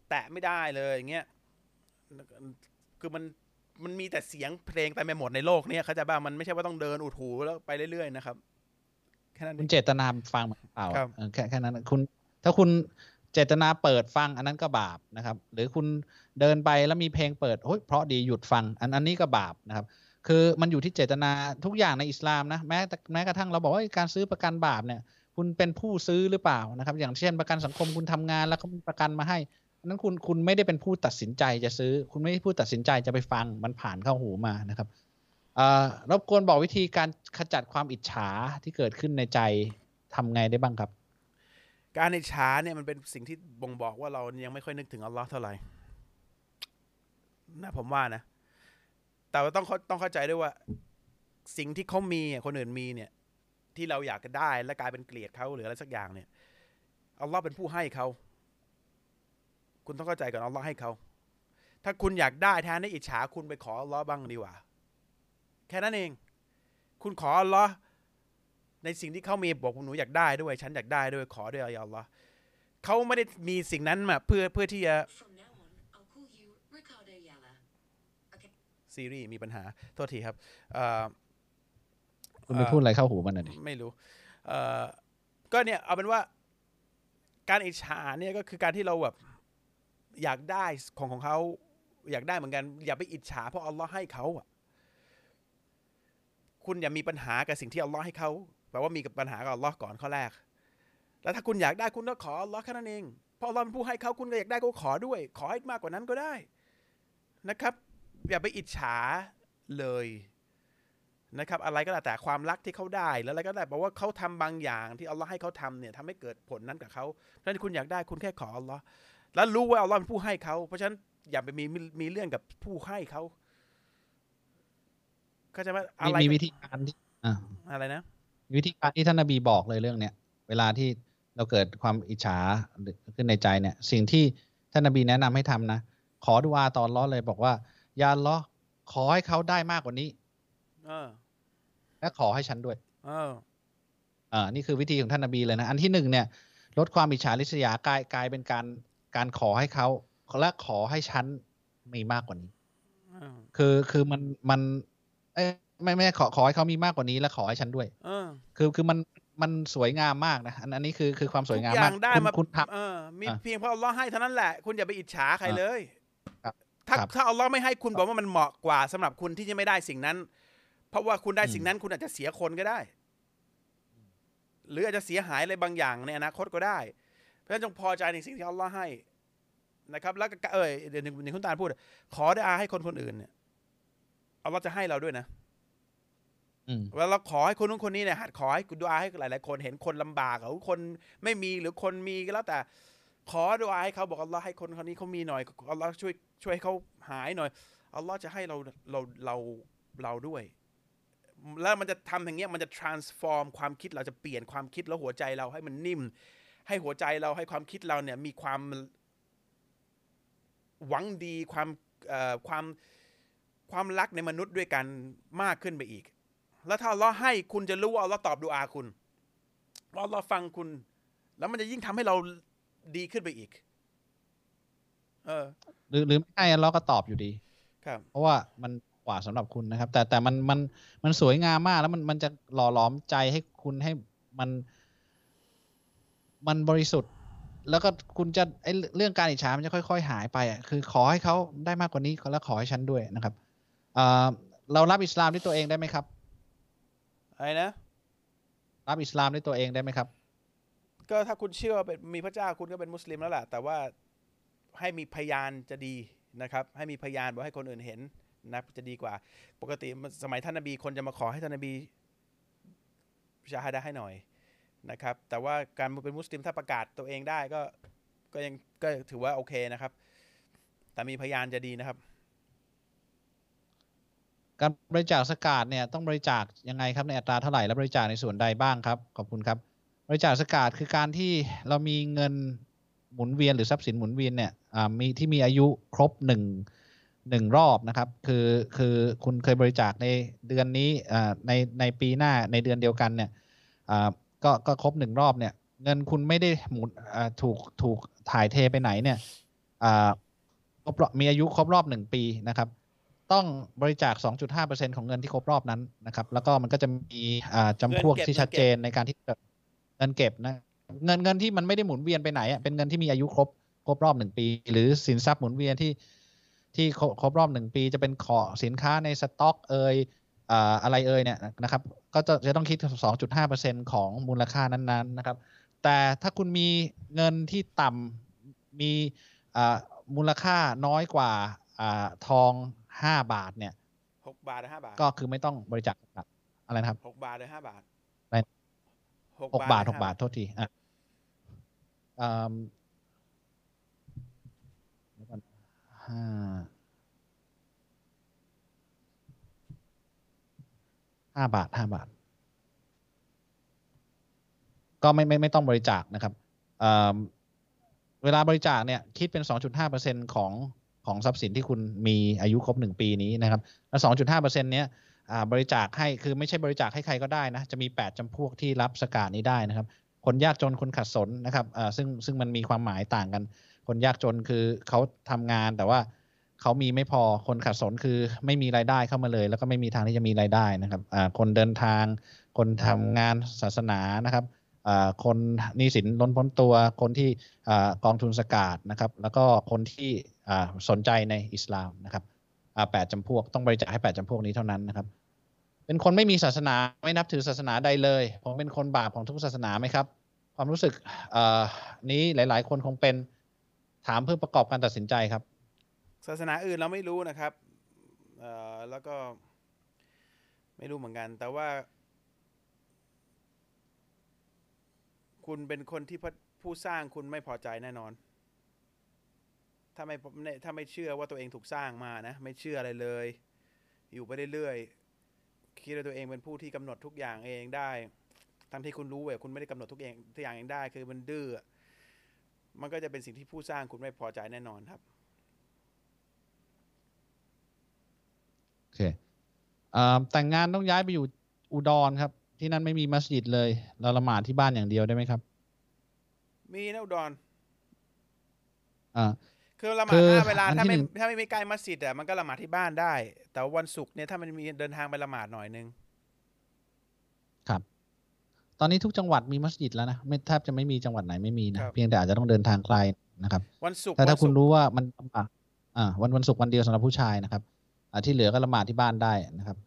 แตะไม่ได้เลยอย่างเงี้ยคือมันมันมีแต่เสียงเพลงไปไปหมดในโลกเนี้ยเขาใจะบ้ามันไม่ใช่ว่าต้องเดินอุดหูแล้วไปเรื่อยๆนะครับ แค่นั้นเอคุณงเจตนาฟังเปล่าครับเออแค่แค่นั้นคุณ ถ้าคุณเจตนาเปิดฟังอันนั้นก็บาปนะครับ หรือคุณเดินไปแล้วมีเพลงเปิดโอ้ยเพราะดีหยุดฟัง อันอันนี้ก็บาปนะครับ คือมันอยู่ที่เจตนาทุกอย่างในอิสลามนะแม้แต่แม้กระทั่งเราบอกว่าการซื้อประกันบาปเนี่ย คุณเป็นผู้ซื้อหรือเปล่านะครับ อย่างเช่นประกันสังคมคุณทำงานแล้วเขามีประกันมาให้อันนั้นคุณคุณไม่ได้เป็นผู้ตัดสินใจจะซื้อ คุณไม่ได้ผู้ตัดสินใจจะไปฟังมันผ่านเข้าหูมานะครับเอ่อ รบกวนบอกวิธีการขจัดความอิจฉาที่เกิดขึ้นในใจทำไงได้บ้างครับ การอิจฉาเนี่ยมันเป็นสิ่งที่บ่งบอกว่าเรายังไม่ค่อยนึกถึงอัลลอฮ์เท่าไหร่นะผมว่านะ แต่ว่าต้องต้องเข้าใจด้วยว่า สิ่งที่เขามีคนอื่นมีเนี่ย ที่เราอยากจะได้และกลายเป็นเกลียดเขาหรืออะไรสักอย่างเนี่ยอัลลอฮ์เป็นผู้ให้เขา คุณต้องเข้าใจก่อนอัลลอฮ์ให้เขา ถ้าคุณอยากได้แทนได้อิจฉาคุณไปขออัลลอฮ์บ้างดีกว่า ค่นั้นเอง คุณขออัลลอฮ์ในสิ่งที่เขามีบอกหนูอยากได้ด้วย ฉันอยากได้ด้วยขอด้วยอัลลอฮ์เขาไม่ได้มีสิ่งนั้นมาเพื่อเพื่อที่จะ From now on, I'll call you Ricardo Yalla. Okay. ซีรีส์มีปัญหา โทษทีครับเอ่อคุณไปพูดอะไรเข้าหูมันหน่อยดิไม่รู้เอ่อก็เนี่ยเอาเป็นว่าการอิจฉาเนี่ยก็คือการที่เราแบบอยากได้ของของเขาอยากได้เหมือนกัน อย่าไปอิจฉาเพราะอัลลอฮ์ให้เขาอะ คุณอย่ามีปัญหากับสิ่งที่อัลลอฮ์ให้เขาแปลว่ามีปัญหากับอัลลอฮ์ก่อนข้อแรก แล้วถ้าคุณอยากได้คุณก็ขออัลลอฮ์แค่นั้นเองเพราะอัลลอฮ์เป็นผู้ให้เขาคุณก็อยากได้ก็ขอด้วย ขอให้มากกว่านั้นก็ได้นะครับ อย่าไปอิจฉาเลยนะครับอะไรก็แล้วแต่ความรักที่เขาได้แล้วอะไรก็ได้เพราะว่าเขาทำบางอย่างที่อัลลอฮ์ให้เขาทำเนี่ยทำให้เกิดผลนั้นกับเขาเพราะฉะนั้นคุณอยากได้คุณแค่ขออัลลอฮ์แล้วรู้ว่าอัลลอฮ์เป็นผู้ให้เขาเพราะฉะนั้นอย่าไปมีมีเรื่องกับผู้ให้เขา เข้าใจไหมอะมีไรมีวิธีการที่อ่าอะไรนะวิธีการที่ท่านนบีบอกเลยเรื่องเนี้ยเวลาที่เราเกิดความอิจฉาหรือขึ้นในใจเนี่ย สิ่งที่ท่านนบีแนะนำให้ทำนะ ขอดุอาตอนล้อเลยบอกว่า ยาอัลล้อฮ์ขอให้เขาได้มากกว่านี้ เออ และขอให้ฉันด้วย เอออ่านี่คือวิธีของท่านนบีเลยนะ อันที่หนึ่งเนี่ย ลดความอิจฉาริษยากลายกลายเป็นการการขอให้เขาและขอให้ฉันมีมากกว่านี้เออคือคือมันมันเอ้ย ไม่ไม่ขอขอให้เขามีมากกว่านี้และขอให้ฉันด้วยเออคือคือมันมันสวยงามมากนะอันอันนี้คือคือความสวยงามทุกอมาย่ากงได้คุณมาคุณทเออมีอะเพียงเพราะอัลลอฮ์ให้เท่านั้นแหละ คุณอย่าไปอิจฉาใครอะเลยครับถ้าครับถ้าอัลลอฮ์ไม่ให้คุณบอกว่ามันเหมาะกว่าสำหรับคุณที่จะไม่ได้สิ่งนั้น เพราะว่าคุณได้อืมสิ่งนั้น คุณอาจจะเสียคนก็ได้ หรืออาจจะเสียหายอะไรบางอย่างในอนาคตก็ได้ เพราะฉะนั้นจงพอใจในสิ่งที่อัลลอฮ์ให้นะครับ แล้วก็เออเดี๋ยวหนึ่งหนึ่งคุณตาลพูด ขอได้อาให้คนคนอื่นเนี่ย อัลลอฮ์จะให้เราด้วยนะำอืมเวลาเราขอให้คนนู้นคนนี้เนี่ยหัดขอให้ดูอาให้หลาย ๆ คนเห็นคนลำบากหรือคนไม่มีหรือคนมีก็แล้วแต่ ขอดูอาให้เขาบอกอัลลอฮ์ให้คนคนนี้เขามีหน่อยอัลลอฮ์ช่วยช่วยให้เขาหายหน่อยอัลลอฮ์จะให้เราเราเราเราด้วย แล้วมันจะทำอย่างเงี้ยมันจะ transform ความคิดเราจะเปลี่ยนความคิดแล้วหัวใจเราให้มันนิ่ม ให้หัวใจเราให้ความคิดเราเนี่ย มีความหวังดีความเอ่อความ ความรักในมนุษย์ด้วยกันมากขึ้นไปอีก แล้วถ้าอัลเลอฮ์ให้คุณจะรู้ว่าอัลเลอฮ์ตอบดูอาคุณว่าอัลเลอฮ์ฟังคุณ แล้วมันจะยิ่งทำให้เราดีขึ้นไปอีก เออ หรือหรือไม่ให้อัลเลอฮ์ก็ตอบอยู่ดี ครับ เพราะว่ามันกว่าสำหรับคุณนะครับ แต่แต่มันมันมันสวยงามมาก แล้วมันมันจะหล่อหลอมใจให้คุณให้มัน มันบริสุทธิ์ แล้วก็คุณจะไอเรื่องการอิจฉามันจะค่อย ๆ หายไปอะคือขอให้เขาได้มากกว่านี้แล้วขอให้ฉันด้วยนะครับอ่า เรารับอิสลามด้วยตัวเองได้ไหมครับอะไรนะ รับอิสลามด้วยตัวเองได้ไหมครับ ก็ถ้าคุณเชื่อว่าเป็นมีพระเจ้าคุณก็เป็นมุสลิมแล้วแหละแต่ว่าให้มีพยานจะดีนะครับ ให้มีพยานบอกให้คนอื่นเห็นนะจะดีกว่า ปกติสมัยท่านนบีคนจะมาขอให้ท่านนบีชาฮาดะให้หน่อยนะครับ แต่ว่าการเป็นมุสลิมถ้าประกาศตัวเองได้ก็ก็ยังก็ถือว่าโอเคนะครับ แต่มีพยานจะดีนะครับ การบริจาคสกาดเนี่ยต้องบริจาคยังไงครับในอัตราเท่าไหร่และบริจาคในส่วนใดบ้างครับ ขอบคุณครับ บริจาคสกาดคือการที่เรามีเงินหมุนเวียนหรือทรัพย์สินหมุนเวียนเนี่ยมีที่มีอายุครบหนึ่งหนึ่งรอบนะครับ คือคือคุณเคยบริจาคในเดือนนี้ในในปีหน้าในเดือนเดียวกันเนี่ยก็ก็ครบหนึ่งรอบเนี่ย เงินคุณไม่ได้หมุนถูกถูกถ่ายเทไปไหนเนี่ยครบมีอายุครบรอบหนึ่งปีนะครับ ต้องบริจาค 2.5%ของเงินที่ครบรอบนั้นนะครับ แล้วก็มันก็จะมีจำพวกที่ชัดเจนในการที่เงินเก็บนะ เงินเงินที่มันไม่ได้หมุนเวียนไปไหนอะเป็นเงินที่มีอายุครบครบรอบหนึ่งปี หรือสินทรัพย์หมุนเวียนที่ที่ครบรอบหนึ่งปี จะเป็นขอสินค้าในสต็อก เอยอะไรเอ่ยเนี่ยนะครับ ก็จะจะต้องคิด 2.5%ของมูลค่านั้น ๆ นะครับ แต่ถ้าคุณมีเงินที่ต่ำมีมูลค่าน้อยกว่าทอง 5บาทเนี่ย6บาทหรือ5บาท ก็คือไม่ต้องบริจาคอะไรนะครับ6บาทหรือ5บาทอะไรหกบาทหกบาทโทษทีอะห้าห้าบาทห้าบาท ก็ไม่ไม่ไม่ต้องบริจาคนะครับเวลาบริจาคเนี่ย คิดเป็น2.5%ของ ของทรัพย์สินที่คุณมีอายุครบ 1 ปีนี้นะครับ แล้ว2.5%เนี้ยบริจาคให้คือไม่ใช่บริจาคให้ใครก็ได้นะ จะมี 8จำพวกที่รับสกาดนี้ได้นะครับ คนยากจนคนขัดสนนะครับซึ่งซึ่งมันมีความหมายต่างกัน คนยากจนคือเขาทำงานแต่ว่าเขามีไม่พอคนขัดสนคือไม่มีรายได้เข้ามาเลย แล้วก็ไม่มีทางที่จะมีรายได้นะครับคนเดินทาง คนทำงานศาสนานะครับคนนิสินล้นพ้นตัวคนที่กองทุนสกาดนะครับ แล้วก็คนที่ สนใจในอิสลามนะครับแปดจำพวกต้องบริจาคให้แปดจำพวกนี้เท่านั้นนะครับ เป็นคนไม่มีศาสนาไม่นับถือศาสนาใดเลย ผมเป็นคนบาปของทุกศาสนาไหมครับ ความรู้สึกนี้หลาย ๆ คนคงเป็นถามเพื่อประกอบการตัดสินใจครับ ศาสนาอื่นเราไม่รู้นะครับแล้วก็ไม่รู้เหมือนกัน แต่ว่า คุณเป็นคนที่ผู้สร้างคุณไม่พอใจแน่นอน ถ้าไม่ถ้าไม่เชื่อว่าตัวเองถูกสร้างมานะ ไม่เชื่ออะไรเลย อยู่ไปเรื่อยๆคิดว่าตัวเองเป็นผู้ที่กำหนดทุกอย่างเองได้ทั้งที่คุณรู้ว่าคุณไม่ได้กำหนดทุกอย่างทุกอย่างเองได้ คือมันดื้อมันก็จะเป็นสิ่งที่ผู้สร้างคุณไม่พอใจแน่นอนครับโอเคแต่งงานต้องย้ายไปอยู่อุดรครับ ที่นั่นไม่มีมัสยิดเลย เราละหมาดที่บ้านอย่างเดียวได้ไหมครับ มีนะอุดรอ่า คือละหมาดห้าเวลาถ้าไม่ถ้าไม่มีใกล้มัสยิดอะมันก็ละหมาดที่บ้านได้ แต่วันศุกร์เนี่ยถ้ามันมีเดินทางไปละหมาดหน่อยนึง ครับ ตอนนี้ทุกจังหวัดมีมัสยิดแล้วนะไม่แทบจะไม่มีจังหวัดไหนไม่มีนะเพียงแต่อาจจะต้องเดินทางไกลนะครับวันศุกร์แต่ถ้าคุณรู้ว่ามันอ่าวันวันศุกร์วันเดียวสำหรับผู้ชายนะครับอ่าที่เหลือก็ละหมาดที่บ้านได้นะครับ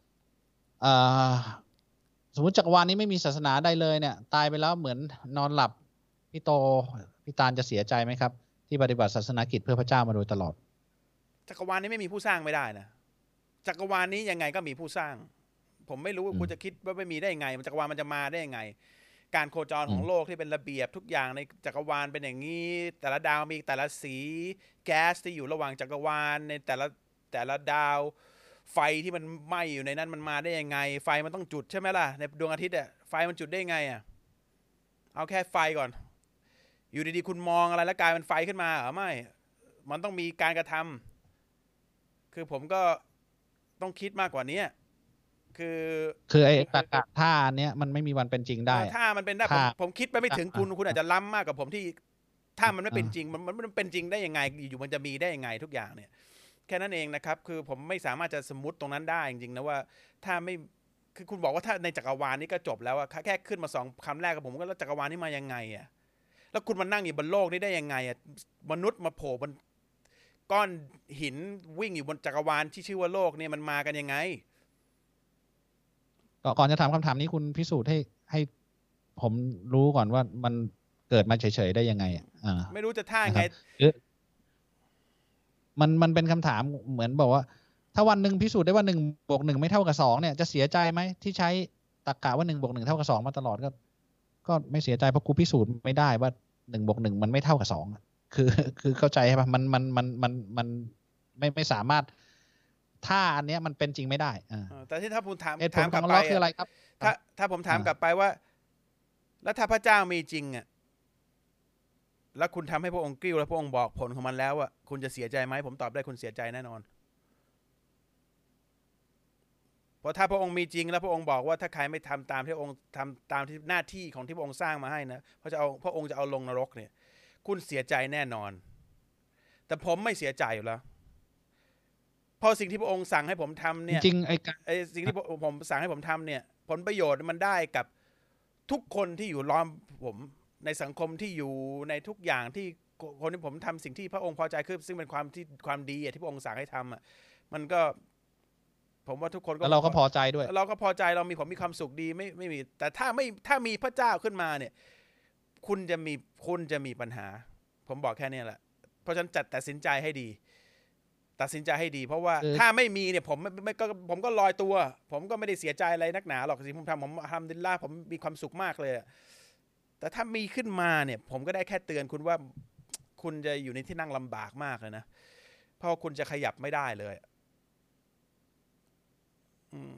อ่าสมมติจักรวาลนี้ไม่มีศาสนาใดเลยเนี่ย ตายไปแล้วเหมือนนอนหลับพี่โตพี่ตาลจะเสียใจไหมครับ ที่ปฏิบัติศาสนากิจเพื่อพระเจ้ามาโดยตลอด จักรวาลนี้ไม่มีผู้สร้างไม่ได้นะจักรวาลนี้ยังไงก็มีผู้สร้าง ผมไม่รู้ว่าคุณจะคิดว่าไม่มีได้ยังไงจักรวาลมันจะมาได้ยังไง การโคจรของโลกที่เป็นระเบียบทุกอย่างในจักรวาลเป็นอย่างนี้ แต่ละดาวมีแต่ละสีแก๊สที่อยู่ระหว่างจักรวาลในแต่ละแต่ละดาว ไฟที่มันไหม้อยู่ในนั้นมันมาได้ยังไง ไฟมันต้องจุดใช่ไหมล่ะในดวงอาทิตย์อะไฟมันจุดได้ไงอะเอาแค่ไฟก่อน อยู่ดีๆคุณมองอะไรแล้วกลายเป็นไฟขึ้นมาเหรอไม่ มันต้องมีการกระทำคือผมก็ต้องคิดมากกว่านี้คือคือไอ้ตากาท่าเนี้ยมันไม่มีวันเป็นจริงได้ถ้ามันเป็นได้ผมผมคิดไปไม่ถึงคุณคุณอาจจะล้ำมากกว่าผมที่ ถ้ามันไม่เป็นจริง มันมันเป็นจริงได้ยังไง อยู่มันจะมีได้ยังไงทุกอย่างเนี่ย แค่นั้นเองนะครับ คือผมไม่สามารถจะสมมติตรงนั้นได้จริงๆนะว่าถ้าไม่คือคุณบอกว่าถ้าในจักรวาลนี้ก็จบแล้วอะแค่ขึ้นมาสองคำแรกกับผมก็แล้วจักรวาลนี้มายังไงอะ แล้วคุณมานั่งอยู่บนโลกนี้ได้ยังไงอะมนุษย์มาโผล่บนก้อนหินวิ่งอยู่บนจักรวาลที่ชื่อว่าโลกเนี่ยมันมากันยังไง ก่อนจะถามคำถามนี้คุณพิสูจน์ให้ให้ผมรู้ก่อนว่ามันเกิดมาเฉย ๆ ได้ยังไงอ่าไม่รู้จะท่าไงมันมันเป็นคำถามเหมือนบอกว่า ถ้าวันหนึ่งพิสูจน์ได้ว่าหนึ่งบวกหนึ่งไม่เท่ากับสองเนี่ยจะเสียใจไหมที่ใช้ตรรกะว่าหนึ่งบวกหนึ่งเท่ากับสองมาตลอดก็ ก็ไม่เสียใจเพราะกูพิสูจน์ไม่ได้ว่าหนึ่งบวกหนึ่งมันไม่เท่ากับสองอะคือคือเข้าใจใช่ปะมันมันมันมันมันไม่ไม่สามารถ ถ้าอันเนี้ยมันเป็นจริงไม่ได้อ่าเออแต่ที่ถ้าผมถามเหตุผลถามขกอลังบอัลไปเลาะห์คืออะไรครับ ถ้าถ้าผมถามอ่ากลับไปว่า แล้วถ้าพระเจ้ามีจริงอะแล้วคุณทำให้พระองค์กริ้วแล้วพระองค์บอกผลของมันแล้วอะคุณจะเสียใจไหมผมตอบได้คุณเสียใจแน่นอน เพ ราะถ้าพระองค์มีจริงแล้วพระองค์บอกว่าถ้าใครไม่ทำตามที่พระองค์ทำตามที่หน้าที่ของที่พระองค์สร้างมาให้นะพระจะเอาพระองค์จะเอาลงนรกเนี่ย คุณเสียใจแน่นอน แต่ผมไม่เสียใจอยู่แล้วเพราะสิ่งที่พระองค์สั่งให้ผมทำจเนี่ยริงๆไอ้การไอ้สิ่งที่ผมผมสั่งให้ผมทำเนี่ย ผลประโยชน์มันได้กับทุกคนที่อยู่ล้อมผมในสังคมที่อยู่ในทุกอย่างที่คนที่ผมทำสิ่งที่พระองค์พอใจคือซึ่งเป็นความที่ความดีอะที่พระองค์สั่งให้ทำอะมันก็ ผมว่าทุกคนก็แล้วเราก็พอใจด้วย เราก็พอใจเรามีผมมีความสุขดีไม่ไม่มี แต่ถ้าไม่ถ้ามีพระเจ้าขึ้นมาเนี่ย คุณจะมีคุณจะมีปัญหา ผมบอกแค่เนี้ยแหละ เพราะฉะนั้นจัดตัดสินใจให้ดี ตัดสินใจให้ดี เพราะว่าคือถ้าไม่มีเนี่ย ผมไม่ไม่ก็ผมก็ลอยตัว ผมก็ไม่ได้เสียใจอะไรนักหนาหรอกสิ่งที่ผมทำผมทำดินล่าผมมีความสุขมากเลยอะแต่ถ้ามีขึ้นมาเนี่ย ผมก็ได้แค่เตือนคุณว่า คุณจะอยู่ในที่นั่งลำบากมากเลยนะเพราะคุณจะขยับไม่ได้เลยม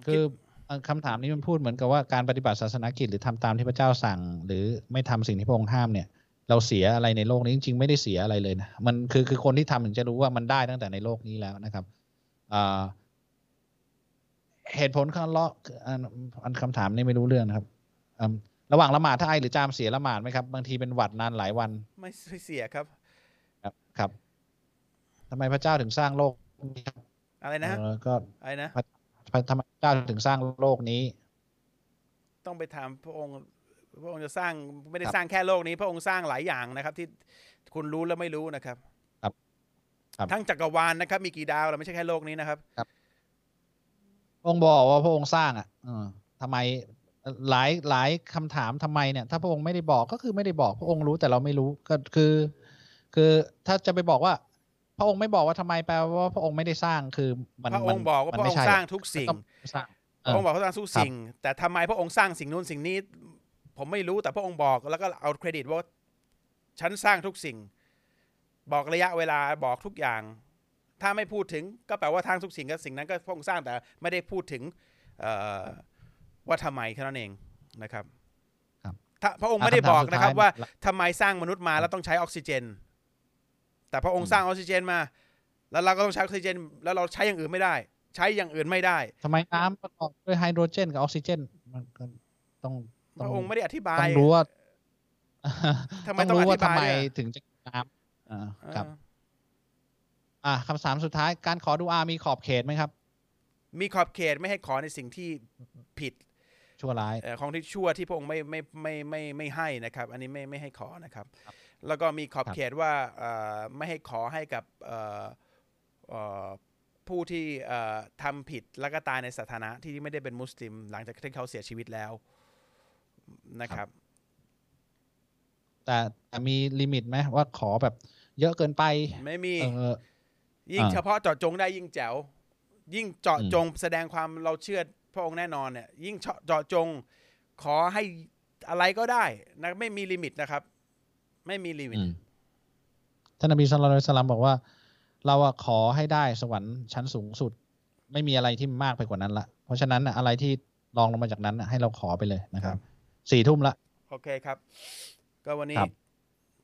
คือเอ่อคำถามนี้มันพูดเหมือนกับว่าการปฏิบัติศาสนกิจหรือทำตามที่พระเจ้าสั่ง หรือไม่ทำสิ่งที่พระองค์ห้ามเนี่ย เราเสียอะไรในโลกนี้จริงๆ ไม่ได้เสียอะไรเลยนะมันคือคือคนที่ทำถึงจะรู้ว่ามันได้ตั้งแต่ในโลกนี้แล้วนะครับอ่าเหตุผลข้างเลาะอันอันคำถามนี้ไม่รู้เรื่องนะครับอืมระหว่างละหมาดถ้าไอหรือจามเสียละหมาดไหมครับ บางทีเป็นหวัดนานหลายวัน ไม่ไม่เสียครับ ครับครับทำไมพระเจ้าถึงสร้างโลกนี้ครับอะไรนะเออก็อะไรนะ ทำไมพระเจ้าถึงสร้างโลกนี้ ต้องไปถามพระองค์พระองค์จะสร้างไม่ได้ครับสร้างแค่โลกนี้ พระองค์สร้างหลายอย่างนะครับ ที่คุณรู้และไม่รู้นะครับ ครับครับทั้งจักรวาลนะครับ มีกี่ดาวเราไม่ใช่แค่โลกนี้นะครับพระองค์บอกว่าพระองค์สร้างอะเออทำไมหลายหลายคำถามทำไมเนี่ย ถ้าพระองค์ไม่ได้บอกก็คือไม่ได้บอกพระองค์รู้แต่เราไม่รู้ก็คือ คือถ้าจะไปบอกว่า พระองค์ไม่บอกว่าทำไมแปลว่าพระองค์ไม่ได้สร้างคือมันพระองค์บอกว่ามันพระไม่องค์ใช่สร้างทุกสิ่งต้องสร้างพระองค์บอกพระองค์สร้างทุกครับสิ่ง แต่ทำไมพระองค์สร้างสิ่งนู้นสิ่งนี้ ผมไม่รู้แต่พระองค์บอกแล้วก็เอาเครดิตว่าฉันสร้างทุกสิ่ง บอกระยะเวลาบอกทุกอย่าง ถ้าไม่พูดถึงก็แปลว่าทางทุกสิ่งก็สิ่งนั้นก็พระองค์สร้างแต่ไม่ได้พูดถึงเอ่อว่าทำไมแค่นั้นเองนะครับครับถ้าพระองค์อะไม่ได้คำถามบอกนะครับสุดท้ายว่าละทำไมสร้างมนุษย์มาแล้วต้องใช้ออกซิเจน แต่พระองค์อืมสร้างออกซิเจนมา แล้วเราก็ต้องใช้ออกซิเจน แล้วเราใช้อย่างอื่นไม่ได้ ใช้อย่างอื่นไม่ได้ทำไมน้ำประกอบด้วยไฮโดรเจนกับออกซิเจน มันก็ต้องพระองค์ไม่ได้อธิบายต้องรู้ว่าทำไมต้องรู้ว่าต้องอธิบายทำไมด้วยอะถึงจะน้ำอ่าเออครับ อ่าคำถามสุดท้ายการขอดูอามีขอบเขตไหมครับ มีขอบเขตไม่ให้ขอในสิ่งที่ผิดชั่วร้ายเอ่อของที่ชั่วที่พระองค์ไม่ไม่ไม่ไม่ไม่ให้นะครับ อันนี้ไม่ไม่ให้ขอนะครับ แล้วก็มีขอบครับเขตว่าเอ่อไม่ให้ขอให้กับเอ่อเอ่อผู้ที่เอ่อทำผิดแล้วก็ตายในสถานะที่ไม่ได้เป็นมุสลิม หลังจากที่เขาเสียชีวิตแล้วนะครับ แต่แต่มีลิมิตไหมว่าขอแบบเยอะเกินไป ไม่มีเออยิ่งอ่าเฉพาะเจาะจงได้ยิ่งแจ๋ว ยิ่งเจาะอืมจงแสดงความเราเชื่อพระองค์แน่นอนเนี่ยยิ่งเจาะเจาะจงขอให้อะไรก็ได้นะไม่มี limit นะครับ ไม่มี limit อืมท่านนบี صلى الله عليه وسلم บอกว่า เราอะขอให้ได้สวรรค์ชั้นสูงสุด ไม่มีอะไรที่มากไปกว่านั้นละเพราะฉะนั้นน่ะอะไรที่รองลงมาจากนั้นน่ะให้เราขอไปเลยนะครับสี่ทุ่มละโอเคครับ ก็วันนี้ครับ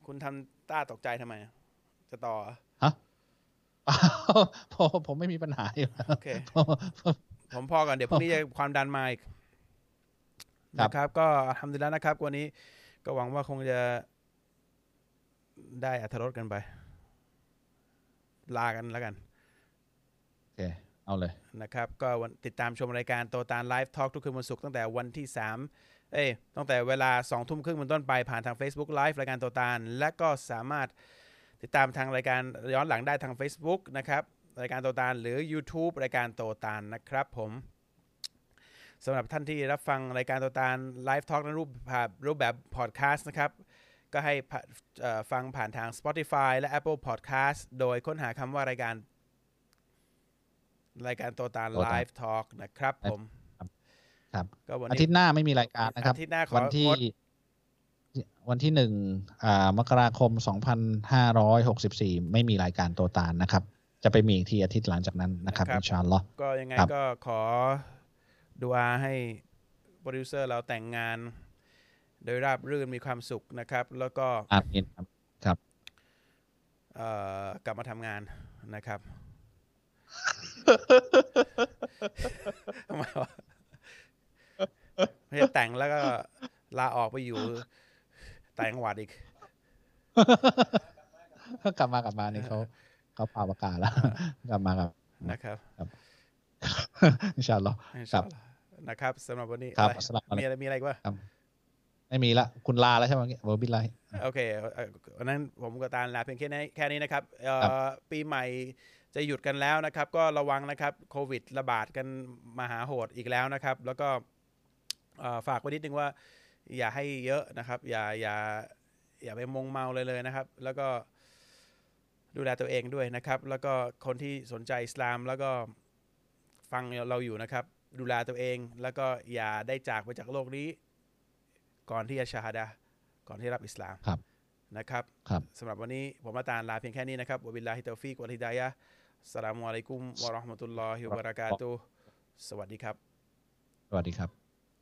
คุณทำต้าตกใจทำไม จะต่อฮะผมผมไม่มีปัญหาอยู่แล้วโอเคผมพอก่อนเดี๋ยวพรุ่งนี้จะความดันมาอีกครับนะครับ ก็ทำดีแล้วนะครับ วันนี้ก็หวังว่าคงจะ ได้อัธรสกันไป ลากันแล้วกัน โอเค เอาเลยนะครับ ก็วันติดตามชมรายการโตตานไลฟ์ทอล์กทุกคืนวันศุกร์ตั้งแต่วันที่ 3 เอ้ยตั้งแต่เวลา2ทุ่มครึ่งเป็นต้นไปผ่านทาง Facebook Live รายการโตตานและก็สามารถติดตามทางรายการย้อนหลังได้ทาง Facebook นะครับ รายการโตตานหรือ YouTube รายการโตตานนะครับผมสำหรับท่านที่รับฟังรายการโตตานไลฟ์ทอล์กในรูปแบบรูปแบบพอดแคสต์นะครับ ก็ให้ผ่าเอ่อฟังผ่านทาง Spotify และ Apple Podcast โดยค้นหาคำว่ารายการ รายการโตตานโตตาน Live Talk นะครับ ผมครับก็วันอานี้ทิตย์หน้าไม่มีรายการนะครับอาทิตย์หน้าขอวันที่งดวันที่หนึ่งอ่ามกราคมสองพันห้าร้อยหกสิบสี่ไม่มีรายการโตตานนะครับ จะไปมีอีกทีอาทิตย์หลังจากนั้นนะครับอินชาอัลลอฮ์ก็ยังไงครับก็ขอดูอาให้โปรดิวเซอร์เราแต่งงาน โดยราบรื่นมีความสุขนะครับ แล้วก็อามินครับครับเอ่อกลับมาทำงานนะครับทำไมวะไม่ใช่แต่งแล้วก็ลาออกไปอยู่ต่างจังหวัดอีก กลับมากลับมานี่เขาเขาเป่าประกาศแล้ว กลับมาครับนะครับอินชาอัลลอฮ์อินครัชาบอัลลอฮ์นะครับสำหรับวันนี้ครับอะไรอัสสลามุอะลัยมีอะไรมีอะไรอีกวะ ไม่มีละคุณลาแล้วใช่ไหมเมื่อกี้วะบิลลาฮิโอเคเอ่อวันนั้นผมกับตาลลาเพียงแค่นี้แค่นี้นะครับเอ่อครับปีใหม่จะหยุดกันแล้วนะครับ ก็ระวังนะครับโควิดระบาดกันมหาโหดอีกแล้วนะครับ แล้วก็เอ่อฝากไว้นิดนึงว่า อย่าให้เยอะนะครับ อย่าอย่าอย่าไปมัวเมาเลยเลยนะครับ แล้วก็ดูแลตัวเองด้วยนะครับ แล้วก็คนที่สนใจอิสลามแล้วก็ฟังเราอยู่นะครับ ดูแลตัวเอง แล้วก็อย่าได้จากไปจากโลกนี้ ก่อนที่จะชาฮาดะห์ก่อนที่รับอิสลามครับนะครับครับสำหรับวันนี้ผมอาตาลลาเพียงแค่นี้นะครับوبالله التوفيق والهدايةอัสสลามุอะลัยกุมวะเราะห์มะตุลลอฮิวะบะเราะกาตุฮ์สวัสดีครับ สวัสดีครับ